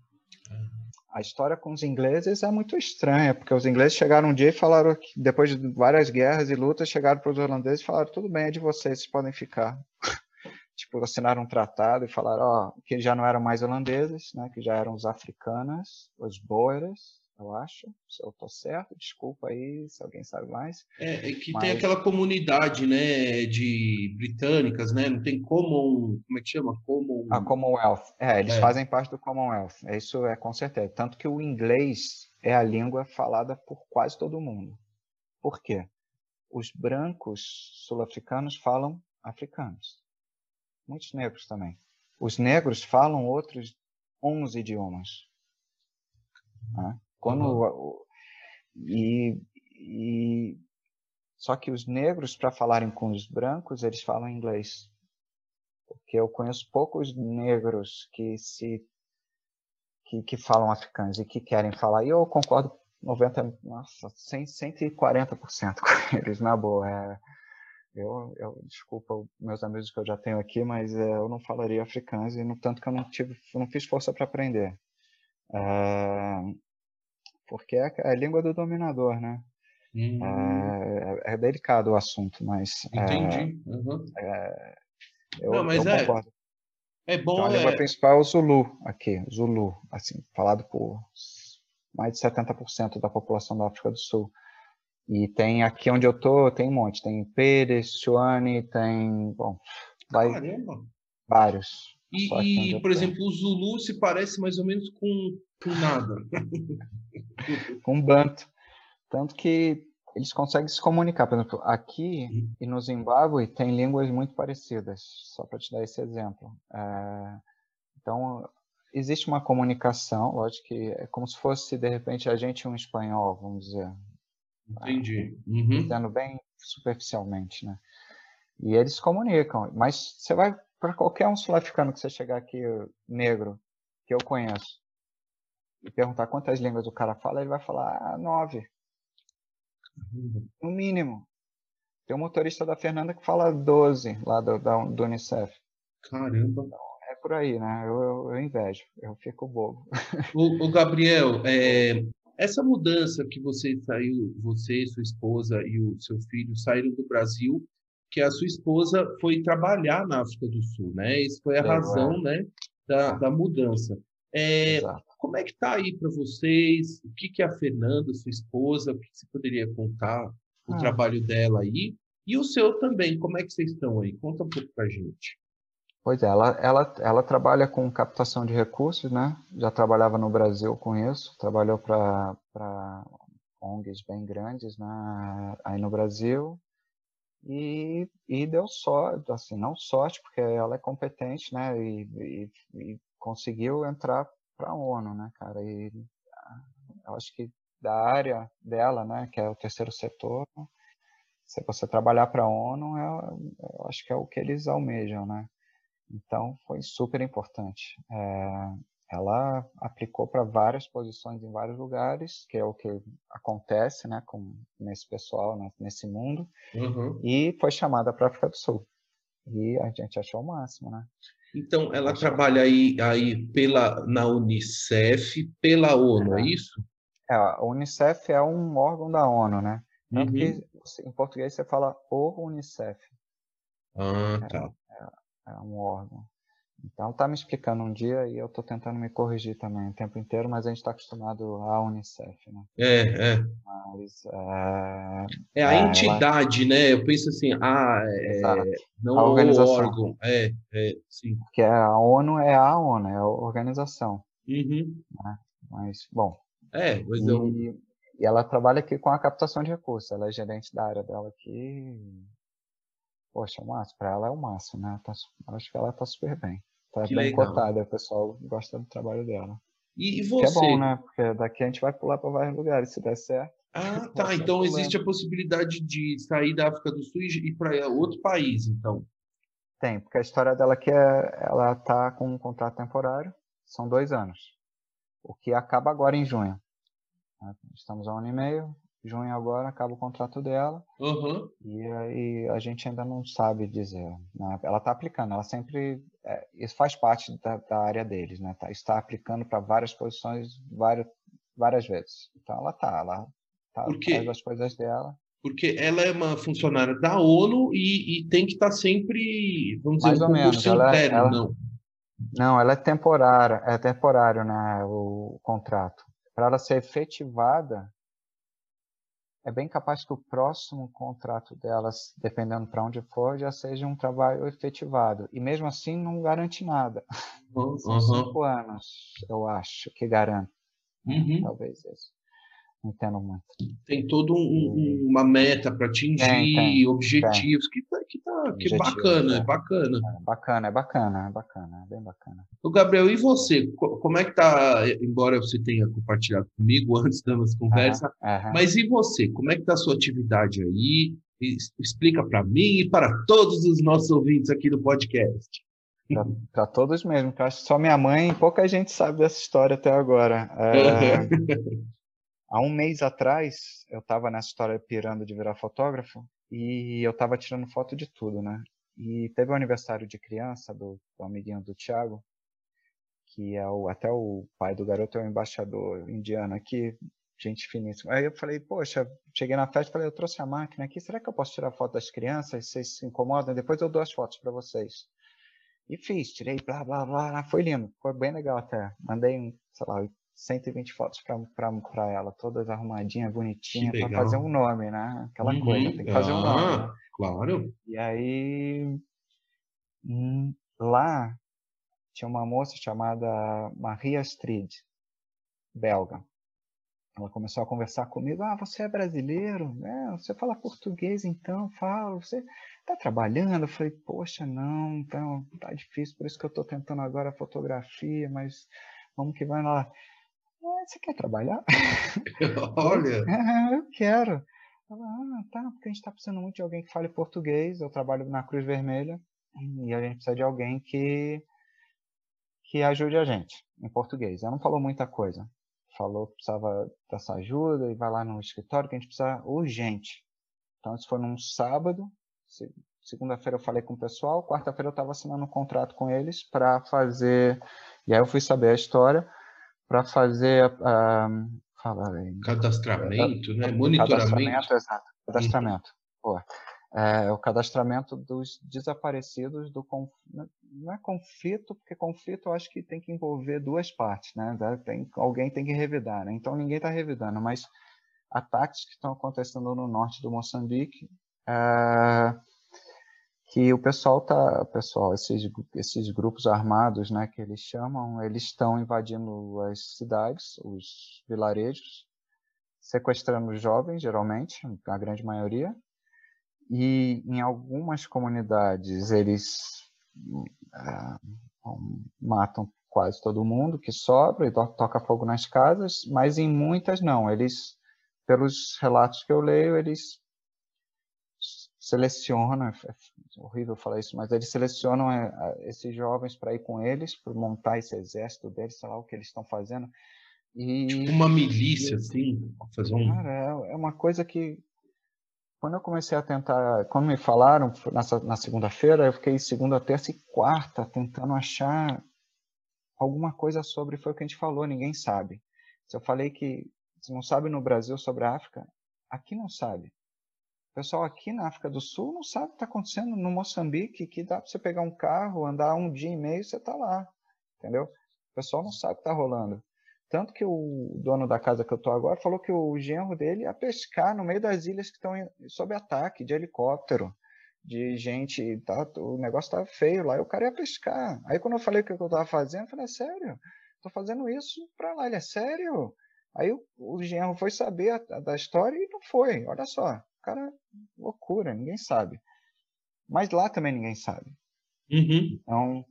A história com os ingleses é muito estranha, porque os ingleses chegaram um dia e falaram que depois de várias guerras e lutas, chegaram para os holandeses e falaram: tudo bem, é de vocês, vocês podem ficar. tipo, assinaram um tratado e falaram ó, que já não eram mais holandeses, né, que já eram os africanos, os boeres, eu acho. Se eu estou certo, desculpa aí se alguém sabe mais. É, é que mas... tem aquela comunidade, né, de britânicas, né? Não tem Common, como é que chama? Common... A Commonwealth. É, eles é. fazem parte do Commonwealth. Isso é com certeza. Tanto que o inglês é a língua falada por quase todo mundo. Por quê? Os brancos sul-africanos falam africanos. Muitos negros também. Os negros falam outros 11 idiomas. Né? Quando uhum. e, e só que os negros para falarem com os brancos eles falam inglês. Porque eu conheço poucos negros que se que, que falam africanos e que querem falar. E eu concordo 90 nossa 100, 140% com eles na boa é, eu, eu desculpa meus amigos que eu já tenho aqui mas é, eu não falaria africano e no tanto que eu não tive não fiz força para aprender. É, porque é a língua do dominador, né? Hum. É, é, delicado o assunto, mas. É, Entendi. Uhum. É, eu, Não, mas eu é, concordo. É bom. Então, a língua é principal é o Zulu aqui, Zulu, assim, falado por mais de 70% da população da África do Sul. E tem aqui onde eu tô, tem um monte. Tem Pérez, Chuane, tem. Bom, vai. Caramba. Vários. E, e por exemplo, o Zulu se parece mais ou menos com, com nada. com Banto. Tanto que eles conseguem se comunicar. Por exemplo, aqui uhum. e no Zimbábue tem línguas muito parecidas, só para te dar esse exemplo. É, então, existe uma comunicação, lógico que é como se fosse, de repente, a gente um espanhol, vamos dizer. Entendi. Uhum. Entendo bem superficialmente, né? E eles se comunicam, mas você vai para qualquer um sul-africano que você chegar aqui, negro, que eu conheço, e perguntar quantas línguas o cara fala, ele vai falar ah, nove. No mínimo. Tem um motorista da Fernanda que fala 12 lá do, da, do Unicef. Caramba. Então, é por aí, né? Eu, eu, eu invejo, eu fico bobo. O, o Gabriel, é, essa mudança que você saiu, você, sua esposa e o seu filho saíram do Brasil, que a sua esposa foi trabalhar na África do Sul, né? Isso foi a razão, é. né, da, da mudança. É, como é que está aí para vocês? O que, que é a Fernanda, sua esposa, o que você poderia contar? O ah. trabalho dela aí e o seu também. Como é que vocês estão aí? Conta um pouco para gente. Pois é, ela, ela, ela trabalha com captação de recursos, né? Já trabalhava no Brasil com isso, trabalhou para ONGs bem grandes né? aí no Brasil e, e deu sorte, assim, não sorte, porque ela é competente, né? E, e, e conseguiu entrar para a ONU, né, cara? E ah, eu acho que da área dela, né, que é o terceiro setor, se você trabalhar para a ONU, eu, eu, acho que é o que eles almejam, né? Então foi super importante. É, ela aplicou para várias posições em vários lugares, que é o que acontece, né, com nesse pessoal, né, nesse mundo, uhum. e foi chamada para a África do Sul. E a gente achou o máximo, né? Então, ela trabalha aí, aí pela, na Unicef, pela ONU, é, isso? É, a Unicef é um órgão da ONU, né? Uhum. que em português você fala o Unicef. Ah, é, tá. É, é um órgão. Então, tá me explicando um dia e eu tô tentando me corrigir também o tempo inteiro, mas a gente está acostumado à Unicef, né? É, é. Mas, é, é a é, entidade, ela... né? Eu penso assim, ah, é, não a organização. o órgão. É, é, sim. Porque a ONU é a ONU, é a organização. Uhum. Né? Mas, bom. É, mas e, eu... e ela trabalha aqui com a captação de recursos. Ela é gerente da área dela aqui. Poxa, o máximo. Para ela é o máximo, né? Tá, acho que ela tá super bem. Tá que bem legal. cotada, o pessoal gosta do trabalho dela. E, e você? Que é bom, né? Porque daqui a gente vai pular para vários lugares, se der certo. Ah, tá. Então existe a possibilidade de sair da África do Sul e ir para outro país, então. Tem, porque a história dela aqui é, ela tá com um contrato temporário, são dois anos, o que acaba agora em junho. Estamos há um ano e meio, junho agora acaba o contrato dela. Uhum. E aí a gente ainda não sabe dizer. Né? Ela está aplicando, ela sempre. É, isso faz parte da, da, área deles, né? Tá, está aplicando para várias posições várias, várias vezes. Então ela está, ela tá, faz as coisas dela. Porque ela é uma funcionária da ONU e, e tem que estar tá sempre, vamos Mais dizer, um concurso ela, interno, ela, não. Não, ela é temporária, é temporário, né, o contrato para ela ser efetivada, é bem capaz que o próximo contrato delas, dependendo para onde for, já seja um trabalho efetivado. E mesmo assim não garante nada. Uhum. São cinco anos, eu acho, que garante. Uhum. Talvez isso entendo muito. Tem todo um, uma meta para atingir, tem, tem, objetivos, tem. que, tá, que, tá, que bacana, é. é bacana. É bacana, é bacana, é bacana, é bem bacana. O Gabriel, e você? Como é que tá, embora você tenha compartilhado comigo antes da nossa conversa, mas e você? Como é que tá a sua atividade aí? Explica para mim e para todos os nossos ouvintes aqui do podcast. Para todos mesmo, que eu acho que só minha mãe e pouca gente sabe dessa história até agora. É... Há um mês atrás, eu estava nessa história pirando de virar fotógrafo e eu estava tirando foto de tudo, né? E teve o um aniversário de criança do, do amiguinho do Thiago, que é o, até o pai do garoto é o embaixador indiano aqui, gente finíssima. Aí eu falei, poxa, cheguei na festa, falei, eu trouxe a máquina aqui, será que eu posso tirar foto das crianças? Vocês se incomodam? Depois eu dou as fotos para vocês. E fiz, tirei, blá, blá, blá, foi lindo, foi bem legal até. Mandei, um, sei lá, 120 fotos para ela, todas arrumadinhas, bonitinhas, para fazer um nome, né? Aquela uhum. coisa, tem que fazer ah, um nome. Né? Claro. E aí, hum, lá, tinha uma moça chamada Maria Astrid, belga. Ela começou a conversar comigo. Ah, você é brasileiro? É, você fala português então? Falo. Você está trabalhando? Eu falei, poxa, não, tá, tá difícil, por isso que eu estou tentando agora fotografia, mas vamos que vai lá. Ah, você quer trabalhar? Olha! É, eu quero. Ela, ah, tá, porque a gente está precisando muito de alguém que fale português. Eu trabalho na Cruz Vermelha e a gente precisa de alguém que que ajude a gente em português. Ela não falou muita coisa. Falou que precisava dessa ajuda e vai lá no escritório que a gente precisa urgente. Então isso foi num sábado. Segunda-feira eu falei com o pessoal. Quarta-feira eu estava assinando um contrato com eles para fazer. E aí eu fui saber a história para fazer a, fala aí, cadastramento, né? Monitoramento. Cadastramento, exato. Cadastramento. Pô, é, o cadastramento dos desaparecidos do não é conflito, porque conflito eu acho que tem que envolver duas partes, né? Tem, alguém tem que revidar, né? Então ninguém está revidando, mas ataques que estão acontecendo no norte do Moçambique, é, que o pessoal tá, pessoal, esses, esses grupos armados, né, que eles chamam, eles estão invadindo as cidades, os vilarejos, sequestrando jovens, geralmente, a grande maioria, e em algumas comunidades eles uh, matam quase todo mundo que sobra e to toca fogo nas casas, mas em muitas não, eles, pelos relatos que eu leio, eles seleciona, é horrível falar isso, mas eles selecionam é, esses jovens para ir com eles, para montar esse exército deles, sei lá o que eles estão fazendo. E, tipo uma milícia, assim, fazer um... Cara, é, é uma coisa que quando eu comecei a tentar, quando me falaram nessa, na segunda-feira, eu fiquei segunda, terça e quarta tentando achar alguma coisa sobre, foi o que a gente falou, ninguém sabe. Se eu falei que você não sabe no Brasil sobre a África, aqui não sabe. Pessoal aqui na África do Sul não sabe o que está acontecendo no Moçambique, que dá para você pegar um carro, andar um dia e meio, você está lá, entendeu? O pessoal não sabe o que está rolando. Tanto que o dono da casa que eu estou agora falou que o genro dele ia pescar no meio das ilhas que estão sob ataque de helicóptero, de gente, tá, o negócio tá feio lá, e o cara ia pescar. Aí quando eu falei o que eu estava fazendo, eu falei, é sério? Estou fazendo isso para lá, ele é sério? Aí o, o genro foi saber a, a, da história e não foi, olha só. Cara, loucura, ninguém sabe. Mas lá também ninguém sabe. Uhum. Então,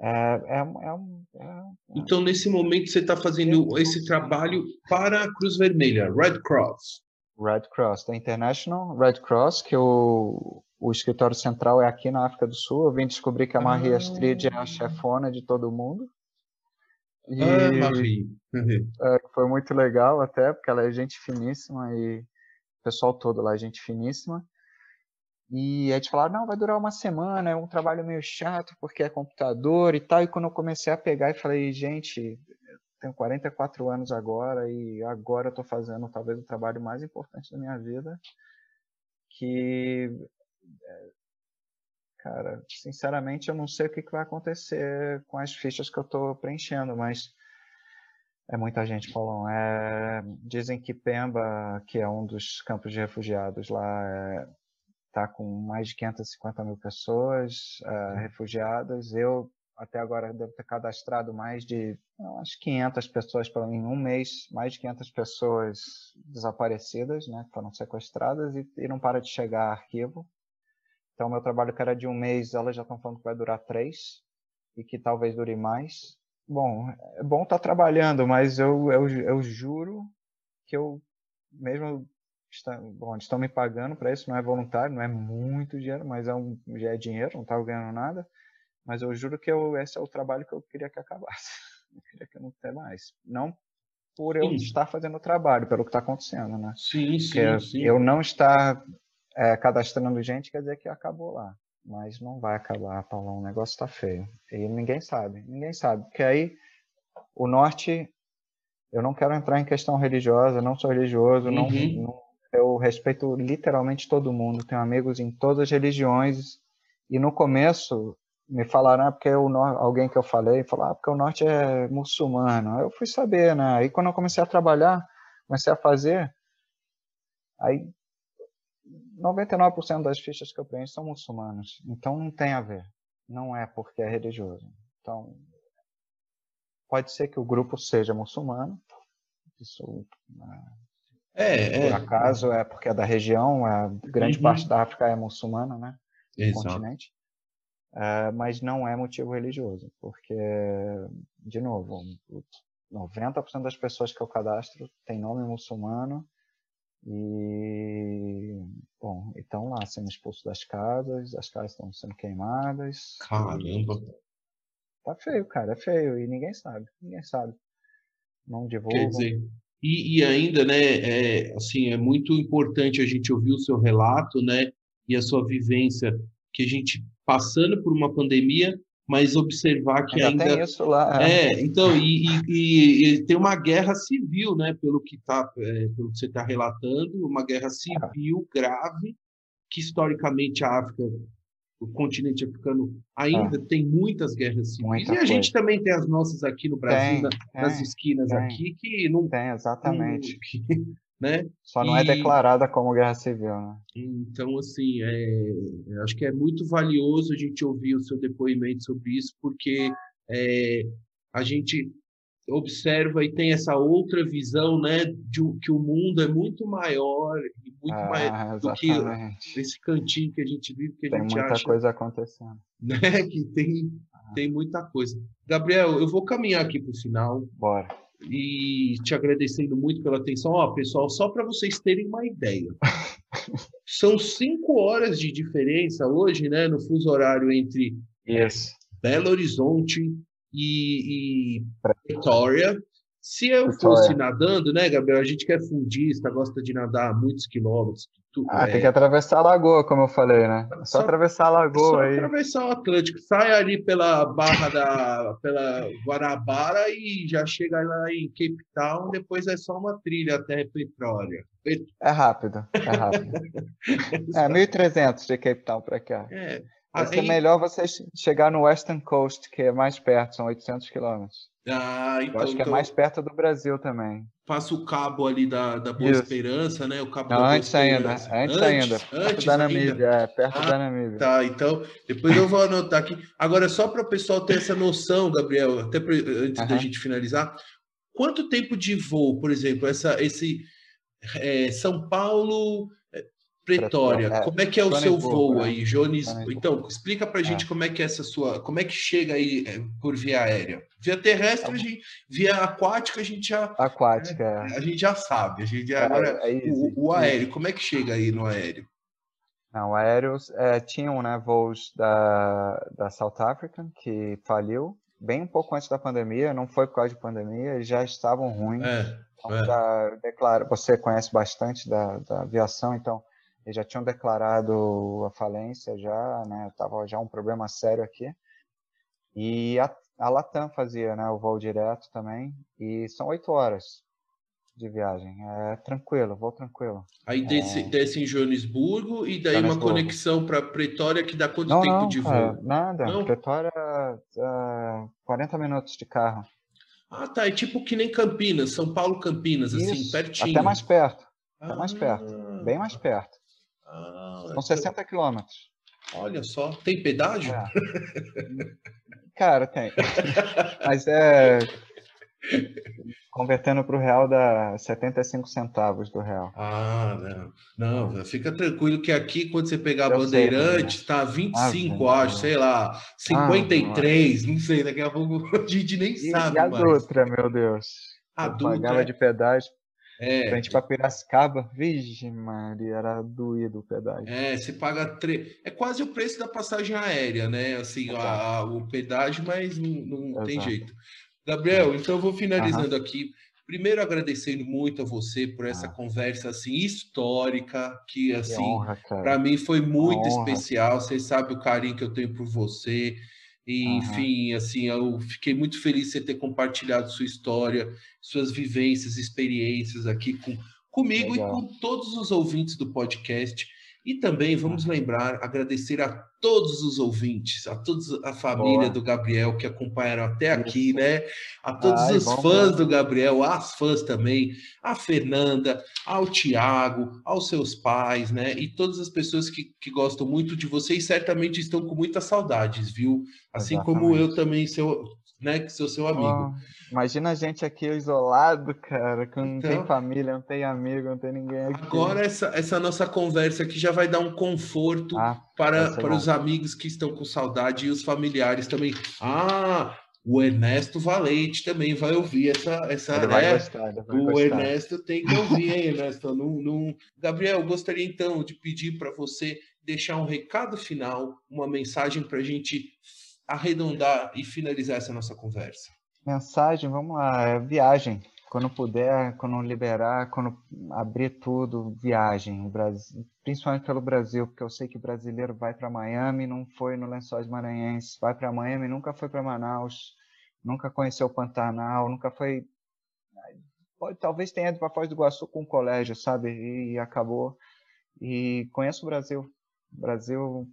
é, é, é, é, então, nesse momento, você está fazendo esse trabalho para a Cruz Vermelha, Red Cross. Red Cross, da International Red Cross, que o, o escritório central é aqui na África do Sul. Eu vim descobrir que a Marie ah. Astrid é a chefona de todo mundo. E, ah, Marie. É, foi muito legal até, porque ela é gente finíssima e pessoal todo lá, gente finíssima. E aí gente falaram, não, vai durar uma semana, é um trabalho meio chato, porque é computador e tal. E quando eu comecei a pegar e falei, gente, tenho 44 anos agora e agora eu estou fazendo talvez o trabalho mais importante da minha vida, que, é, cara, sinceramente eu não sei o que, vai acontecer com as fichas que eu estou preenchendo, mas É muita gente, Paulão. É... Dizem que Pemba, que é um dos campos de refugiados lá, está é... com mais de 550 mil pessoas é, refugiadas. Eu, até agora, devo ter cadastrado mais de, acho 500 pessoas para mim em um mês, mais de 500 pessoas desaparecidas, né, foram sequestradas e, e não para de chegar arquivo. Então, meu trabalho que era de um mês, elas já estão falando que vai durar três e que talvez dure mais. Bom, é bom estar tá trabalhando, mas eu, eu, eu juro que eu, mesmo está, bom, estão me pagando para isso, não é voluntário, não é muito dinheiro, mas é um, já é dinheiro, não estava ganhando nada. Mas eu juro que eu, esse é o trabalho que eu queria que acabasse. Eu queria que não tenha mais. Não por eu sim. estar fazendo o trabalho, pelo que está acontecendo, né? Sim, sim, sim. Eu não estar é, cadastrando gente quer dizer que acabou lá. Mas não vai acabar, Paulão. O negócio está feio. E ninguém sabe. Ninguém sabe. Porque aí o norte. Eu não quero entrar em questão religiosa, não sou religioso, uhum. não, não, eu respeito literalmente todo mundo. Tenho amigos em todas as religiões. E no começo me falaram, ah, porque o alguém que eu falei falou, ah, porque o norte é muçulmano. Eu fui saber, né? Aí quando eu comecei a trabalhar, comecei a fazer, aí 99% das fichas que eu preencho são muçulmanos. Então não tem a ver. Não é porque é religioso. Então, pode ser que o grupo seja muçulmano. Isso, é, por é, acaso, é porque é da região, a grande uhum. parte da África é muçulmana, né? Exato. continente. É, mas não é motivo religioso, porque, de novo, 90% das pessoas que eu cadastro tem nome muçulmano e, bom, estão lá sendo expulsos das casas, as casas estão sendo queimadas. Caramba! Tá feio, cara, é feio e ninguém sabe, ninguém sabe. Não divulgam. Quer dizer, e, e ainda, né, é, assim, é muito importante a gente ouvir o seu relato, né, e a sua vivência, que a gente passando por uma pandemia, mas observar que ainda, ainda tem isso lá. É, é então e, e, e, tem uma guerra civil, né? Pelo que tá, é, pelo que você está relatando, uma guerra civil é. grave que historicamente a África, o continente africano ainda é. tem muitas guerras civis Muita e a coisa. gente também tem as nossas aqui no Brasil, tem, nas tem, esquinas tem. aqui que não tem exatamente. Que, né? Só não é e... é declarada como guerra civil, né? Então, assim, é... acho que é muito valioso a gente ouvir o seu depoimento sobre isso, porque é... a gente observa e tem essa outra visão, né, de que o mundo é muito maior e muito ah, maior do que esse cantinho que a gente vive, que a tem gente muita acha, coisa acontecendo, né, que tem ah. tem muita coisa. Gabriel, eu vou caminhar aqui para o final. Bora e te agradecendo muito pela atenção. Ó, pessoal, só para vocês terem uma ideia. São cinco horas de diferença hoje, né, no fuso horário entre yes. Belo Horizonte e, e Vitória. Se eu fosse nadando, né, Gabriel? A gente que é fundista, gosta de nadar muitos quilômetros. Ah, é... tem que atravessar a lagoa, como eu falei, né? É só, só atravessar a lagoa só aí. atravessar o Atlântico. Sai ali pela barra da pela Guanabara e já chega lá em Cape Town. Depois é só uma trilha até Petróleo. É rápido, é rápido. é 1.300 de Cape Town para cá. É. Vai ser melhor você chegar no Western Coast, que é mais perto, são 800 quilômetros. Ah, então, Eu acho que é então mais perto do Brasil também. Passa o cabo ali da, da Boa Isso. Esperança, né? O cabo Não, da antes ainda, antes, antes ainda, perto antes da Namíbia, é, perto ah, da Namíbia. Tá, então, depois eu vou anotar aqui. Agora, só para o pessoal ter essa noção, Gabriel, até pra, antes uhum. da gente finalizar, quanto tempo de voo, por exemplo, essa, esse é, São Paulo, Pretória, é, como é que é o seu voo né? aí, Jones? Então, explica pra gente é. como é que é essa sua, como é que chega aí é, por via aérea. Via terrestre, a gente, via aquática, a gente já aquática, é, a gente já sabe, a gente já, é, agora é o, o, aéreo, como é que chega aí no aéreo? Não, aéreos tinham, né, voos da da South African que faliu bem um pouco antes da pandemia, não foi por causa de pandemia, eles já estavam ruins. Então, já você conhece bastante da, da aviação, então eles já tinham declarado a falência já, né? Tava já um problema sério aqui. E a, a Latam fazia, né, o voo direto também, e são oito horas de viagem. É tranquilo, voo tranquilo. Aí desce, é... desce em Joanesburgo e daí uma conexão para Pretória que dá quanto não, tempo não, de voo? É, nada, não? Pretória, uh, 40 minutos de carro. Ah, tá. É tipo que nem Campinas, São Paulo, Campinas, assim, pertinho. Até mais perto. Até mais perto. Ah. Bem mais perto. Ah, São então- 60 quilômetros. Olha só, tem pedágio? É. Cara, tem. Mas é. Convertendo para o real dá 75 centavos do real. Ah, não. Não, fica tranquilo que aqui, quando você pegar a Eu sei, Bandeirantes, tá 25, Ah, acho, sei lá, 53, não sei, daqui a pouco a gente nem E, sabe e a mais. Dutra, meu Deus. A Eu Dutra, pagava de pedágio é, gente ir pra Piracicaba. Vixe, Maria, era doído o pedágio. é, você paga tre... é quase o preço da passagem aérea, né? Assim, a- a- o pedágio, mas não, não tem jeito. Gabriel, então eu vou finalizando aqui. Primeiro agradecendo muito a você por essa Ah. conversa assim histórica, que assim. Para mim foi muito honra. especial. Vocês sabem o carinho que eu tenho por você. E, Aham. enfim, assim, eu fiquei muito feliz de você ter compartilhado sua história, suas vivências, experiências aqui com, comigo Legal. e com todos os ouvintes do podcast. E também vamos lembrar, agradecer a todos os ouvintes, a toda a família Boa. do Gabriel que acompanharam até aqui, né? A todos Ai, os vamos fãs lá. do Gabriel, as fãs também, a Fernanda, ao Tiago, aos seus pais, né? E todas as pessoas que, que gostam muito de você e certamente estão com muitas saudades, viu? Assim como eu Exatamente. também, seu, né, que sou seu amigo. Oh, imagina a gente aqui isolado, cara, que não Então. tem família, não tem amigo, não tem ninguém aqui. Agora essa, essa nossa conversa aqui já vai dar um conforto Ah, para, para bom. os amigos que estão com saudade e os familiares também. Ah, o Ernesto Valente também vai ouvir essa, essa ele vai né? gostar, ele O gostar. Ernesto tem que ouvir, hein, Ernesto? Não, não... Gabriel, gostaria então de pedir para você deixar um recado final, uma mensagem para a gente arredondar e finalizar essa nossa conversa. Mensagem, vamos lá, é viagem. Quando puder, quando liberar, quando abrir tudo, viagem. O Brasil, principalmente pelo Brasil, porque eu sei que brasileiro vai para Miami, não foi no Lençóis Maranhenses, vai para Miami, nunca foi para Manaus, nunca conheceu o Pantanal, nunca foi. Pode, talvez tenha ido para Foz do Iguaçu com o colégio, sabe? E, acabou. E conheço o Brasil. Brasil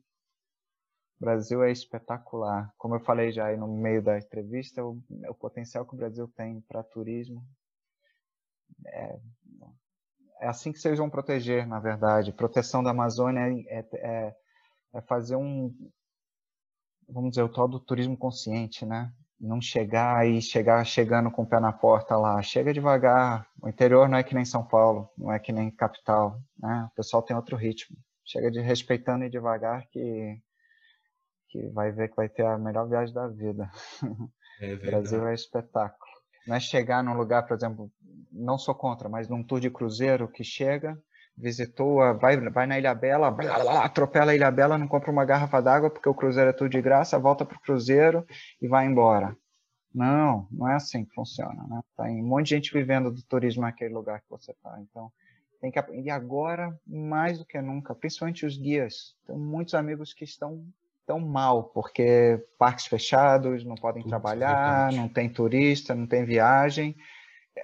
Brasil é espetacular. Como eu falei já aí no meio da entrevista, o, o potencial que o Brasil tem para turismo é, é assim que vocês vão proteger, na verdade. Proteção da Amazônia é, é, é fazer um, vamos dizer, o tal do turismo consciente, né? Não chegar e chegar chegando com o pé na porta lá. Chega devagar. O interior não é que nem São Paulo, não é que nem capital, né? O pessoal tem outro ritmo. Chega de respeitando e devagar que que vai ver que vai ter a melhor viagem da vida. É o Brasil é espetáculo. Não é chegar num lugar, por exemplo, não sou contra, mas num tour de cruzeiro que chega, visitou, a, vai, vai na Ilha Bela, blá, blá, atropela a Ilha Bela, não compra uma garrafa d'água porque o cruzeiro é tudo de graça, volta pro cruzeiro e vai embora. Não, não é assim que funciona, né? Tem um monte de gente vivendo do turismo naquele lugar que você está. Então, tem que e agora mais do que nunca, principalmente os guias. Tem muitos amigos que estão tão mal, porque parques fechados, não podem trabalhar, não tem turista, não tem viagem.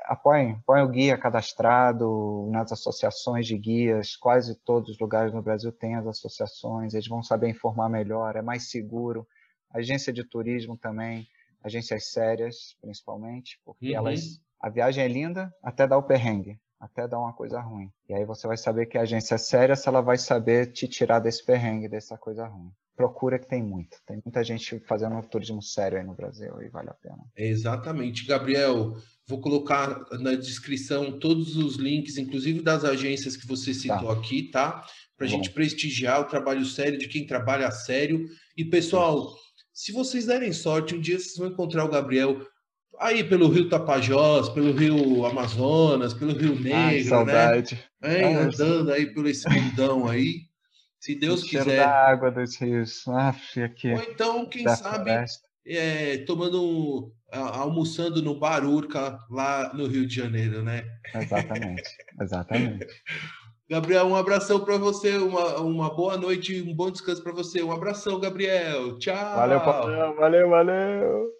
Apoiem, apoiem o guia cadastrado nas associações de guias, quase todos os lugares no Brasil têm as associações, eles vão saber informar melhor, é mais seguro. Agência de turismo também, agências sérias, principalmente, porque Uhum. elas a viagem é linda até dar o perrengue, até dar uma coisa ruim. E aí você vai saber que a agência é séria se ela vai saber te tirar desse perrengue, dessa coisa ruim. Procura que tem muito. Tem muita gente fazendo um turismo sério aí no Brasil e vale a pena. Exatamente. Gabriel, vou colocar na descrição todos os links, inclusive das agências que você citou aqui, tá? Para a Bom. gente prestigiar o trabalho sério de quem trabalha a sério. E, pessoal, se vocês derem sorte, um dia vocês vão encontrar o Gabriel aí pelo Rio Tapajós, pelo Rio Amazonas, pelo Rio Ai, Negro, né? saudade. Hein? Ah, Andando aí pelo esse mundão aí. Se Deus quiser. da água dos rios. Aff, aqui. Ou então, quem da sabe, é, tomando, almoçando no Bar Urca, lá no Rio de Janeiro, né? Exatamente. Exatamente. Gabriel, um abração para você, uma, uma boa noite, um bom descanso para você. Um abração, Gabriel. Tchau. Valeu, Paulão. Valeu, valeu.